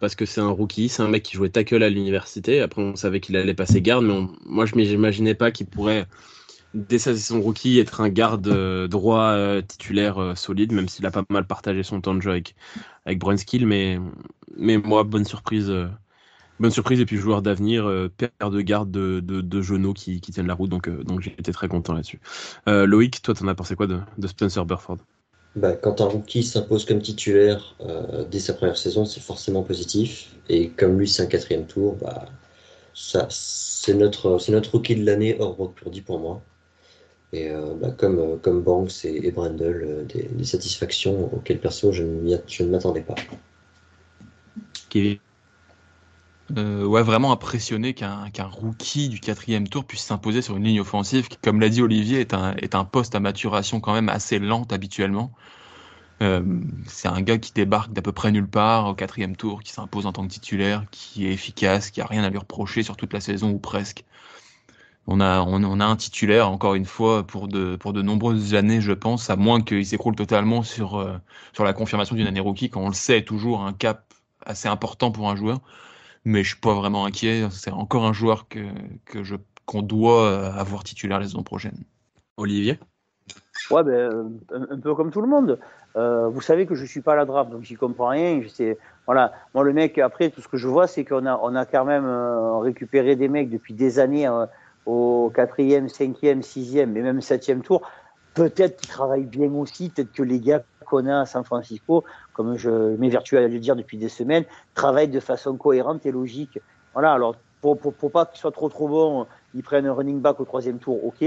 Parce que c'est un rookie, c'est un mec qui jouait tackle à l'université. Après, on savait qu'il allait passer garde, mais moi, je n'imaginais pas qu'il pourrait, dès sa saison rookie, être un garde euh, droit euh, titulaire solide, même s'il a pas mal partagé son temps de jeu avec, avec Brunskill. Mais, mais moi, bonne surprise bonne surprise et puis joueur d'avenir, euh, paire de garde de, de, genoux qui, qui, tiennent la route, donc, euh, donc j'étais très content là-dessus. Euh, Loïc, toi, t'en as pensé quoi de, de Spencer Burford? Bah, Quand un rookie s'impose comme titulaire dès sa première saison, c'est forcément positif. Et comme lui, c'est un quatrième tour, bah, ça, c'est notre, c'est notre rookie de l'année hors Brock Purdy pour moi. Et bah, comme, comme Banks et, Brandel, des, satisfactions auxquelles perso je, je ne m'attendais pas. Kevin? Euh, ouais, vraiment impressionné qu'un rookie du quatrième tour puisse s'imposer sur une ligne offensive qui, comme l'a dit Olivier, est un, est un poste à maturation quand même assez lente habituellement. Euh, c'est un gars qui débarque d'à peu près nulle part au quatrième tour, qui s'impose en tant que titulaire, qui est efficace, qui a rien à lui reprocher sur toute la saison ou presque. On a, on, a un titulaire, encore une fois, pour de, pour de nombreuses années, je pense, à moins qu'il s'écroule totalement sur, euh, sur la confirmation d'une année rookie, quand on le sait, toujours un cap assez important pour un joueur mais je suis pas vraiment inquiet. C'est encore un joueur que, que je, qu'on doit avoir titulaire la saison prochaine. Olivier? Ouais, ben, un, peu comme tout le monde. Euh, vous savez que je suis pas à la draft, donc j'y comprends rien. Je sais, voilà. Moi, le mec, après, tout ce que je vois, c'est qu'on a, on a quand même euh, récupéré des mecs depuis des années euh, au quatrième, cinquième, sixième et même septième tour. Peut-être qu'ils travaillent bien aussi, peut-être que les gars qu'on a à San Francisco, comme je m'évertue à le dire depuis des semaines, travaillent de façon cohérente et logique. Voilà, alors pour, pour, pour pas qu'ils soient trop trop bons, ils prennent un running back au troisième tour, ok.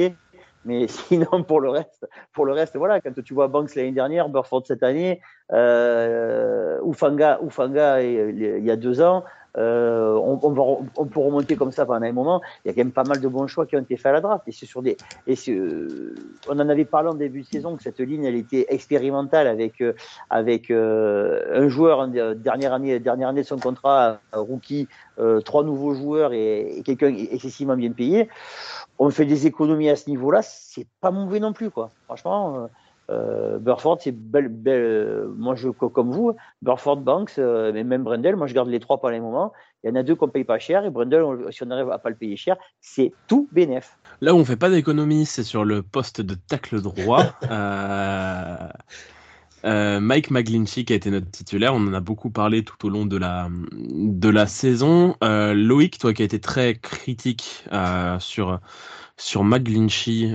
Mais sinon, pour le reste, pour le reste, voilà, quand tu vois Banks l'année dernière, Burford cette année, euh, Ufanga, Ufanga il y a deux ans, euh, on, on, on, peut remonter comme ça pendant un moment. Il y a quand même pas mal de bons choix qui ont été faits à la draft. Et sur des, et euh, on en avait parlé en début de saison que cette ligne, elle était expérimentale avec euh, avec un joueur dernière année, dernière année de son contrat, un rookie, trois nouveaux joueurs et, et quelqu'un excessivement bien payé. On fait des économies à ce niveau-là, c'est pas mauvais non plus, quoi. Franchement. Euh, Burford, c'est belle, belle, moi je comme vous, Burford, Banks, euh, mais même Brendel, moi je garde les trois pour les moments. Il y en a deux qu'on paye pas cher et Brendel, si on arrive à pas le payer cher, c'est tout bénéf. Là où on fait pas d'économie, c'est sur le poste de tacle droit. Euh, Mike McGlinchey qui a été notre titulaire, on en a beaucoup parlé tout au long de la, de la saison. Loïc, toi qui as été très critique sur sur McGlinchy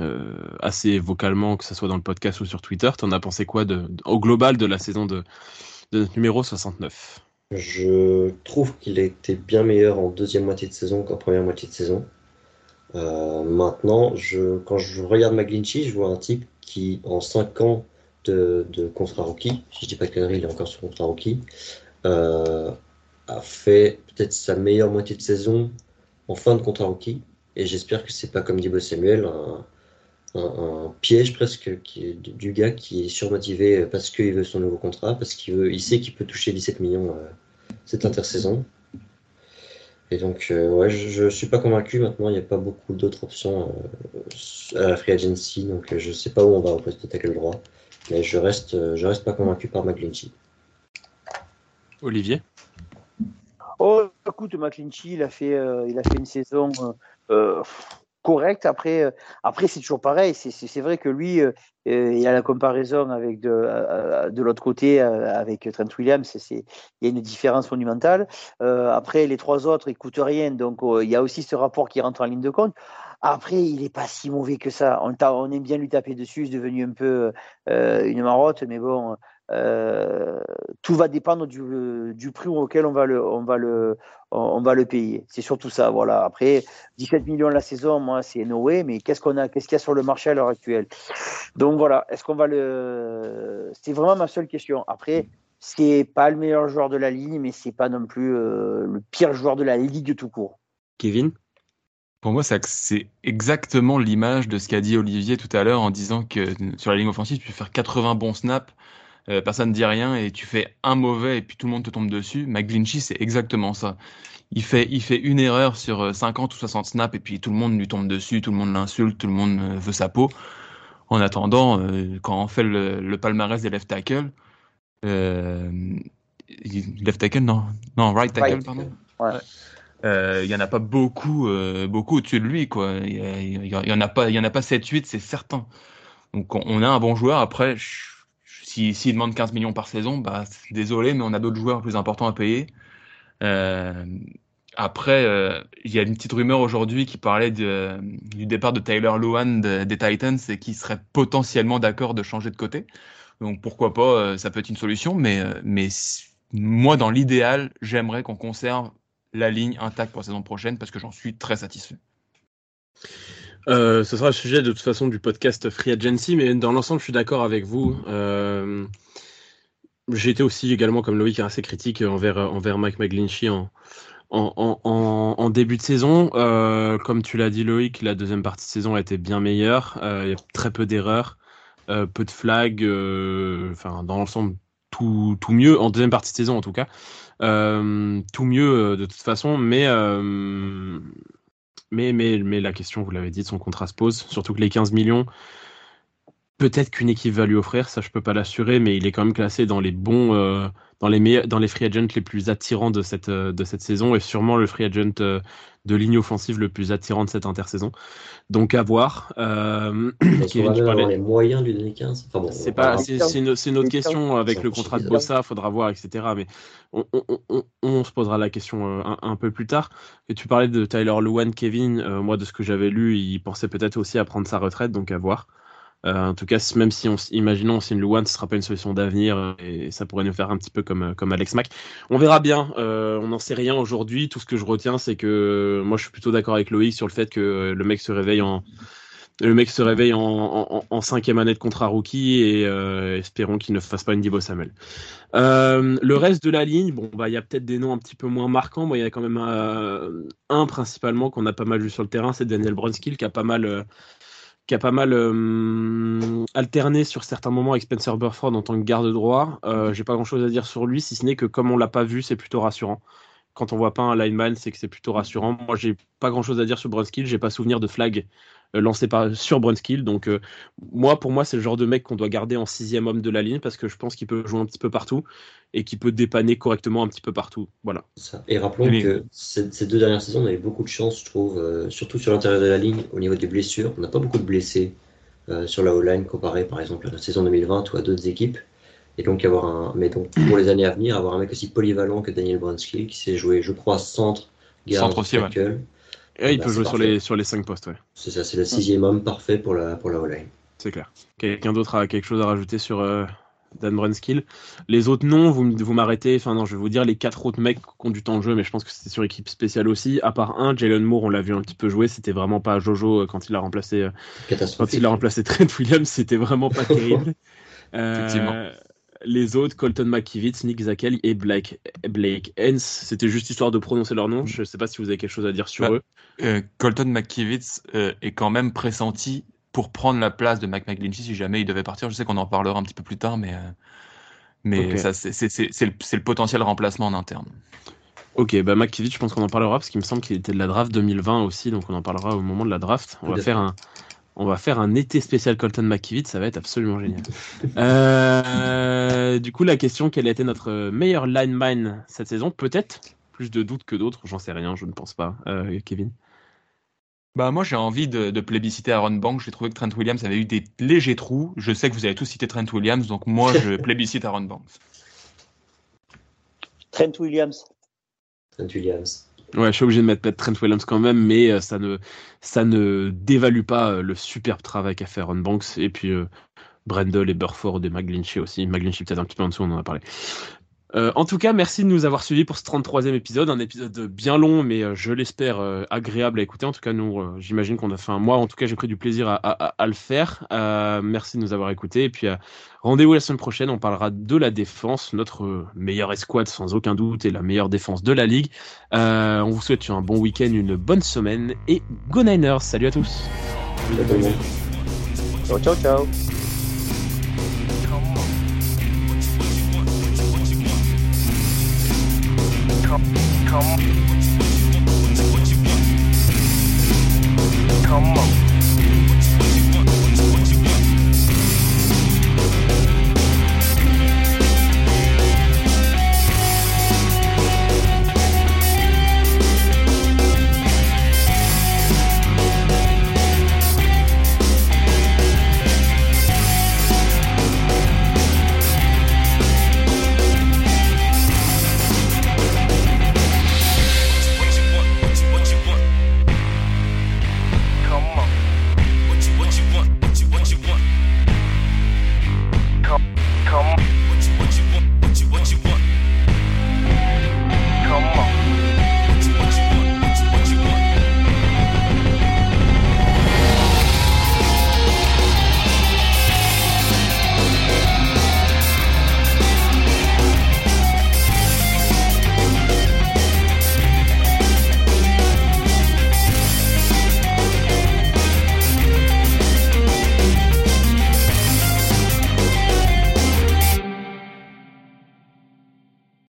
assez vocalement, que ce soit dans le podcast ou sur Twitter. T'en as pensé quoi de, au global de la saison de, de numéro 69 Je trouve qu'il a été bien meilleur en deuxième moitié de saison qu'en première moitié de saison. maintenant, je, quand je regarde McGlinchy, je vois un type qui, en 5 ans de, de contrat rookie, si je dis pas que il est encore sur contrat rookie, euh, a fait peut-être sa meilleure moitié de saison en fin de contrat rookie. Et j'espère que c'est pas comme dit Samuel, un, un, piège presque qui du gars qui est surmotivé parce qu'il veut son nouveau contrat, parce qu'il veut, il sait qu'il peut toucher 17 millions euh, cette intersaison. Et donc, euh, ouais, je, ne suis pas convaincu. Maintenant, il n'y a pas beaucoup d'autres options à la free agency, donc je sais pas où on va au poste de tackle droit. Mais je reste, je reste pas convaincu par McGlinchey. Olivier? Oh, écoute, McClinchy, il a fait, euh, il a fait une saison euh, euh, correcte. Après, après c'est toujours pareil. C'est vrai que lui, il a la comparaison avec de, de l'autre côté avec Trent Williams. Il y a une différence monumentale. après, les trois autres, ils coûtent rien. Donc, il y a aussi ce rapport qui rentre en ligne de compte. Après, il n'est pas si mauvais que ça. On, on, aime bien lui taper dessus. C'est devenu un peu une marotte, mais bon. Euh, tout va dépendre du, du, prix auquel on va le, on va le, on va le payer. C'est surtout ça. Voilà. Après, 17 millions la saison, moi, c'est Noé, mais qu'est-ce qu'on a, qu'est-ce qu'il y a sur le marché à l'heure actuelle? Donc voilà. Est-ce qu'on va le, c'est vraiment ma seule question. Après, c'est pas le meilleur joueur de la ligne, mais c'est pas non plus euh, le pire joueur de la ligue tout court. Kevin? Pour moi, c'est exactement l'image de ce qu'a dit Olivier tout à l'heure en disant que sur la ligne offensive, tu peux faire 80 bons snaps euh, personne ne dit rien et tu fais un mauvais et puis tout le monde te tombe dessus. McGlinchy, c'est exactement ça. Il fait, il fait une erreur sur 50 euh, ou 60 snaps et puis tout le monde lui tombe dessus, tout le monde l'insulte, tout le monde euh, veut sa peau. En attendant, quand on fait le, palmarès des left tackle, left tackle, non, non, right tackle, pardon. il y en a pas beaucoup, beaucoup au-dessus de lui, quoi. Il y, en a pas, il y en a pas 7-8, c'est certain. Donc on a un bon joueur. Après, s'il si, demande 15 millions par saison, bah, désolé, mais on a d'autres joueurs plus importants à payer. Euh, après, euh, il y a une petite rumeur aujourd'hui qui parlait de, du départ de Tyler Luan des Titans et qui serait potentiellement d'accord de changer de côté. Donc pourquoi pas, euh, ça peut être une solution, mais moi, dans l'idéal, j'aimerais qu'on conserve la ligne intacte pour la saison prochaine parce que j'en suis très satisfait. Euh, ce sera le sujet de toute façon du podcast Free Agency, mais dans l'ensemble, je suis d'accord avec vous. Euh, J'ai été aussi également, comme Loïc, assez critique envers, envers Mike McGlinchey en, en, en, début de saison. Euh, comme tu l'as dit, Loïc, la deuxième partie de saison a été bien meilleure. Euh, il y a très peu d'erreurs, peu de flags. Enfin, dans l'ensemble, tout, tout mieux. En deuxième partie de saison, en tout cas. tout mieux de toute façon, mais mais, mais, mais la question, vous l'avez dit, son contrat se pose. Surtout que les 15 millions, peut-être qu'une équipe va lui offrir, ça je peux pas l'assurer, mais il est quand même classé dans les bons, euh, dans les free agents les plus attirants de cette euh, saison et sûrement le free agent euh, de ligne offensive le plus attirant de cette intersaison. Donc à voir. Euh, Kevin, tu parlais... les moyens du 2015. Enfin bon, c'est pas, c'est une, une, autre question avec le contrat de Bossa, faudra voir, etc. Mais on, on, on, on, se posera la question un, un, peu plus tard. Et tu parlais de Tyler Lewan, Kevin. moi, de ce que j'avais lu, il pensait peut-être aussi à prendre sa retraite, donc à voir. Euh, en tout cas, même si on imaginons signe Luan, ce sera pas une solution d'avenir euh, et ça pourrait nous faire un petit peu comme euh, Alex Mack. On verra bien. on n'en sait rien aujourd'hui. Tout ce que je retiens, c'est que moi, je suis plutôt d'accord avec Loïc sur le fait que le mec se réveille en cinquième année de contrat rookie et espérons qu'il ne fasse pas une Divo Samuel. le reste de la ligne, bon, bah, il y a peut-être des noms un petit peu moins marquants. Moi, il y a quand même un principalement qu'on a pas mal vu sur le terrain, c'est Daniel Brunskill qui a pas mal qui a pas mal euh, alterné sur certains moments avec Spencer Burford en tant que garde droit. Euh, J'ai pas grand chose à dire sur lui, si ce n'est que comme on l'a pas vu, c'est plutôt rassurant. Quand on voit pas un lineman, c'est que c'est plutôt rassurant. Moi, j'ai pas grand chose à dire sur Brunskill. J'ai pas souvenir de flag lancé par, sur Brunskill. Donc, euh, moi, pour moi, c'est le genre de mec qu'on doit garder en sixième homme de la ligne parce que je pense qu'il peut jouer un petit peu partout et qu'il peut dépanner correctement un petit peu partout. Voilà. Et rappelons que ces, deux dernières saisons, on a eu beaucoup de chance, je trouve, euh, surtout sur l'intérieur de la ligne, au niveau des blessures. On n'a pas beaucoup de blessés sur la O-line comparé, par exemple, à la saison 2020 ou à d'autres équipes. Et donc, avoir un, mais donc, pour les années à venir, avoir un mec aussi polyvalent que Daniel Brunskill qui s'est joué, je crois, centre, garde, centre aussi, Et il Bah, peut c'est jouer sur les, sur les 5 postes, ouais. C'est ça, c'est le sixième homme parfait pour la, pour la O-line. C'est clair. Quelqu'un d'autre a quelque chose à rajouter sur euh, Dan Brunskill? Les autres noms, vous, vous m'arrêtez. Enfin, non, je vais vous dire les quatre autres mecs qui ont du temps de jeu, mais je pense que c'était sur équipe spéciale aussi. À part un, Jalen Moore, on l'a vu un petit peu jouer. C'était vraiment pas Jojo euh, quand il a remplacé, euh, quand il a remplacé Trent Williams. C'était vraiment pas terrible. Euh, Effectivement. Les autres, Colton McKivitz, Nick Zakel et Blake, Blake Hens, c'était juste histoire de prononcer leur nom. Je sais pas si vous avez quelque chose à dire sur Bah, eux. Euh, Colton McKivitz euh, est quand même pressenti pour prendre la place de Mac McGlinchey si jamais il devait partir. Je sais qu'on en parlera un petit peu plus tard, mais, euh, mais ça, c'est c'est- c'est- c'est le, potentiel remplacement en interne. Ok, bah McKivitz, je pense qu'on en parlera parce qu'il me semble qu'il était de la draft 2020 aussi, donc on en parlera au moment de la draft. On va faire un, on va faire un été spécial Colton McKivitz, ça va être absolument génial. Euh, du coup, la question quel a été notre meilleur lineman cette saison? Peut-être plus de doutes que d'autres, j'en sais rien, je ne pense pas. Euh, Kevin? Bah, moi, j'ai envie de, de plébisciter Aaron Banks. J'ai trouvé que Trent Williams avait eu des légers trous. Je sais que vous avez tous cité Trent Williams, donc moi, je plébiscite Aaron Banks. Trent Williams. Trent Williams. Ouais, je suis obligé de mettre Trent Williams quand même, mais euh, ça ne, ça ne dévalue pas euh, le superbe travail qu'a fait Aaron Banks et puis euh, Brendel et Burford et McGlinchey aussi. McGlinchey peut-être un petit peu en dessous, on en a parlé. Euh, en tout cas, merci de nous avoir suivis pour ce 33e épisode, un épisode bien long, mais euh, je l'espère euh, agréable à écouter. En tout cas, nous, j'imagine qu'on a fait un mois. En tout cas, j'ai pris du plaisir à, le faire. Merci de nous avoir écoutés. Et puis, rendez-vous la semaine prochaine. On parlera de la défense, notre meilleure escouade sans aucun doute et la meilleure défense de la ligue. On vous souhaite un bon week-end, une bonne semaine et go Niners. Salut à tous. Le monde. Ciao, ciao, ciao. Come on.